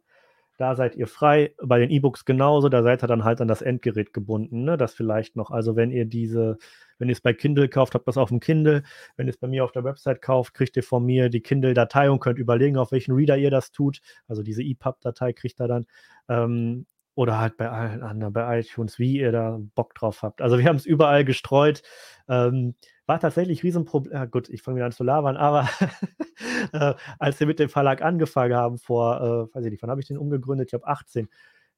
da seid ihr frei. Bei den E-Books genauso, da seid ihr dann halt an das Endgerät gebunden. Ne? Das vielleicht noch. Also wenn ihr diese, wenn ihr es bei Kindle kauft, habt ihr das auf dem Kindle. Wenn ihr es bei mir auf der Website kauft, kriegt ihr von mir die Kindle-Datei und könnt überlegen, auf welchen Reader ihr das tut. Also diese EPUB-Datei kriegt ihr dann. Ähm, oder halt bei allen anderen, bei iTunes, wie ihr da Bock drauf habt. Also wir haben es überall gestreut. Ähm, war tatsächlich Riesenproblem. Ja, gut, ich fange wieder an zu labern, aber äh, als wir mit dem Verlag angefangen haben, vor, äh, weiß ich nicht, wann habe ich den umgegründet? Ich glaube 18.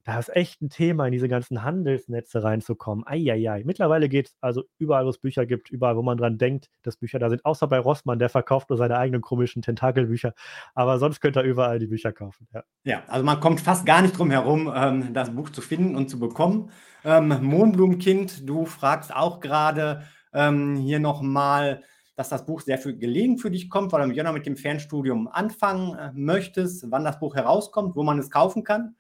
Da ist echt ein Thema, in diese ganzen Handelsnetze reinzukommen. Eieiei. Mittlerweile geht es also überall, wo es Bücher gibt, überall, wo man dran denkt, dass Bücher da sind. Außer bei Rossmann, der verkauft nur seine eigenen komischen Tentakelbücher. Aber sonst könnt ihr überall die Bücher kaufen. Ja, ja also man kommt fast gar nicht drum herum, ähm, das Buch zu finden und zu bekommen. Ähm, Mohnblumenkind, du fragst auch gerade, ähm, hier nochmal, dass das Buch sehr viel gelegen für dich kommt, weil du ja noch mit dem Fernstudium anfangen äh, möchtest, wann das Buch herauskommt, wo man es kaufen kann.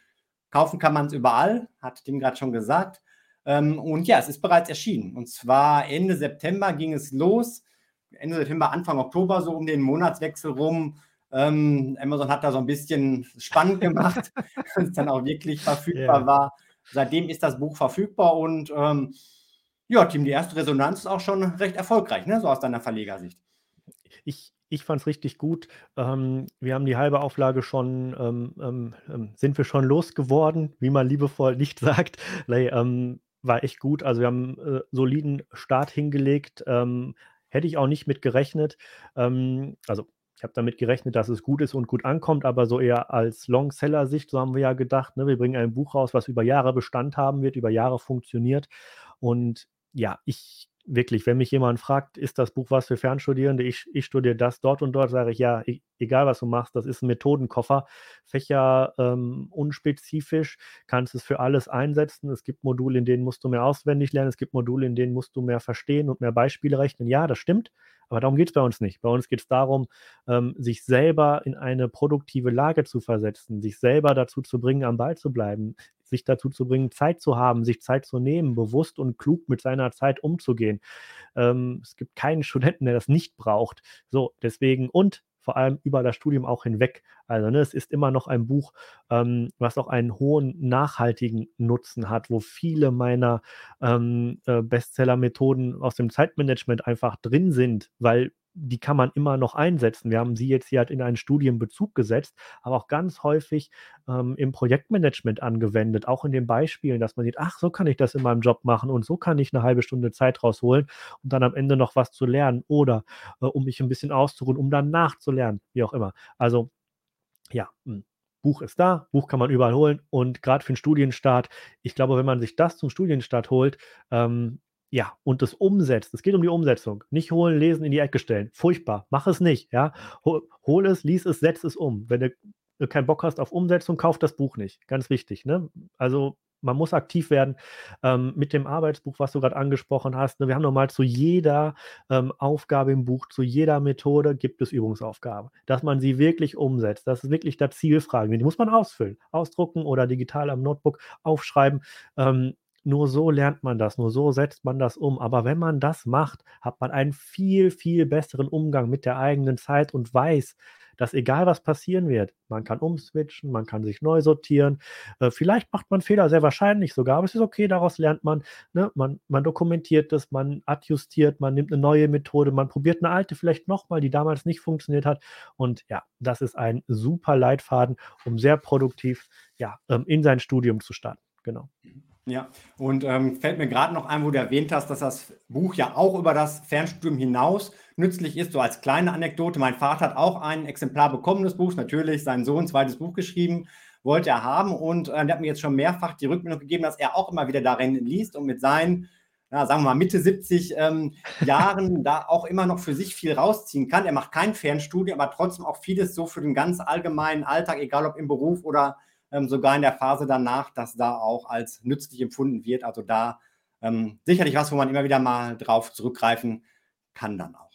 Kaufen kann man es überall, hat Tim gerade schon gesagt. Ähm, und ja, es ist bereits erschienen. Und zwar Ende September ging es los. Ende September, Anfang Oktober, so um den Monatswechsel rum. Ähm, Amazon hat da so ein bisschen spannend gemacht, wenn es dann auch wirklich verfügbar yeah. war. Seitdem ist das Buch verfügbar und ähm, ja, Tim, die erste Resonanz ist auch schon recht erfolgreich, ne? so aus deiner Verlegersicht. Ich, ich fand es richtig gut. Ähm, wir haben die halbe Auflage schon, ähm, ähm, ähm sind wir schon losgeworden, wie man liebevoll nicht sagt. Nee, ähm, war echt gut. Also wir haben äh, soliden Start hingelegt. Ähm, hätte ich auch nicht mit gerechnet. also ich habe damit gerechnet, dass es gut ist und gut ankommt, aber so eher als Longseller-Sicht, so haben wir ja gedacht, ne, wir bringen ein Buch raus, was über Jahre Bestand haben wird, über Jahre funktioniert. Und ja, ich wirklich, wenn mich jemand fragt, ist das Buch was für Fernstudierende? Ich, ich studiere das dort und dort, sage ich ja, ich, egal was du machst, das ist ein Methodenkoffer, Fächer ähm, unspezifisch, kannst es für alles einsetzen. Es gibt Module, in denen musst du mehr auswendig lernen, es gibt Module, in denen musst du mehr verstehen und mehr Beispiele rechnen. Ja, das stimmt, aber darum geht es bei uns nicht. Bei uns geht es darum, ähm, sich selber in eine produktive Lage zu versetzen, sich selber dazu zu bringen, am Ball zu bleiben, sich dazu zu bringen, Zeit zu haben, sich Zeit zu nehmen, bewusst und klug mit seiner Zeit umzugehen. Ähm, es gibt keinen Studenten, der das nicht braucht. So, deswegen und vor allem über das Studium auch hinweg. Also ne, es ist immer noch ein Buch, ähm, was auch einen hohen nachhaltigen Nutzen hat, wo viele meiner ähm, äh, Bestseller-Methoden aus dem Zeitmanagement einfach drin sind, weil die kann man immer noch einsetzen. Wir haben sie jetzt hier halt in einen Studienbezug gesetzt, aber auch ganz häufig ähm, im Projektmanagement angewendet, auch in den Beispielen, dass man sieht, ach, so kann ich das in meinem Job machen und so kann ich eine halbe Stunde Zeit rausholen, um dann am Ende noch was zu lernen oder äh, um mich ein bisschen auszuruhen, um dann nachzulernen, wie auch immer. Also ja, hm. Buch ist da, Buch kann man überall holen und gerade für den Studienstart, ich glaube, wenn man sich das zum Studienstart holt, ähm, ja, und das umsetzt, es geht um die Umsetzung, nicht holen, lesen, in die Ecke stellen, furchtbar, mach es nicht, ja, hol, hol es, lies es, setz es um. Wenn du keinen Bock hast auf Umsetzung, kauf das Buch nicht, ganz wichtig, ne? Also man muss aktiv werden ähm, mit dem Arbeitsbuch, was du gerade angesprochen hast. Ne? Wir haben nochmal zu jeder ähm, Aufgabe im Buch, zu jeder Methode gibt es Übungsaufgaben, dass man sie wirklich umsetzt. Das ist wirklich der Zielfrage. Die muss man ausfüllen, ausdrucken oder digital am Notebook aufschreiben. Ähm, nur so lernt man das, nur so setzt man das um. Aber wenn man das macht, hat man einen viel, viel besseren Umgang mit der eigenen Zeit und weiß, dass egal was passieren wird, man kann umswitchen, man kann sich neu sortieren. Äh, vielleicht macht man Fehler, sehr wahrscheinlich sogar, aber es ist okay, daraus lernt man. Ne? Man, man dokumentiert das, man adjustiert, man nimmt eine neue Methode, man probiert eine alte vielleicht nochmal, die damals nicht funktioniert hat. Und ja, das ist ein super Leitfaden, um sehr produktiv ja, ähm, in sein Studium zu starten. Genau. Ja, und ähm, fällt mir gerade noch ein, wo du erwähnt hast, dass das Buch ja auch über das Fernstudium hinaus nützlich ist, so als kleine Anekdote. Mein Vater hat auch ein Exemplar bekommen des Buchs, natürlich sein Sohn, zweites Buch geschrieben, wollte er haben und äh, der hat mir jetzt schon mehrfach die Rückmeldung gegeben, dass er auch immer wieder darin liest und mit seinen, ja, sagen wir mal, Mitte 70 ähm, Jahren da auch immer noch für sich viel rausziehen kann. Er macht kein Fernstudium, aber trotzdem auch vieles so für den ganz allgemeinen Alltag, egal ob im Beruf oder sogar in der Phase danach, dass da auch als nützlich empfunden wird. Also da ähm, sicherlich was, wo man immer wieder mal drauf zurückgreifen kann dann auch.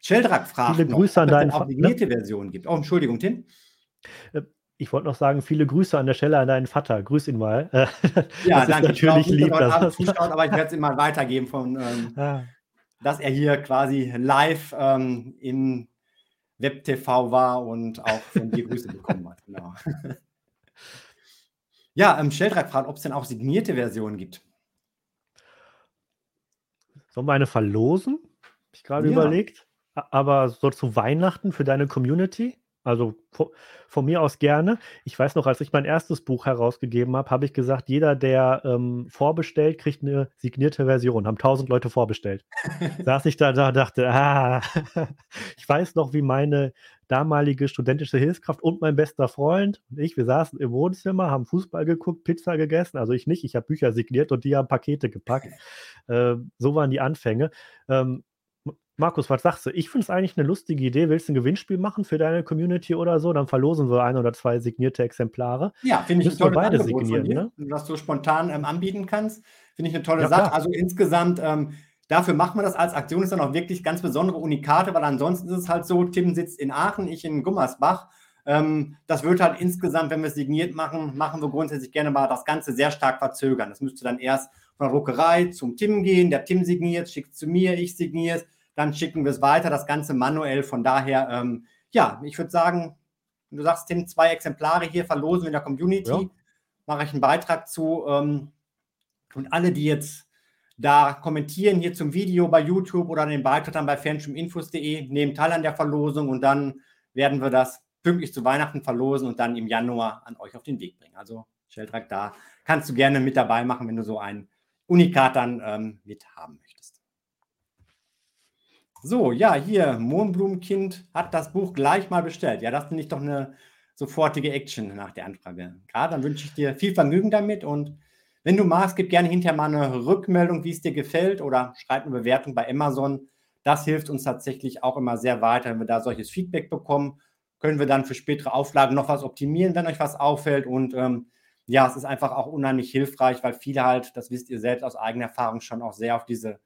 Sheldrak fragt Viele Grüße noch, an deinen ob es auch signierte ne? Version gibt. Oh, Entschuldigung, Tim. Äh, ich wollte noch sagen, viele Grüße an der Stelle an deinen Vater. Grüß ihn mal. ja, das danke. Ist natürlich lieb. Dass zuschaut, aber ich werde es ihm mal weitergeben, von, ähm, ah. dass er hier quasi live ähm, im Web-TV war und auch von dir Grüße bekommen hat. Genau. Ja, ähm, Sheldrak fragt, ob es denn auch signierte Versionen gibt. Sollen wir eine verlosen? Habe ich gerade ja. überlegt. Aber so zu Weihnachten für deine Community? Also von mir aus gerne. Ich weiß noch, als ich mein erstes Buch herausgegeben habe, habe ich gesagt, jeder, der ähm, vorbestellt, kriegt eine signierte Version. Haben tausend Leute vorbestellt. Saß ich da, da dachte, ah, ich weiß noch, wie meine damalige studentische Hilfskraft und mein bester Freund und ich, wir saßen im Wohnzimmer, haben Fußball geguckt, Pizza gegessen. Also ich nicht, ich habe Bücher signiert und die haben Pakete gepackt. Äh, so waren die Anfänge. Ähm, Markus, was sagst du? Ich finde es eigentlich eine lustige Idee. Willst du ein Gewinnspiel machen für deine Community oder so? Dann verlosen wir ein oder zwei signierte Exemplare. Ja, finde ich eine tolle beide signieren, ne? was du spontan ähm, anbieten kannst. Finde ich eine tolle ja, Sache. Klar. Also insgesamt, ähm, dafür machen wir das als Aktion. Ist dann auch wirklich ganz besondere Unikate, weil ansonsten ist es halt so, Tim sitzt in Aachen, ich in Gummersbach. Ähm, das wird halt insgesamt, wenn wir es signiert machen, machen wir grundsätzlich gerne mal das Ganze sehr stark verzögern. Das müsste dann erst von der Druckerei zum Tim gehen, der Tim signiert, schickt es zu mir, ich signiere es dann schicken wir es weiter, das Ganze manuell. Von daher, ähm, ja, ich würde sagen, du sagst, Tim, zwei Exemplare hier verlosen wir in der Community, ja. mache ich einen Beitrag zu. Ähm, und alle, die jetzt da kommentieren hier zum Video bei YouTube oder den Beitrag dann bei fernstudiuminfos.de, nehmen teil an der Verlosung und dann werden wir das pünktlich zu Weihnachten verlosen und dann im Januar an euch auf den Weg bringen. Also Sheldrak, da kannst du gerne mit dabei machen, wenn du so ein Unikat dann ähm, mit haben. So, ja, hier, Mohnblumenkind hat das Buch gleich mal bestellt. Ja, das finde ich doch eine sofortige Action nach der Anfrage. Gerade dann wünsche ich dir viel Vergnügen damit und wenn du magst, gib gerne hinterher mal eine Rückmeldung, wie es dir gefällt oder schreib eine Bewertung bei Amazon. Das hilft uns tatsächlich auch immer sehr weiter, wenn wir da solches Feedback bekommen. Können wir dann für spätere Auflagen noch was optimieren, wenn euch was auffällt. Und ähm, ja, es ist einfach auch unheimlich hilfreich, weil viele halt, das wisst ihr selbst aus eigener Erfahrung, schon auch sehr auf diese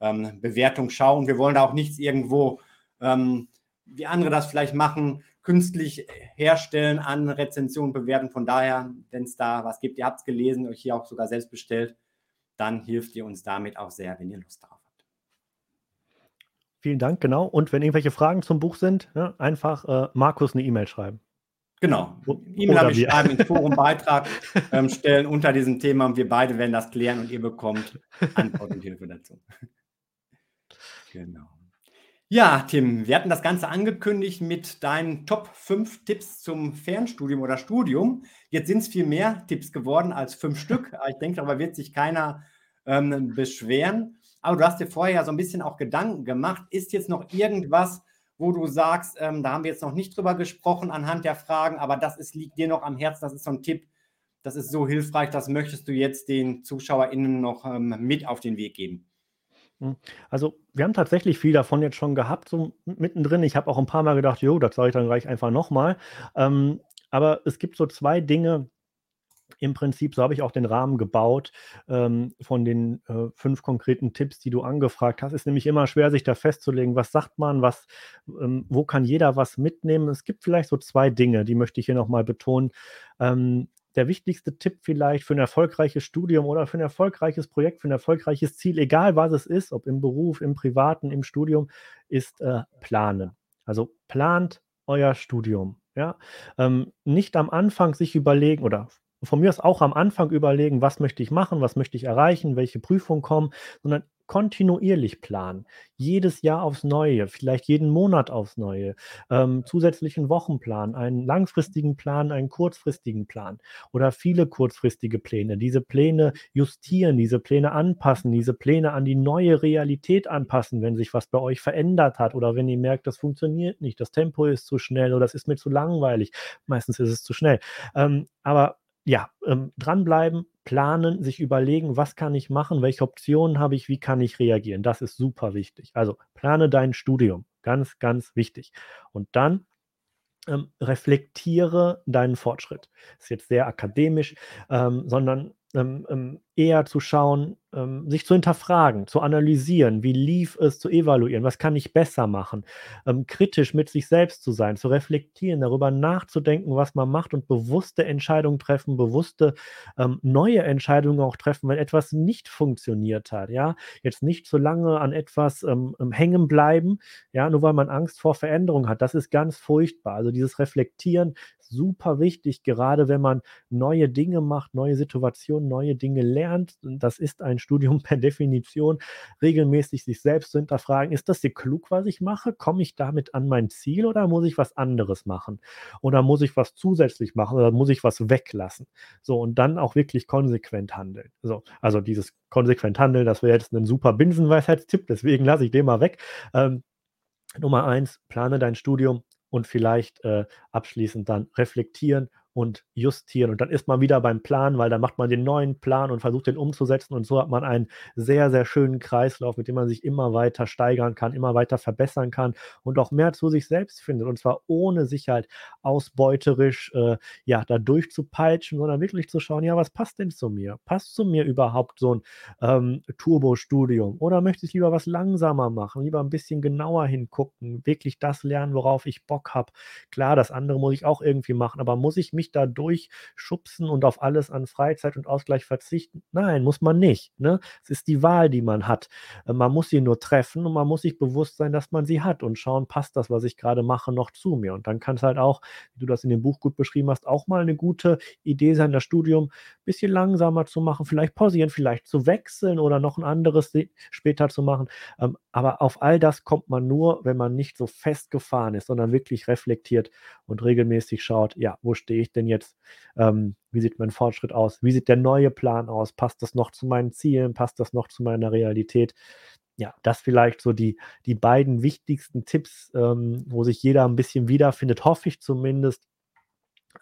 ähm, Bewertung schauen. Wir wollen da auch nichts irgendwo, ähm, wie andere das vielleicht machen, künstlich herstellen an Rezensionen bewerten. Von daher, wenn es da was gibt, ihr habt es gelesen, euch hier auch sogar selbst bestellt, dann hilft ihr uns damit auch sehr, wenn ihr Lust darauf habt. Vielen Dank, genau. Und wenn irgendwelche Fragen zum Buch sind, ja, einfach äh, Markus eine E-Mail schreiben. Genau. E-Mail habe ich schreiben, ins Forum Beitrag ähm, stellen unter diesem Thema und wir beide werden das klären und ihr bekommt Antwort und Hilfe dazu. Genau. Ja, Tim, wir hatten das Ganze angekündigt mit deinen Top 5 Tipps zum Fernstudium oder Studium. Jetzt sind es viel mehr Tipps geworden als fünf Stück. Ich denke, darüber wird sich keiner ähm, beschweren. Aber du hast dir vorher ja so ein bisschen auch Gedanken gemacht. Ist jetzt noch irgendwas, wo du sagst, ähm, da haben wir jetzt noch nicht drüber gesprochen anhand der Fragen, aber das ist, liegt dir noch am Herzen, das ist so ein Tipp, das ist so hilfreich, das möchtest du jetzt den ZuschauerInnen noch ähm, mit auf den Weg geben? Hm, also, wir haben tatsächlich viel davon jetzt schon gehabt, so mittendrin. Ich habe auch ein paar Mal gedacht: „Jo, das sage ich dann gleich einfach nochmal. Ähm, aber es gibt so zwei Dinge im Prinzip, so habe ich auch den Rahmen gebaut, ähm, von den, äh, 5 konkreten Tipps, die du angefragt hast. Ist nämlich immer schwer, sich da festzulegen, was sagt man, was ähm, wo kann jeder was mitnehmen? Es gibt vielleicht so zwei Dinge, die möchte ich hier nochmal betonen. Ähm, der wichtigste Tipp vielleicht für ein erfolgreiches Studium oder für ein erfolgreiches Projekt, für ein erfolgreiches Ziel, egal was es ist, ob im Beruf, im Privaten, im Studium, ist äh, planen. Also plant euer Studium. Ja? Ähm, nicht am Anfang sich überlegen oder von mir aus auch am Anfang überlegen, was möchte ich machen, was möchte ich erreichen, welche Prüfungen kommen, sondern kontinuierlich planen. Jedes Jahr aufs Neue, vielleicht jeden Monat aufs Neue. Ähm, zusätzlichen Wochenplan, einen langfristigen Plan, einen kurzfristigen Plan oder viele kurzfristige Pläne. Diese Pläne justieren, diese Pläne anpassen, diese Pläne an die neue Realität anpassen, wenn sich was bei euch verändert hat oder wenn ihr merkt, das funktioniert nicht, das Tempo ist zu schnell oder das ist mir zu langweilig. Meistens ist es zu schnell. Ähm, aber ja, ähm, dranbleiben, planen, sich überlegen, was kann ich machen, welche Optionen habe ich, wie kann ich reagieren. Das ist super wichtig. Also plane dein Studium, ganz, ganz wichtig. Und dann ähm, reflektiere deinen Fortschritt. Ist jetzt sehr akademisch, ähm, sondern ähm, ähm, eher zu schauen, ähm, sich zu hinterfragen, zu analysieren, wie lief es, zu evaluieren, was kann ich besser machen, ähm, kritisch mit sich selbst zu sein, zu reflektieren, darüber nachzudenken, was man macht und bewusste Entscheidungen treffen, bewusste ähm, neue Entscheidungen auch treffen, wenn etwas nicht funktioniert hat. Ja, jetzt nicht so lange an etwas ähm, hängen bleiben, ja, nur weil man Angst vor Veränderung hat. Das ist ganz furchtbar. Also dieses Reflektieren super wichtig, gerade wenn man neue Dinge macht, neue Situationen, neue Dinge lernt. Das ist ein Studium per Definition, regelmäßig sich selbst zu hinterfragen, ist das hier klug, was ich mache? Komme ich damit an mein Ziel oder muss ich was anderes machen? Oder muss ich was zusätzlich machen oder muss ich was weglassen? So, und dann auch wirklich konsequent handeln. So, also dieses konsequent handeln, das wäre jetzt ein super Binsenweisheitstipp, deswegen lasse ich den mal weg. Ähm, Nummer eins, plane dein Studium und vielleicht äh, abschließend dann reflektieren und justieren. Und dann ist man wieder beim Plan, weil dann macht man den neuen Plan und versucht den umzusetzen. Und so hat man einen sehr, sehr schönen Kreislauf, mit dem man sich immer weiter steigern kann, immer weiter verbessern kann und auch mehr zu sich selbst findet. Und zwar ohne sich halt ausbeuterisch äh, ja, da durchzupeitschen, sondern wirklich zu schauen, ja, was passt denn zu mir? Passt zu mir überhaupt so ein ähm, Turbo-Studium? Oder möchte ich lieber was langsamer machen, lieber ein bisschen genauer hingucken, wirklich das lernen, worauf ich Bock habe? Klar, das andere muss ich auch irgendwie machen, aber muss ich mich mich da durchschubsen und auf alles an Freizeit und Ausgleich verzichten? Nein, muss man nicht. Ne? Es ist die Wahl, die man hat. Äh, man muss sie nur treffen und man muss sich bewusst sein, dass man sie hat und schauen, passt das, was ich gerade mache, noch zu mir. Und dann kann es halt auch, wie du das in dem Buch gut beschrieben hast, auch mal eine gute Idee sein, das Studium ein bisschen langsamer zu machen, vielleicht pausieren, vielleicht zu wechseln oder noch ein anderes später zu machen. Ähm, aber auf all das kommt man nur, wenn man nicht so festgefahren ist, sondern wirklich reflektiert und regelmäßig schaut, ja, wo stehe ich denn jetzt? Ähm, wie sieht mein Fortschritt aus? Wie sieht der neue Plan aus? Passt das noch zu meinen Zielen? Passt das noch zu meiner Realität? Ja, das vielleicht so die, die beiden wichtigsten Tipps, ähm, wo sich jeder ein bisschen wiederfindet, hoffe ich zumindest.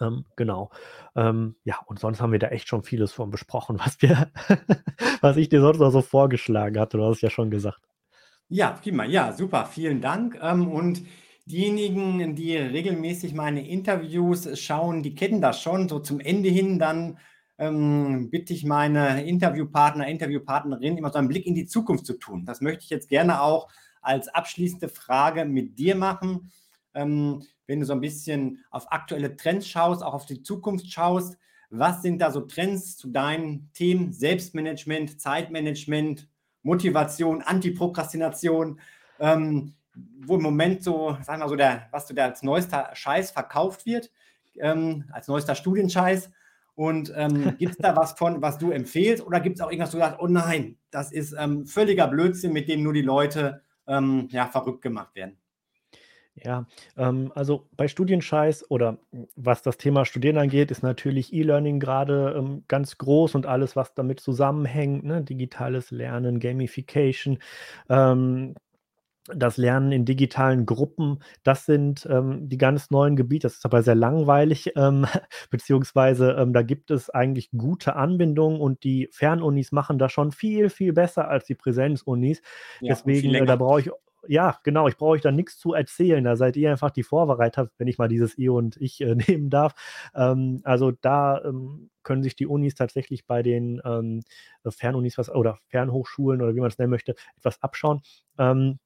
Ähm, genau. Ähm, ja, und sonst haben wir da echt schon vieles von besprochen, was wir, was ich dir sonst noch so vorgeschlagen hatte. Du hast es ja schon gesagt. Ja, prima. Ja, super. Vielen Dank. Ähm, und diejenigen, die regelmäßig meine Interviews schauen, die kennen das schon. So zum Ende hin, dann ähm, bitte ich meine Interviewpartner, Interviewpartnerin immer so einen Blick in die Zukunft zu tun. Das möchte ich jetzt gerne auch als abschließende Frage mit dir machen. Ähm, wenn du so ein bisschen auf aktuelle Trends schaust, auch auf die Zukunft schaust, was sind da so Trends zu deinen Themen Selbstmanagement, Zeitmanagement, Motivation, Antiprokrastination, ähm, wo im Moment so, sagen wir so, der, was so der als neuester Scheiß verkauft wird, ähm, als neuester Studienscheiß. Und ähm, gibt es da was von, was du empfehlst? Oder gibt es auch irgendwas, wo du sagst, oh nein, das ist ähm, völliger Blödsinn, mit dem nur die Leute ähm, ja, verrückt gemacht werden? Ja, ähm, also bei Studienscheiß oder was das Thema Studieren angeht, ist natürlich E-Learning gerade ähm, ganz groß und alles, was damit zusammenhängt, ne? digitales Lernen, Gamification. Ähm, das Lernen in digitalen Gruppen, das sind ähm, die ganz neuen Gebiete. Das ist aber sehr langweilig, ähm, beziehungsweise ähm, da gibt es eigentlich gute Anbindungen und die Fernunis machen das schon viel, viel besser als die Präsenzunis. Ja, Deswegen, äh, da brauche ich ja, genau, ich brauche euch da nichts zu erzählen. Da seid ihr einfach die Vorbereiter, wenn ich mal dieses ihr und ich äh, nehmen darf. Ähm, also da ähm, können sich die Unis tatsächlich bei den ähm, Fernunis was oder Fernhochschulen oder wie man es nennen möchte, etwas abschauen. Ähm,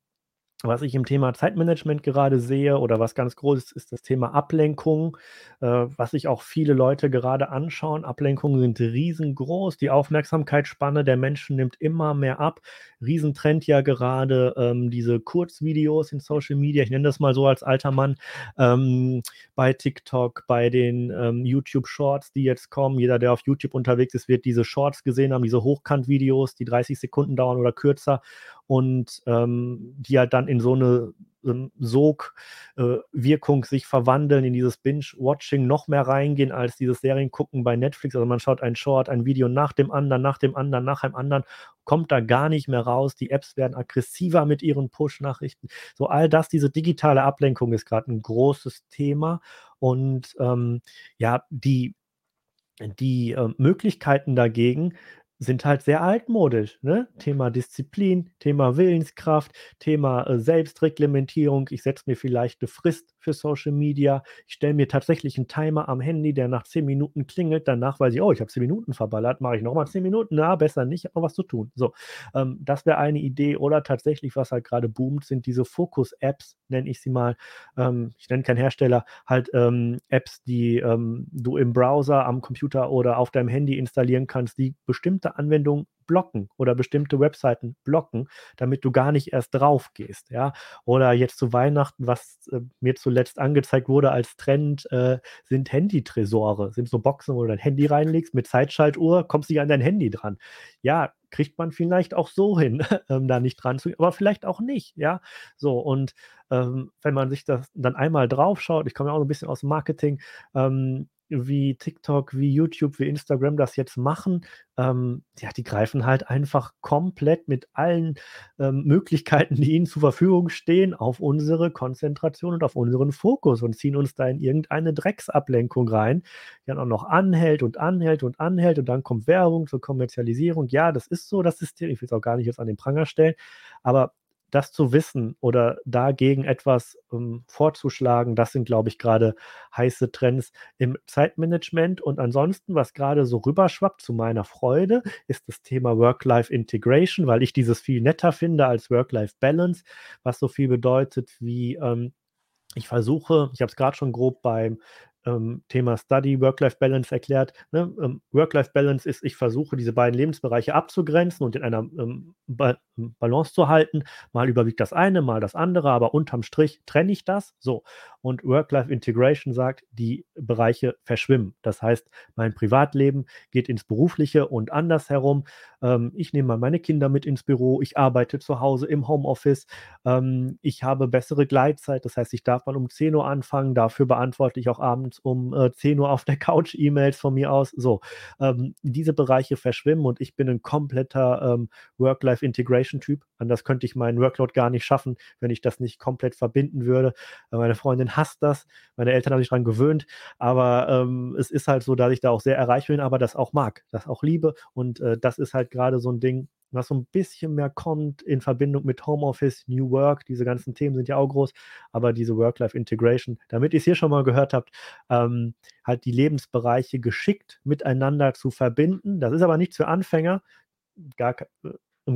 was ich im Thema Zeitmanagement gerade sehe oder was ganz groß ist, ist das Thema Ablenkung, äh, was sich auch viele Leute gerade anschauen. Ablenkungen sind riesengroß. Die Aufmerksamkeitsspanne der Menschen nimmt immer mehr ab. Riesentrend ja gerade ähm, diese Kurzvideos in Social Media. Ich nenne das mal so als alter Mann ähm, bei TikTok, bei den ähm, YouTube Shorts, die jetzt kommen. Jeder, der auf YouTube unterwegs ist, wird diese Shorts gesehen haben, diese Hochkant-Videos, die 30 Sekunden dauern oder kürzer und ähm, die halt dann in so eine ähm, Sog-Wirkung äh, sich verwandeln, in dieses Binge-Watching noch mehr reingehen als dieses Seriengucken bei Netflix. Also man schaut ein Short, ein Video nach dem anderen, nach dem anderen, nach dem anderen, kommt da gar nicht mehr raus. Die Apps werden aggressiver mit ihren Push-Nachrichten. So all das, diese digitale Ablenkung ist gerade ein großes Thema. Und ähm, ja, die, die äh, Möglichkeiten dagegen sind halt sehr altmodisch. Ne? Thema Disziplin, Thema Willenskraft, Thema äh, Selbstreglementierung. Ich setze mir vielleicht eine Frist für Social Media. Ich stelle mir tatsächlich einen Timer am Handy, der nach 10 Minuten klingelt. Danach weiß ich, oh, ich habe 10 Minuten verballert. Mache ich nochmal 10 Minuten? Na, besser nicht, habe noch was zu tun. So, ähm, das wäre eine Idee. Oder tatsächlich, was halt gerade boomt, sind diese Fokus-Apps, nenne ich sie mal. Ähm, ich nenne keinen Hersteller, halt ähm, Apps, die ähm, du im Browser, am Computer oder auf deinem Handy installieren kannst, die bestimmte Anwendungen blocken oder bestimmte Webseiten blocken, damit du gar nicht erst drauf gehst, ja. Oder jetzt zu Weihnachten, was äh, mir zuletzt angezeigt wurde als Trend, äh, sind Handy-Tresore, sind so Boxen, wo du dein Handy reinlegst mit Zeitschaltuhr, kommst du an dein Handy dran. Ja, kriegt man vielleicht auch so hin, ähm, da nicht dran zu, aber vielleicht auch nicht, ja. So, und ähm, wenn man sich das dann einmal drauf schaut, ich komme ja auch ein bisschen aus dem Marketing, ähm, wie TikTok, wie YouTube, wie Instagram das jetzt machen, ähm, ja, die greifen halt einfach komplett mit allen ähm, Möglichkeiten, die ihnen zur Verfügung stehen, auf unsere Konzentration und auf unseren Fokus und ziehen uns da in irgendeine Drecksablenkung rein, die dann auch noch anhält und anhält und anhält und dann kommt Werbung zur Kommerzialisierung. Ja, das ist so das System. Ich will es auch gar nicht jetzt an den Pranger stellen, aber das zu wissen oder dagegen etwas ähm, vorzuschlagen, das sind, glaube ich, gerade heiße Trends im Zeitmanagement. Und ansonsten, was gerade so rüberschwappt zu meiner Freude, ist das Thema Work-Life-Integration, weil ich dieses viel netter finde als Work-Life-Balance, was so viel bedeutet wie ähm, ich versuche, ich habe es gerade schon grob beim ähm, Thema Study, Work-Life-Balance erklärt. Ne? Ähm, Work-Life-Balance ist, ich versuche diese beiden Lebensbereiche abzugrenzen und in einer ähm, ba Balance zu halten. Mal überwiegt das eine, mal das andere, aber unterm Strich trenne ich das. So. Und Work-Life-Integration sagt, die Bereiche verschwimmen. Das heißt, mein Privatleben geht ins Berufliche und andersherum. Ähm, ich nehme mal meine Kinder mit ins Büro, ich arbeite zu Hause im Homeoffice, ähm, ich habe bessere Gleitzeit, das heißt, ich darf mal um 10 Uhr anfangen, dafür beantworte ich auch abends um äh, 10 Uhr auf der Couch E-Mails von mir aus. So, ähm, diese Bereiche verschwimmen und ich bin ein kompletter ähm, Work-Life-Integration-Typ. Anders könnte ich meinen Workload gar nicht schaffen, wenn ich das nicht komplett verbinden würde. Äh, meine Freundin hasst das, meine Eltern haben sich daran gewöhnt, aber ähm, es ist halt so, dass ich da auch sehr erreicht bin, aber das auch mag, das auch liebe und äh, das ist halt gerade so ein Ding, was so ein bisschen mehr kommt in Verbindung mit Homeoffice, New Work, diese ganzen Themen sind ja auch groß, aber diese Work-Life-Integration, damit ihr es hier schon mal gehört habt, ähm, halt die Lebensbereiche geschickt miteinander zu verbinden. Das ist aber nichts für Anfänger, gar,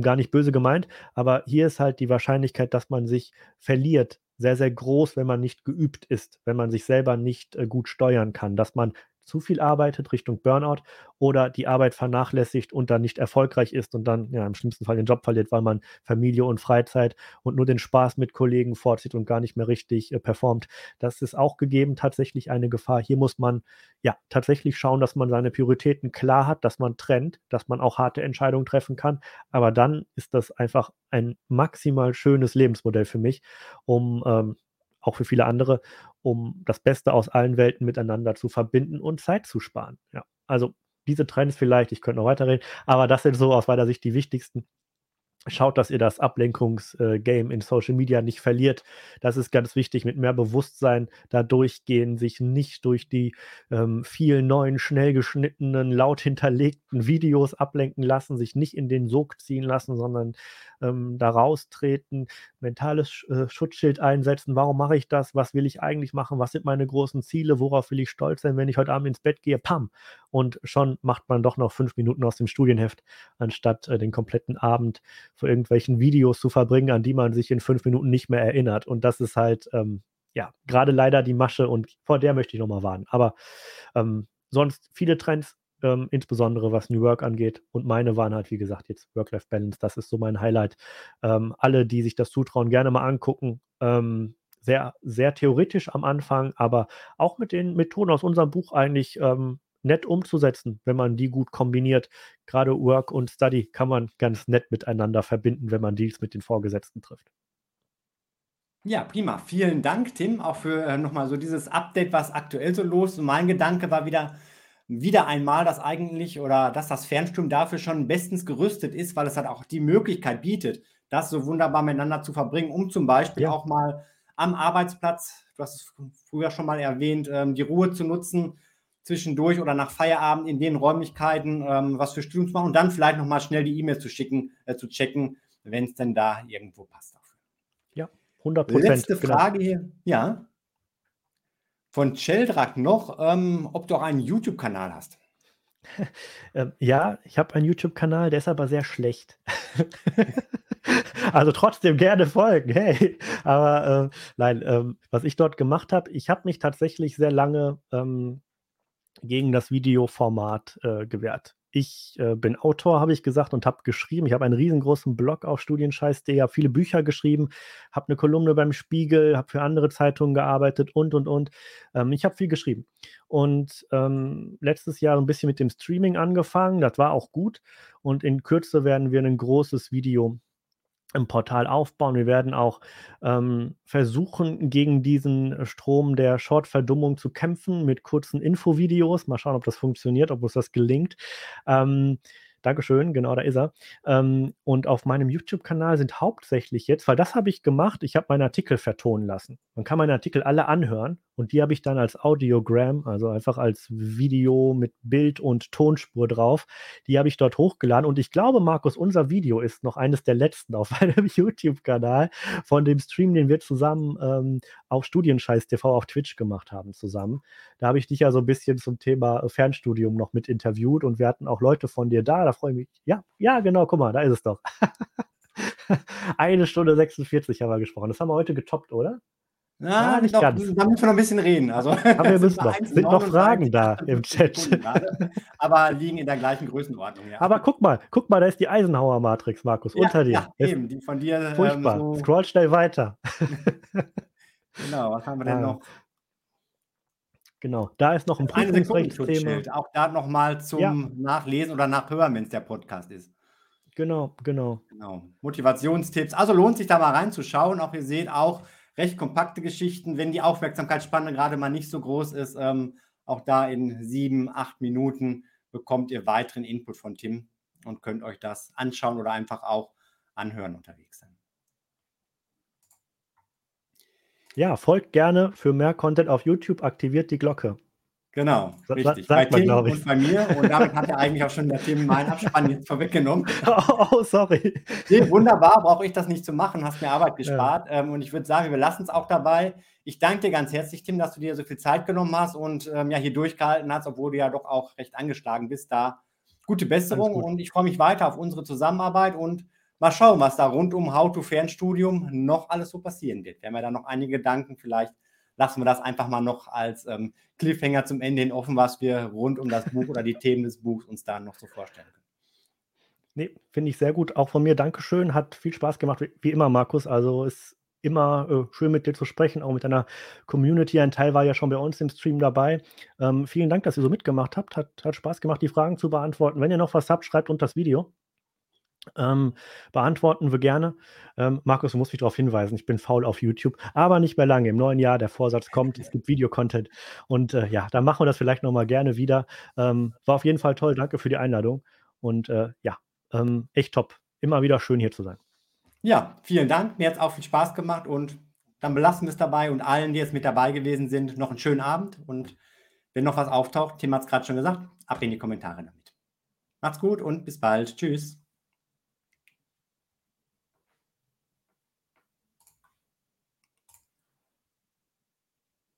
gar nicht böse gemeint, aber hier ist halt die Wahrscheinlichkeit, dass man sich verliert, sehr, sehr groß, wenn man nicht geübt ist, wenn man sich selber nicht äh, gut steuern kann, dass man zu viel arbeitet Richtung Burnout oder die Arbeit vernachlässigt und dann nicht erfolgreich ist und dann ja, im schlimmsten Fall den Job verliert, weil man Familie und Freizeit und nur den Spaß mit Kollegen vorzieht und gar nicht mehr richtig äh, performt. Das ist auch gegeben tatsächlich eine Gefahr. Hier muss man ja tatsächlich schauen, dass man seine Prioritäten klar hat, dass man trennt, dass man auch harte Entscheidungen treffen kann. Aber dann ist das einfach ein maximal schönes Lebensmodell für mich, um ähm, auch für viele andere, um das Beste aus allen Welten miteinander zu verbinden und Zeit zu sparen. Ja, also diese Trends vielleicht, ich könnte noch weiterreden, aber das sind so aus meiner Sicht die wichtigsten. Schaut, dass ihr das Ablenkungsgame in Social Media nicht verliert. Das ist ganz wichtig, mit mehr Bewusstsein da durchgehen, sich nicht durch die ähm, vielen neuen, schnell geschnittenen, laut hinterlegten Videos ablenken lassen, sich nicht in den Sog ziehen lassen, sondern ähm, da raustreten, mentales äh, Schutzschild einsetzen. Warum mache ich das? Was will ich eigentlich machen? Was sind meine großen Ziele? Worauf will ich stolz sein, wenn ich heute Abend ins Bett gehe? Pam! Und schon macht man doch noch fünf Minuten aus dem Studienheft, anstatt äh, den kompletten Abend vor irgendwelchen Videos zu verbringen, an die man sich in fünf Minuten nicht mehr erinnert. Und das ist halt, ähm, ja, gerade leider die Masche und vor der möchte ich nochmal warnen. Aber ähm, sonst viele Trends, ähm, insbesondere was New Work angeht. Und meine waren halt, wie gesagt, jetzt Work-Life-Balance. Das ist so mein Highlight. Ähm, alle, die sich das zutrauen, gerne mal angucken. Ähm, sehr, sehr theoretisch am Anfang, aber auch mit den Methoden aus unserem Buch eigentlich ähm, nett umzusetzen, wenn man die gut kombiniert. Gerade Work und Study kann man ganz nett miteinander verbinden, wenn man Deals mit den Vorgesetzten trifft. Ja, prima. Vielen Dank, Tim, auch für äh, nochmal so dieses Update, was aktuell so los. ist. mein Gedanke war wieder, wieder einmal, dass eigentlich oder dass das Fernstudium dafür schon bestens gerüstet ist, weil es halt auch die Möglichkeit bietet, das so wunderbar miteinander zu verbringen, um zum Beispiel ja. auch mal am Arbeitsplatz, du hast es früher schon mal erwähnt, ähm, die Ruhe zu nutzen, zwischendurch oder nach Feierabend in den Räumlichkeiten ähm, was für Studium zu machen und dann vielleicht nochmal schnell die E-Mail zu schicken, äh, zu checken, wenn es denn da irgendwo passt dafür. Ja, 100 Prozent. Letzte genau. Frage genau. hier. Ja von Sheldrak noch, ähm, ob du auch einen YouTube-Kanal hast. ähm, ja, ich habe einen YouTube-Kanal, der ist aber sehr schlecht. also trotzdem gerne folgen, hey. Aber äh, nein, ähm, was ich dort gemacht habe, ich habe mich tatsächlich sehr lange ähm, gegen das Videoformat äh, gewehrt. Ich äh, bin Autor, habe ich gesagt, und habe geschrieben. Ich habe einen riesengroßen Blog auf Studienscheiß.de, habe viele Bücher geschrieben, habe eine Kolumne beim Spiegel, habe für andere Zeitungen gearbeitet und, und, und. Ähm, ich habe viel geschrieben. Und ähm, letztes Jahr ein bisschen mit dem Streaming angefangen. Das war auch gut. Und in Kürze werden wir ein großes Video im Portal aufbauen. Wir werden auch ähm, versuchen, gegen diesen Strom der Short-Verdummung zu kämpfen mit kurzen Infovideos. Mal schauen, ob das funktioniert, ob uns das gelingt. Ähm, Dankeschön, genau, da ist er. Ähm, und auf meinem YouTube-Kanal sind hauptsächlich jetzt, weil das habe ich gemacht, ich habe meinen Artikel vertonen lassen. Man kann meine Artikel alle anhören und die habe ich dann als Audiogram, also einfach als Video mit Bild und Tonspur drauf, die habe ich dort hochgeladen. Und ich glaube, Markus, unser Video ist noch eines der letzten auf meinem YouTube-Kanal von dem Stream, den wir zusammen ähm, auf Studienscheiß TV auf Twitch gemacht haben zusammen. Da habe ich dich ja so ein bisschen zum Thema Fernstudium noch mit interviewt und wir hatten auch Leute von dir da. Da freue ich mich. Ja, ja, genau, guck mal, da ist es doch. Eine Stunde 46 haben wir gesprochen. Das haben wir heute getoppt, oder? Ja, ja nicht doch, ganz. Da müssen wir noch ein bisschen reden. Also, Aber wir müssen noch. Sind noch Fragen da im Chat? aber liegen in der gleichen Größenordnung. Ja. Aber guck mal, guck mal, da ist die Eisenhower-Matrix, Markus, ja, unter dir. Ja, eben, die von dir. Ähm, furchtbar. Ähm, so Scroll schnell weiter. genau, was haben wir denn noch? Genau, da ist noch ein Prüfungsrechtsthema. Auch da nochmal zum ja. Nachlesen oder Nachhören, wenn es der Podcast ist. Genau, genau. Genau. Motivationstipps. Also lohnt sich da mal reinzuschauen. Auch ihr seht auch recht kompakte Geschichten, wenn die Aufmerksamkeitsspanne gerade mal nicht so groß ist. Ähm, auch da in sieben, acht Minuten bekommt ihr weiteren Input von Tim und könnt euch das anschauen oder einfach auch anhören unterwegs sein. Ja, folgt gerne für mehr Content auf YouTube, aktiviert die Glocke. Genau, richtig. Sagt bei Tim man, und bei mir. Und damit hat er eigentlich auch schon der Tim meinen Abspann jetzt vorweggenommen. Oh, oh sorry. Nee, wunderbar, brauche ich das nicht zu machen, hast mir Arbeit gespart. Ja. Ähm, und ich würde sagen, wir lassen es auch dabei. Ich danke dir ganz herzlich, Tim, dass du dir so viel Zeit genommen hast und ähm, ja hier durchgehalten hast, obwohl du ja doch auch recht angeschlagen bist. Da gute Besserung und ich freue mich weiter auf unsere Zusammenarbeit und mal schauen, was da rund um How to Fernstudium noch alles so passieren wird. Wir haben ja da noch einige Gedanken, vielleicht lassen wir das einfach mal noch als ähm, Cliffhanger zum Ende hin offen, was wir rund um das Buch oder die Themen des Buchs uns da noch so vorstellen können. Nee, finde ich sehr gut. Auch von mir Dankeschön. Hat viel Spaß gemacht, wie, wie immer, Markus. Also ist immer äh, schön mit dir zu sprechen, auch mit deiner Community. Ein Teil war ja schon bei uns im Stream dabei. Ähm, vielen Dank, dass ihr so mitgemacht habt. Hat, hat Spaß gemacht, die Fragen zu beantworten. Wenn ihr noch was habt, schreibt unter das Video. Ähm, beantworten wir gerne. Ähm, Markus, du musst mich darauf hinweisen, ich bin faul auf YouTube, aber nicht mehr lange. Im neuen Jahr, der Vorsatz kommt, es gibt Videocontent. Und äh, ja, dann machen wir das vielleicht nochmal gerne wieder. Ähm, war auf jeden Fall toll. Danke für die Einladung. Und äh, ja, ähm, echt top. immer wieder schön hier zu sein. Ja, vielen Dank. Mir hat es auch viel Spaß gemacht und dann belassen wir es dabei und allen, die jetzt mit dabei gewesen sind, noch einen schönen Abend und wenn noch was auftaucht, Tim hat es gerade schon gesagt, ab in die Kommentare damit. Macht's gut und bis bald. Tschüss.